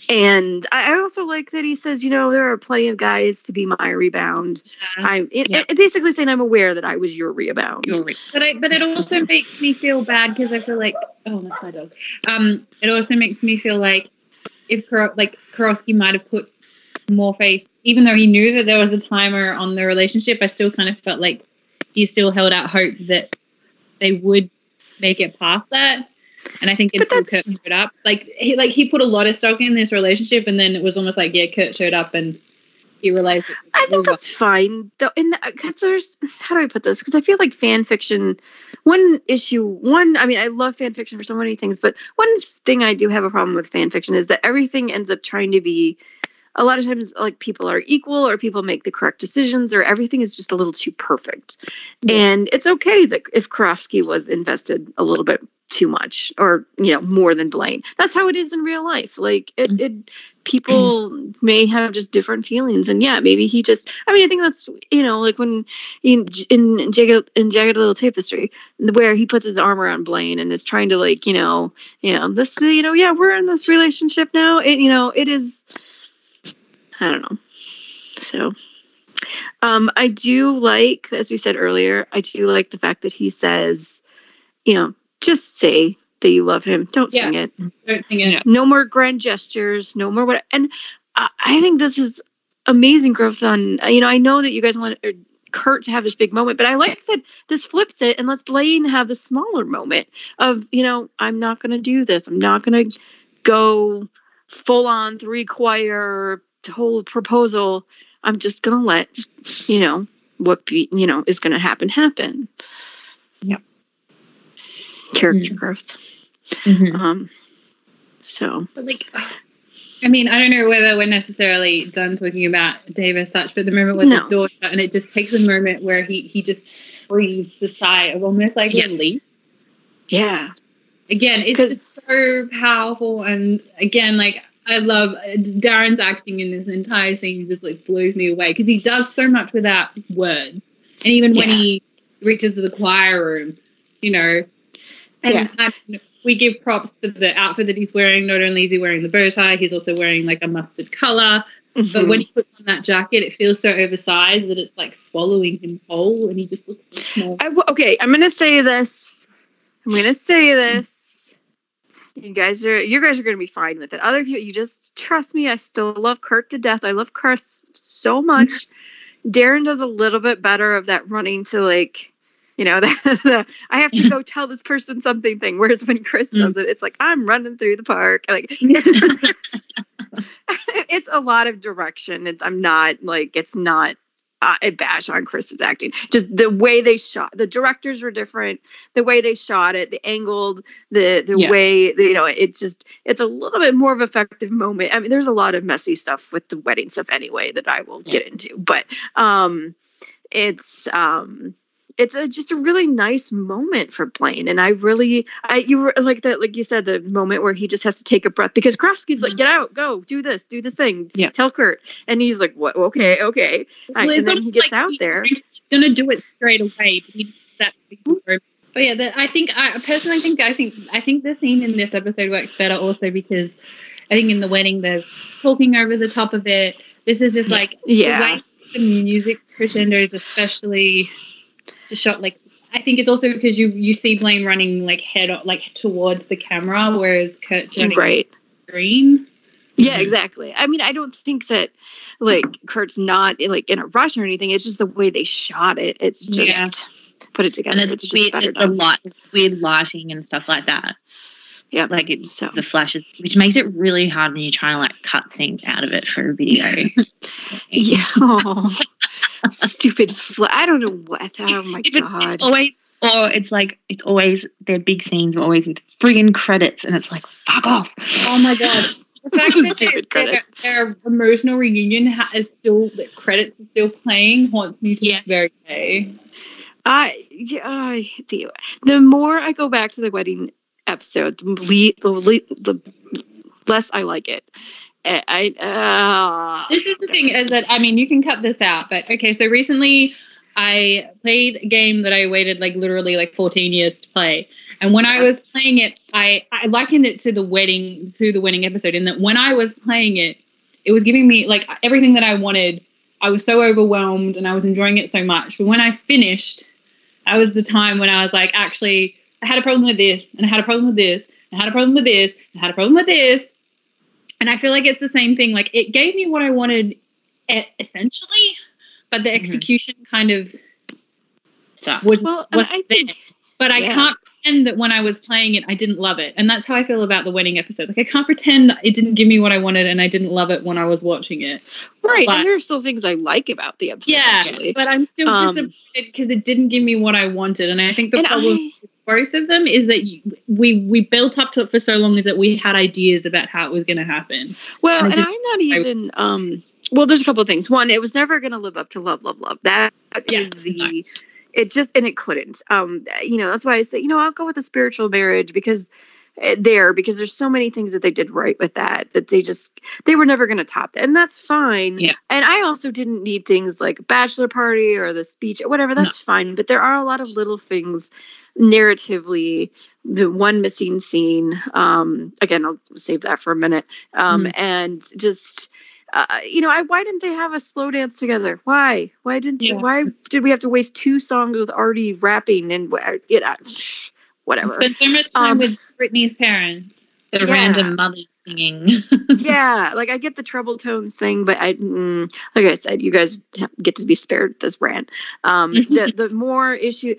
And I, I also like that he says, you know, there are plenty of guys to be my rebound. I'm it, Yeah. it- basically saying I'm aware that I was your rebound. But I, but it also makes me feel bad because I feel like oh that's my dog. Um, it also makes me feel like if like Karofsky might have put more faith, even though he knew that there was a timer on the relationship, I still kind of felt like he still held out hope that they would make it past that. And I think until Kurt showed up, like he like he put a lot of stock in this relationship, and then it was almost like yeah, Kurt showed up and he realized. I think that's fine though. In because there's how do I put this? Because I feel like fan fiction. One issue, one. I mean, I love fan fiction for so many things, but one thing I do have a problem with fan fiction is that everything ends up trying to be. A lot of times, like people are equal, or people make the correct decisions, or everything is just a little too perfect. And it's okay that if Karofsky was invested a little bit too much, or you know, more than Blaine. That's how it is in real life. Like it, it people mm-hmm. may have just different feelings and yeah maybe he just i mean i think that's you know like when in in jagged in jagged little tapestry where he puts his arm around blaine and is trying to like you know you know this you know yeah we're in this relationship now it you know it is i don't know. So um i do like as we said earlier i do like the fact that he says you know just say that you love him. Don't sing it. Don't think it. no more grand gestures. No more what and I, I think this is amazing growth on you know i know that you guys want uh, kurt to have this big moment but i like that this flips it and lets blaine have the smaller moment of you know i'm not going to do this. I'm not going to go full on three choir whole proposal i'm just going to let you know what be you know is going to happen happen Yep. character growth Mhm. um so But like, I mean, I don't know whether we're necessarily done talking about Dave as such, but the moment with No. his daughter, and it just takes a moment where he he just breathes the sigh of almost like Yeah. relief. yeah Again, it's just so powerful, and again, like I love Darren's acting in this entire scene just like blows me away because he does so much without words, and even when he reaches the choir room, you know, and Yeah. We give props for the outfit that he's wearing. Not only is he wearing the bow tie, he's also wearing like a mustard color. But Mhm. when he puts on that jacket, it feels so oversized that it's like swallowing him whole, and he just looks so small. I w- okay, I'm gonna say this. I'm gonna say this. You guys are you guys are gonna be fine with it. Other people, you just trust me. I still love Kurt to death. I love Chris so much. *laughs* Darren does a little bit better of that running to like, you know, *laughs* I have to go *laughs* tell this person something thing. Whereas when Chris mm. does it, it's like I'm running through the park. Like it's a lot of direction. It's, I'm not like it's not uh, a bash on Chris's acting. Just the way they shot. The directors were different. The way they shot it, the angled, the the Yeah. way you know. It's just it's a little bit more of effective moment. I mean, there's a lot of messy stuff with the wedding stuff anyway that I will get into, but um, it's um. It's a, just a really nice moment for Blaine, and I really, I you were like that, like you said, the moment where he just has to take a breath because Karofsky's like, mm-hmm. "Get out, go, do this, do this thing, Yeah. tell Kurt," and he's like, "What? Okay, okay," Well, and then he gets like out he- there. He's gonna do it straight away, but that. But yeah, the, I think I personally think I think I think the scene in this episode works better also because I think in the wedding there's talking over the top of it. This is just like Yeah. the music crescendos, especially the shot. Like I think it's also because you you see Blaine running like head on, like towards the camera, whereas Kurt's running Right. green. Yeah, exactly. I mean, I don't think that like Kurt's not like in a rush or anything. It's just the way they shot it. It's just Yeah. put it together. and it's it's, just weird, better it's the done. light, it's weird lighting and stuff like that. Yeah. Like it's So the flashes, which makes it really hard when you're trying to like cut scenes out of it for a video. *laughs* yeah. Oh, *laughs* stupid. Fl- I don't know what. Oh my If it's, god. it's always, or it's like it's always their big scenes are always with friggin' credits, and it's like fuck off. Oh my god. *laughs* The fact that Stupid their, their, emotional reunion ha- is still the credits are still playing haunts me to Yes. this very day. I yeah, I the the more I go back to the wedding episode, the, le- the, the less I like it. I, I uh, This is the thing is that I mean you can cut this out, but okay. So recently I played a game that I waited like literally like 14 years to play, and when I was playing it, I I likened it to the wedding to the wedding episode in that when I was playing it, it was giving me like everything that I wanted. I was so overwhelmed and I was enjoying it so much. But when I finished, that was the time when I was like, actually, I had a problem with this, and I had a problem with this, and I had a problem with this, and I had a problem with this. And I feel like it's the same thing. Like it gave me what I wanted essentially, but the execution kind of was, well, was I there. think But I yeah. can't pretend that when I was playing it, I didn't love it. And that's how I feel about the wedding episode. Like I can't pretend it didn't give me what I wanted and I didn't love it when I was watching it. right, but- and there are still things I like about the episode. Yeah, actually. but I'm still Um, disappointed because it didn't give me what I wanted. And I think the problem I, both of them is that you, we we built up to it for so long is that we had ideas about how it was going to happen. well, and and I'm not even. um Well, there's a couple of things. One, it was never going to live up to love, love, love. That is Yes. the. It just and it couldn't. Um, you know that's why I say you know I'll go with a spiritual marriage because uh, there because there's so many things that they did right with that that they just they were never going to top that and that's fine Yeah. and i also didn't need things like a bachelor party or the speech or whatever that's fine but there are a lot of little things narratively the one missing scene um again i'll save that for a minute um and just uh, you know, I why didn't they have a slow dance together? Why? Why didn't? Yeah. Why did we have to waste two songs with Artie rapping and you know, whatever? Spent so much time Um, with Brittany's parents. The yeah. random mothers singing. *laughs* yeah, like I get the treble tones thing, but I, mm, like I said, you guys get to be spared this rant. Um, *laughs* the the more issue,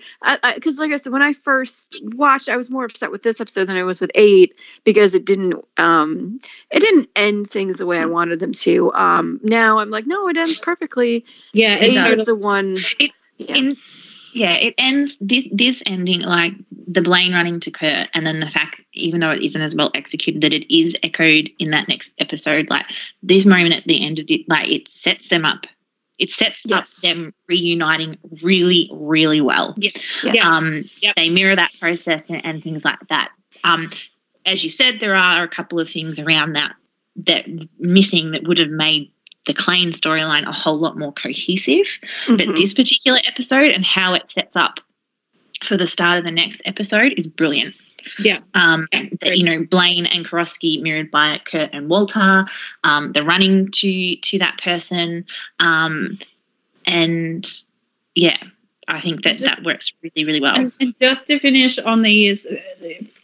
because like I said, when I first watched, I was more upset with this episode than I was with eight because it didn't, um, it didn't end things the way I wanted them to. Um, now I'm like, no, it ends perfectly. Yeah, Eight is the one. It- yeah. in yeah, it ends this this ending like the Blaine running to Kurt, and then the fact, even though it isn't as well executed, that it is echoed in that next episode. Like this moment at the end of it, like it sets them up. It sets Yes. up them reuniting really, really well. Yes. Yes. Um, Yep. They mirror that process and, and things like that. Um, as you said, there are a couple of things around that that missing that would have made the Klaine storyline a whole lot more cohesive. But Mhm. this particular episode and how it sets up for the start of the next episode is brilliant. Yeah. Um, that, you know, Blaine and Karofsky mirrored by Kurt and Walter, um, the running to to that person, um, and yeah, I think that that works really, really well. And, and just to finish on these uh,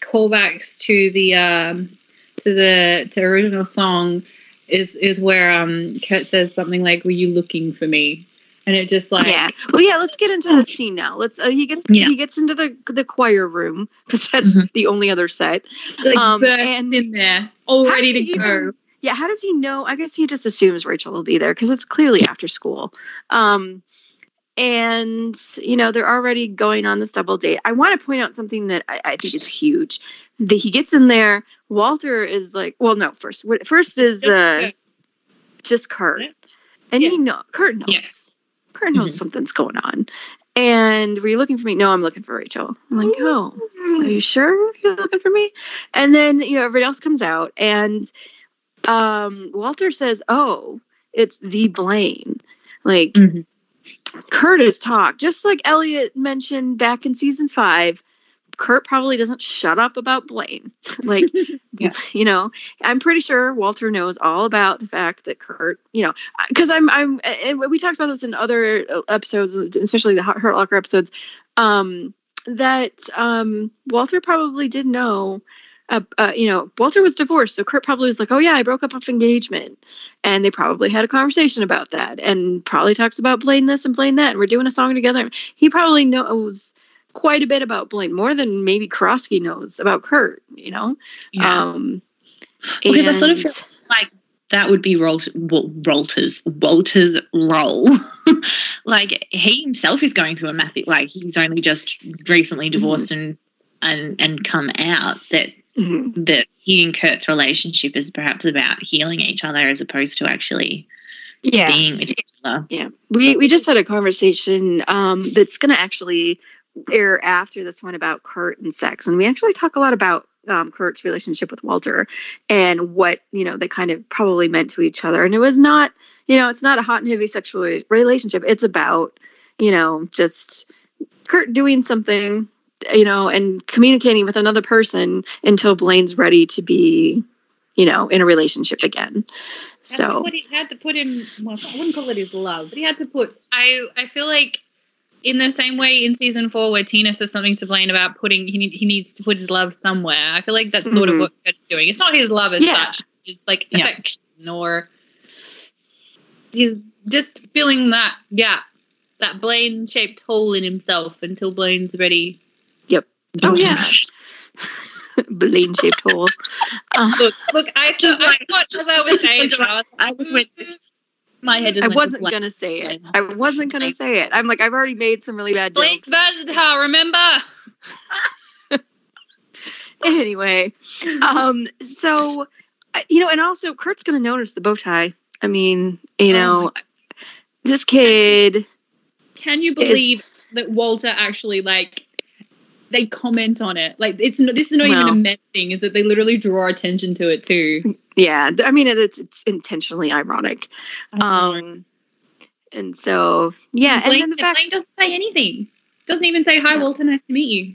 callbacks to the um, to the to original song is is where um Kurt says something like, "Were you looking for me?" And it just like yeah. Well, yeah. Let's get into the scene now. Let's. Uh, he gets. Yeah. He gets into the the choir room because that's Mhm. the only other set. like Um, and- in there, all ready to go. even- yeah, how does he know? I guess he just assumes Rachel will be there because it's clearly after school. Um, and you know they're already going on this double date. I want to point out something that I, I think is huge. That he gets in there. Walter is like, well, no, first, what- first is uh, just Kurt, and Yeah. he know Kurt knows. Yes. Kurt knows Mhm. something's going on. And were you looking for me? No, I'm looking for Rachel. I'm like, oh, are you sure you're looking for me? And then, you know, everybody else comes out and um Walter says, Oh, it's the Blaine. Like Mhm. Curtis talk, just like Elliot mentioned back in season five. Kurt probably doesn't shut up about Blaine. *laughs* like, *laughs* Yeah. *laughs* you know, I'm pretty sure Walter knows all about the fact that Kurt, you know, because I'm, I'm, and we talked about this in other uh, episodes, especially the Hurt Locker episodes, um, that um, Walter probably did know. Uh, uh, you know, Walter was divorced, so Kurt probably was like, "Oh yeah, I broke up off engagement," and they probably had a conversation about that, and probably talks about Blaine this and Blaine that, and we're doing a song together. He probably knows quite a bit about Blaine, more than maybe Karofsky knows about Kurt. You know, Yeah. um, Because I sort of and- feel like that would be Walter, Walter's Walter's role. *laughs* like he himself is going through a massive like he's only just recently divorced and and and come out that Mhm. that he and Kurt's relationship is perhaps about healing each other as opposed to actually yeah, being with each other. Yeah, we we just had a conversation um, that's going to actually air after this one about Kurt and sex, and we actually talk a lot about um, Kurt's relationship with Walter and what you know they kind of probably meant to each other. And it was not, you know, it's not a hot and heavy sexual relationship. It's about, you know, just Kurt doing something, you know, and communicating with another person until Blaine's ready to be, you know, in a relationship again. So. what he had to put in. Well, I wouldn't call it his love, but he had to put. I I feel like in the same way in season four where Tina says something to Blaine about putting he need, he needs to put his love somewhere. I feel like that's sort of Mhm. what Kurt's doing. It's not his love as Yeah. such. It's like Yeah. affection or he's just filling that gap, that Blaine shaped hole in himself until Blaine's ready. Yep. Oh yeah. *laughs* Blaine shaped hole. Uh, Look, look, I thought, I thought as I was *laughs* saying, I was I just went. My head. Just I wasn't blank. gonna say it. I wasn't gonna say it. I'm like, I've already made some really bad Blake jokes. versus her, remember? *laughs* Anyway, um, so you know, and also Kurt's gonna notice the bow tie. I mean, you Oh know, this kid. Can you It's- believe that Walter actually like they comment on it? Like it's no, this is not even a mess thing. Is that they literally draw attention to it too? Yeah, I mean, it's it's intentionally ironic. Um, and so yeah, and Blaine, then the fact Blaine doesn't say anything. Doesn't even say hi, No. Walter. Nice to meet you.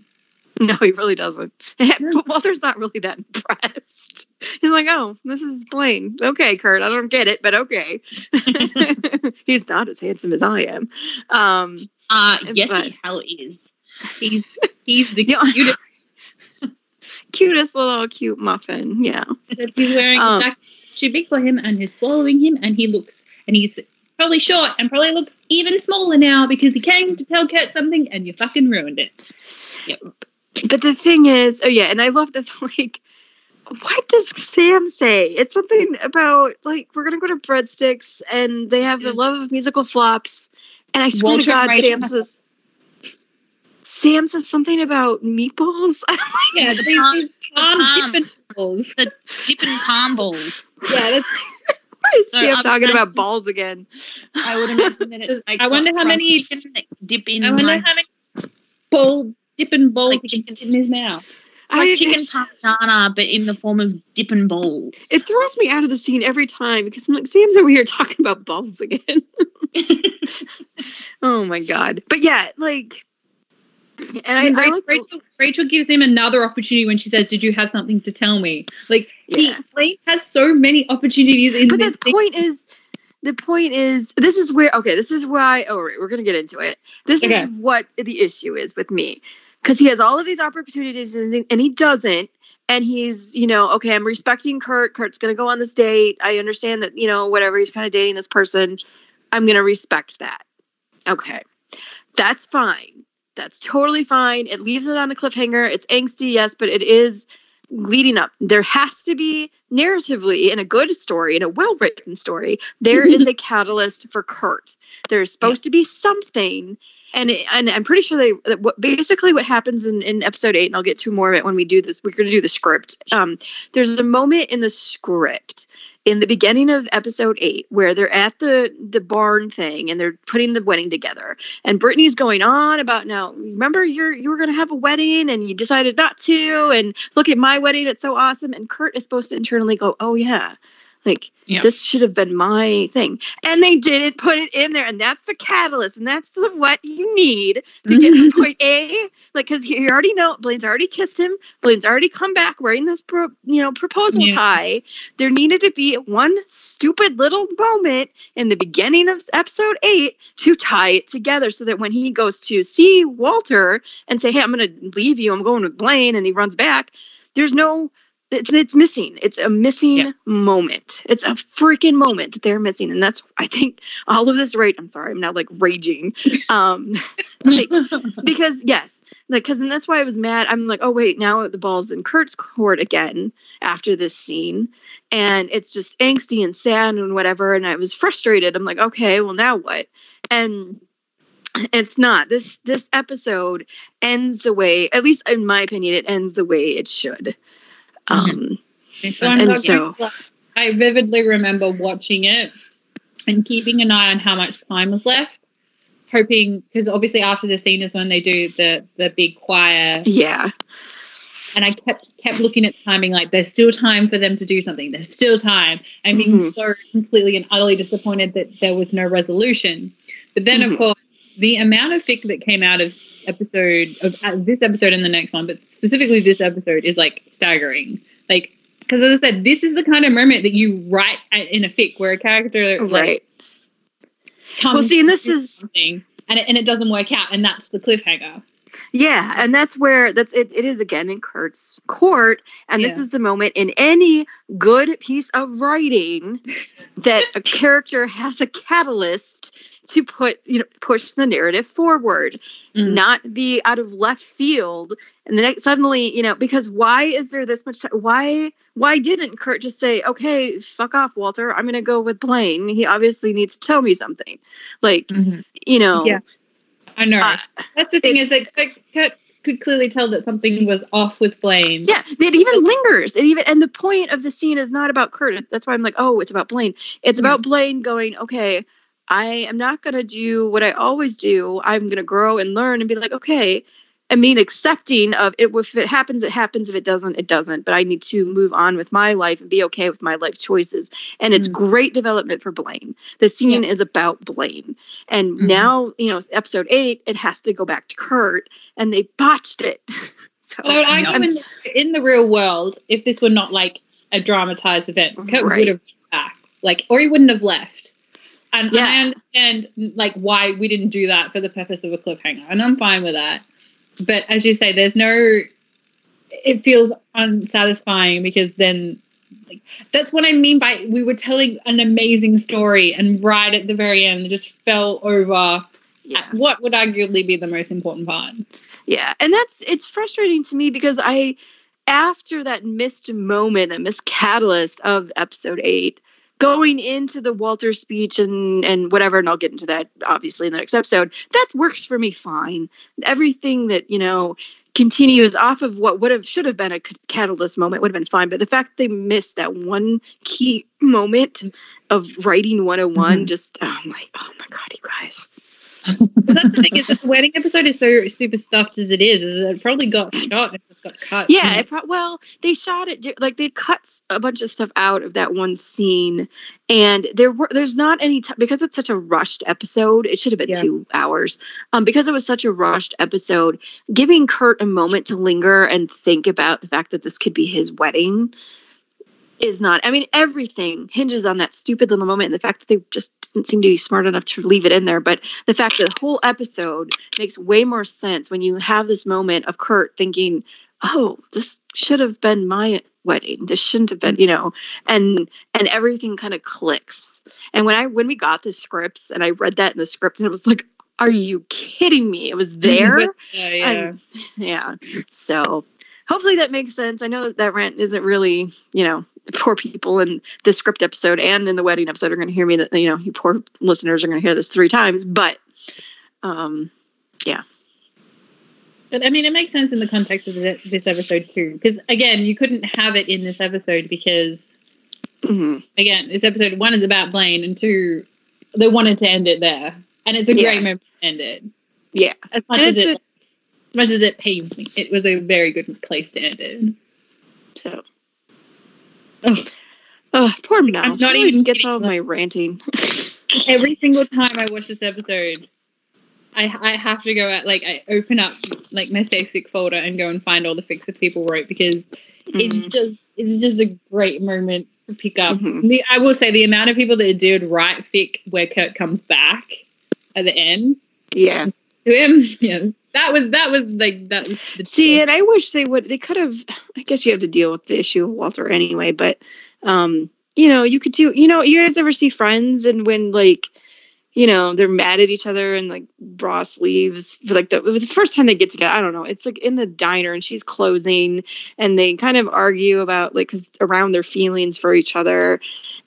No, he really doesn't. *laughs* but Walter's not really that impressed. He's like, oh, this is Blaine. Okay, Kurt, I don't get it, but okay. *laughs* He's not as handsome as I am. Um, Uh, yes, But- he hell is. He's he's the *laughs* cutest. Cutest little cute muffin. Yeah. He's wearing Um, exactly too big for him, and he's swallowing him, and he looks and he's probably short and probably looks even smaller now because he came to tell Kurt something, and you fucking ruined it. Yep. But the thing is, oh yeah, and I love this. *laughs* Like, what does Sam say? It's something about like we're gonna go to Breadstix, and they have the love of musical flops. And I swear Walter to God, Rachel Sam says. Sam says something about meatballs. *laughs* I'm Yeah, these, these palm palm. dipping balls. The dipping palm balls. Yeah, that's *laughs* why So Sam I'm talking about balls again? I would imagine that *laughs* it's like I wonder how many- chicken that dip in I wonder like, how many ball dipping balls Like chicken- fit in his mouth. like I- chicken parmigiana, but in the form of dipping balls. It throws me out of the scene every time because I'm like, Sam's over here talking about balls again. oh my god! But yeah, like, and I, And I Rachel, like Rachel, Rachel gives him another opportunity when she says, "Did you have something to tell me?" Like Yeah. he, has so many opportunities in but the thing. point is the point is this is where okay this is why oh right, we're gonna get into it. This Okay. is what the issue is with me. Because he has all of these opportunities and, and he doesn't. And he's you know okay i'm respecting kurt. Kurt's gonna go on this date. I understand that you know whatever he's kind of dating this person. I'm gonna respect that. Okay. That's fine that's totally fine it leaves it on a cliffhanger it's angsty yes but it is leading up. There has to be narratively in a good story, in a well written story, there is *laughs* a catalyst for Kurt. There's supposed to be something. And, it- and I'm pretty sure they that what basically what happens in, in episode eight, and I'll get to more of it when we do this. We're going to do the script. Um, there's a moment in the script in the beginning of episode eight where they're at the the barn thing and they're putting the wedding together. And Brittany's going on about now remember you're you were going to have a wedding and you decided not to and look at my wedding it's so awesome. And Kurt is supposed to internally go oh yeah like Yeah. this should have been my thing and they didn't put it in there and that's the catalyst and that's the what you need to get to *laughs* point A like because you already know Blaine's already kissed him Blaine's already come back wearing this pro, you know proposal Yeah. tie there needed to be one stupid little moment in the beginning of episode eight to tie it together so that when he goes to see Walter and say, Hey, I'm going to leave you, I'm going with Blaine, and he runs back, there's no. It's, it's missing. It's a missing Yeah. moment. It's a freaking moment that they're missing, and that's I think all of this. Right? I'm sorry. I'm now like raging, um, *laughs* like, because yes, like because and that's why I was mad. I'm like, oh wait, now the ball's in Kurt's court again after this scene, and it's just angsty and sad and whatever. And I was frustrated. I'm like, okay, well now what? And it's not this this episode ends the way at least in my opinion it ends the way it should um This So And so- I vividly remember watching it and keeping an eye on how much time was left, hoping because obviously after the scene is when they do the the big choir, yeah and I kept kept looking at timing like there's still time for them to do something. There's still time, and being Mhm. so completely and utterly disappointed that there was no resolution. But then, Mhm. of course, the amount of fic that came out of episode of uh, this episode and the next one, but specifically this episode, is like staggering. Like, because as I said, this is the kind of moment that you write at- in a fic where a character like, right comes well see and this is something and it, and it doesn't work out, and that's the cliffhanger. yeah and that's where that's it it is again in kurt's court and this is the moment in any good piece of writing that a character has a catalyst to put you know push the narrative forward Mm. not be out of left field and then suddenly you know because why is there this much time why why didn't kurt just say okay fuck off walter i'm gonna go with blaine he obviously needs to tell me something like you know Yeah. I know. uh, That's the thing is that Kurt, Kurt could clearly tell that something was off with Blaine. yeah it even lingers it even and the point of the scene is not about kurt that's why i'm like oh it's about blaine it's Mm-hmm. about blaine going okay i am not going to do what i always do i'm going to grow and learn and be like okay I mean, accepting of it. If it happens, it happens. If it doesn't, it doesn't. But I need to move on with my life and be okay with my life choices. And it's Mm. great development for Blaine. The scene is about Blaine. And Mhm. now, you know, it's episode eight, it has to go back to Kurt, and they botched it. *laughs* so But I would argue I'm in the, in the real world, if this were not like a dramatized event, Kurt Right. would have back, like, or he wouldn't have left. And Yeah. I understand like why we didn't do that for the purpose of a cliffhanger, and I'm fine with that. But as you say, there's no. It feels unsatisfying because then, like, that's what I mean by we were telling an amazing story, and right at the very end, just fell over yeah. what would arguably be the most important part. Yeah, and that's it's frustrating to me because I, after that missed moment, that missed catalyst of episode eight, going into the Walter speech and and whatever, and I'll get into that obviously in the next episode. That works for me fine. Everything that you know continues off of what would have should have been a catalyst moment would have been fine, but the fact they missed that one key moment of writing 101 Mhm. just oh, I'm like oh my god you guys But that's the thing is that the wedding episode is so super stuffed as it is. Is it probably got shot and it just got cut. Yeah, it pro- well, they shot it like they cut a bunch of stuff out of that one scene, and there were there's not any time because it's such a rushed episode. It should have been Yeah. two hours, um, because it was such a rushed episode. Giving Kurt a moment to linger and think about the fact that this could be his wedding is not. I mean, everything hinges on that stupid little moment, and the fact that they just didn't seem to be smart enough to leave it in there. But the fact that the whole episode makes way more sense when you have this moment of Kurt thinking oh this should have been my wedding this shouldn't have been you know and and everything kind of clicks and when i when we got the scripts and i read that in the script and it was like are you kidding me it was *laughs* there yeah, yeah. Yeah so hopefully that makes sense. I know that that rant isn't really, you know, poor people in the script episode and in the wedding episode are going to hear me that, you know, you poor listeners are going to hear this three times, but, um, yeah. But I mean, it makes sense in the context of this episode too, because again, you couldn't have it in this episode because mhm. again, this episode one is about Blaine, and two, they wanted to end it there, and it's a Yeah. great moment to end it. yeah. As much as it, as much as it pains me, it was a very good place to end it. So. Oh, poor Mel. I'm not always even gets all my ranting. *laughs* Every single time I watch this episode, I I have to go at like I open up like my Facebook folder and go and find all the fics that people wrote because it's Mhm. just it's just a great moment to pick up. Mhm. The, I will say the amount of people that did write fic where Kurt comes back at the end Yeah. To him, *laughs* yes, that was that was like that. Was See, and I wish they would. They could have. I guess you have to deal with the issue of Walter anyway. But, um, you know, you could do. You know, you guys ever see Friends and when like, you know, they're mad at each other and like Ross leaves. for, Like the, it was the first time they get together. I don't know. It's like in the diner and she's closing and they kind of argue about like because around their feelings for each other.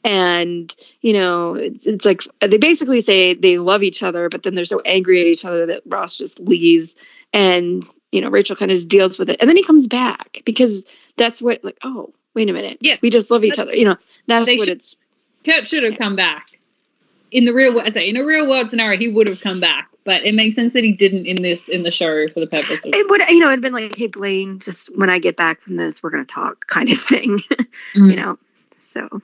And you know, it's, it's like they basically say they love each other, but then they're so angry at each other that Ross just leaves and you know rachel kind of just deals with it and then he comes back because that's what like oh wait a minute Yeah. we just love each other you know that's what should- it's Kurt should have come back. In the real, I say in a real world scenario, he would have come back, but it makes sense that he didn't in this in the show for the purpose of it would you know it'd been like hey blaine just when i get back from this we're gonna talk *laughs* kind of thing Mm. you know so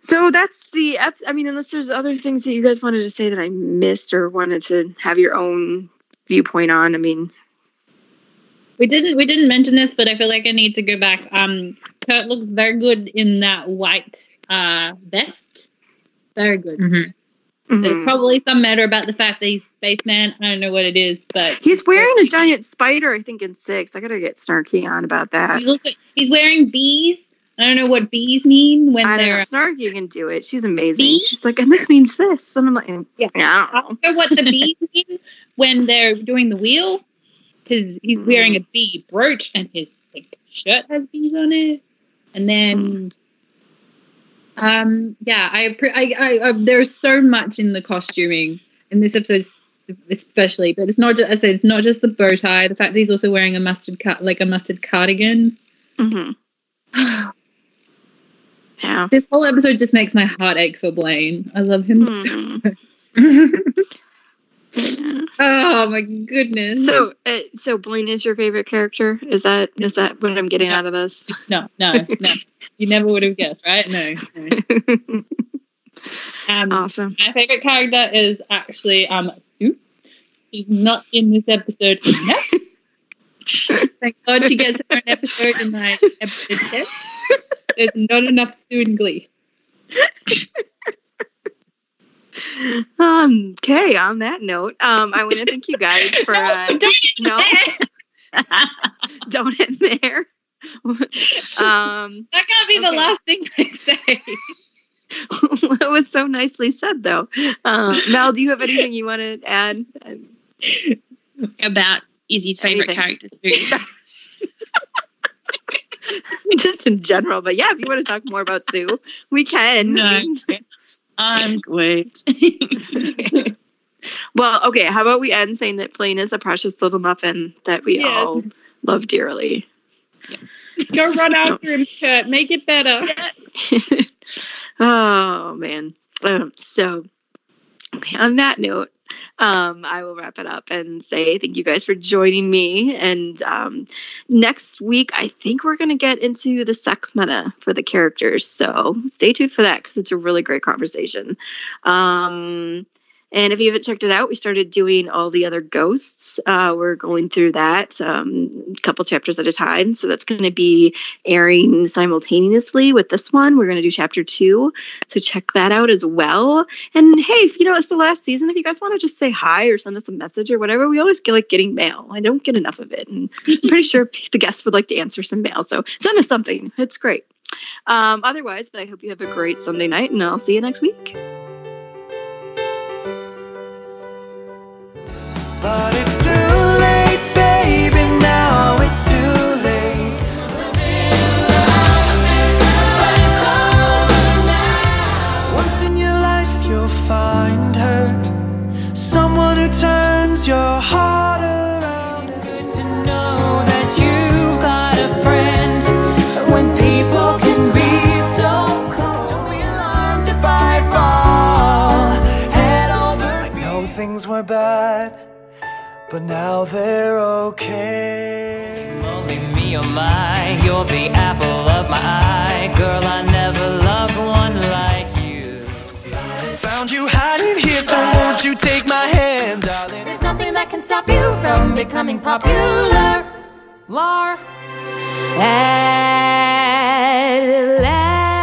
so that's the ep- i mean unless there's other things that you guys wanted to say that i missed or wanted to have your own viewpoint on i mean We didn't we didn't mention this, but I feel like I need to go back. Um, Kurt looks very good in that white uh vest. Very good. Mm-hmm. There's mhm. probably some matter about the fact that he's spaceman. I don't know what it is, but he's wearing a giant spider i think in six i gotta get snarky on about that He's also he's wearing bees. I don't know what bees mean when I don't know. they're. Snarky can do it. She's amazing. See? She's like, and this means this. And I'm like, Yeah. yeah. I don't Ask her what the bees *laughs* mean when they're doing the wheel, because he's wearing a bee brooch and his like, shirt has bees on it, and then. Um. Yeah, I, I, I, I. There's so much in the costuming in this episode, especially. But it's not. Just, I said it's not just the bow tie. The fact that he's also wearing a mustard cut, like a mustard cardigan. Mhm. *sighs* Yeah. This whole episode just makes my heart ache for Blaine. I love him so Mhm. much. *laughs* *laughs* oh my goodness. So, uh, so Blaine is your favorite character? Is that is that what I'm getting Yeah. out of this? *laughs* no, no, no. *laughs* You never would have guessed, right? No. no. Um, awesome. My favorite character is actually um Sue. She's not in this episode enough. Thank God she gets her own episode in my episode 10. There's not enough Sue in Glee. Um, okay. On that note, um, I want to thank you guys for *laughs* uh, no, *laughs* don't end there. *laughs* um, That can't be the last thing I say. it was so nicely said, though. Um, Mel, do you have anything you want to add? About Izzy's favorite Anything. character too. just in general. But yeah, if you want to talk more about Sue, we can. No, I'm great. *laughs* well, okay. How about we end saying that Blaine is a precious little muffin that we Yes. all love dearly. Go run after him, Kurt. Make it better. *laughs* oh man. Um, so okay, on that note, um, I will wrap it up and say thank you guys for joining me. And um, next week, I think we're going to get into the sex meta for the characters. So stay tuned for that because it's a really great conversation. Um, and if you haven't checked it out, we started doing all the other ghosts. Uh, we're going through that um, a couple chapters at a time. So that's going to be airing simultaneously with this one. We're going to do chapter two. So check that out as well. And hey, if you know it's the last season, if you guys want to just say hi or send us a message or whatever, we always get like getting mail. I don't get enough of it. And I'm pretty sure *laughs* the guests would like to answer some mail. So send us something. It's great. Um, otherwise, I hope you have a great Sunday night and I'll see you next week. But but now they're okay. Only me, oh my, you're the apple of my eye. Girl, I never loved one like you. Found you hiding here, so won't you take my hand, darling? There's nothing that can stop you from becoming popular. Lar. At last.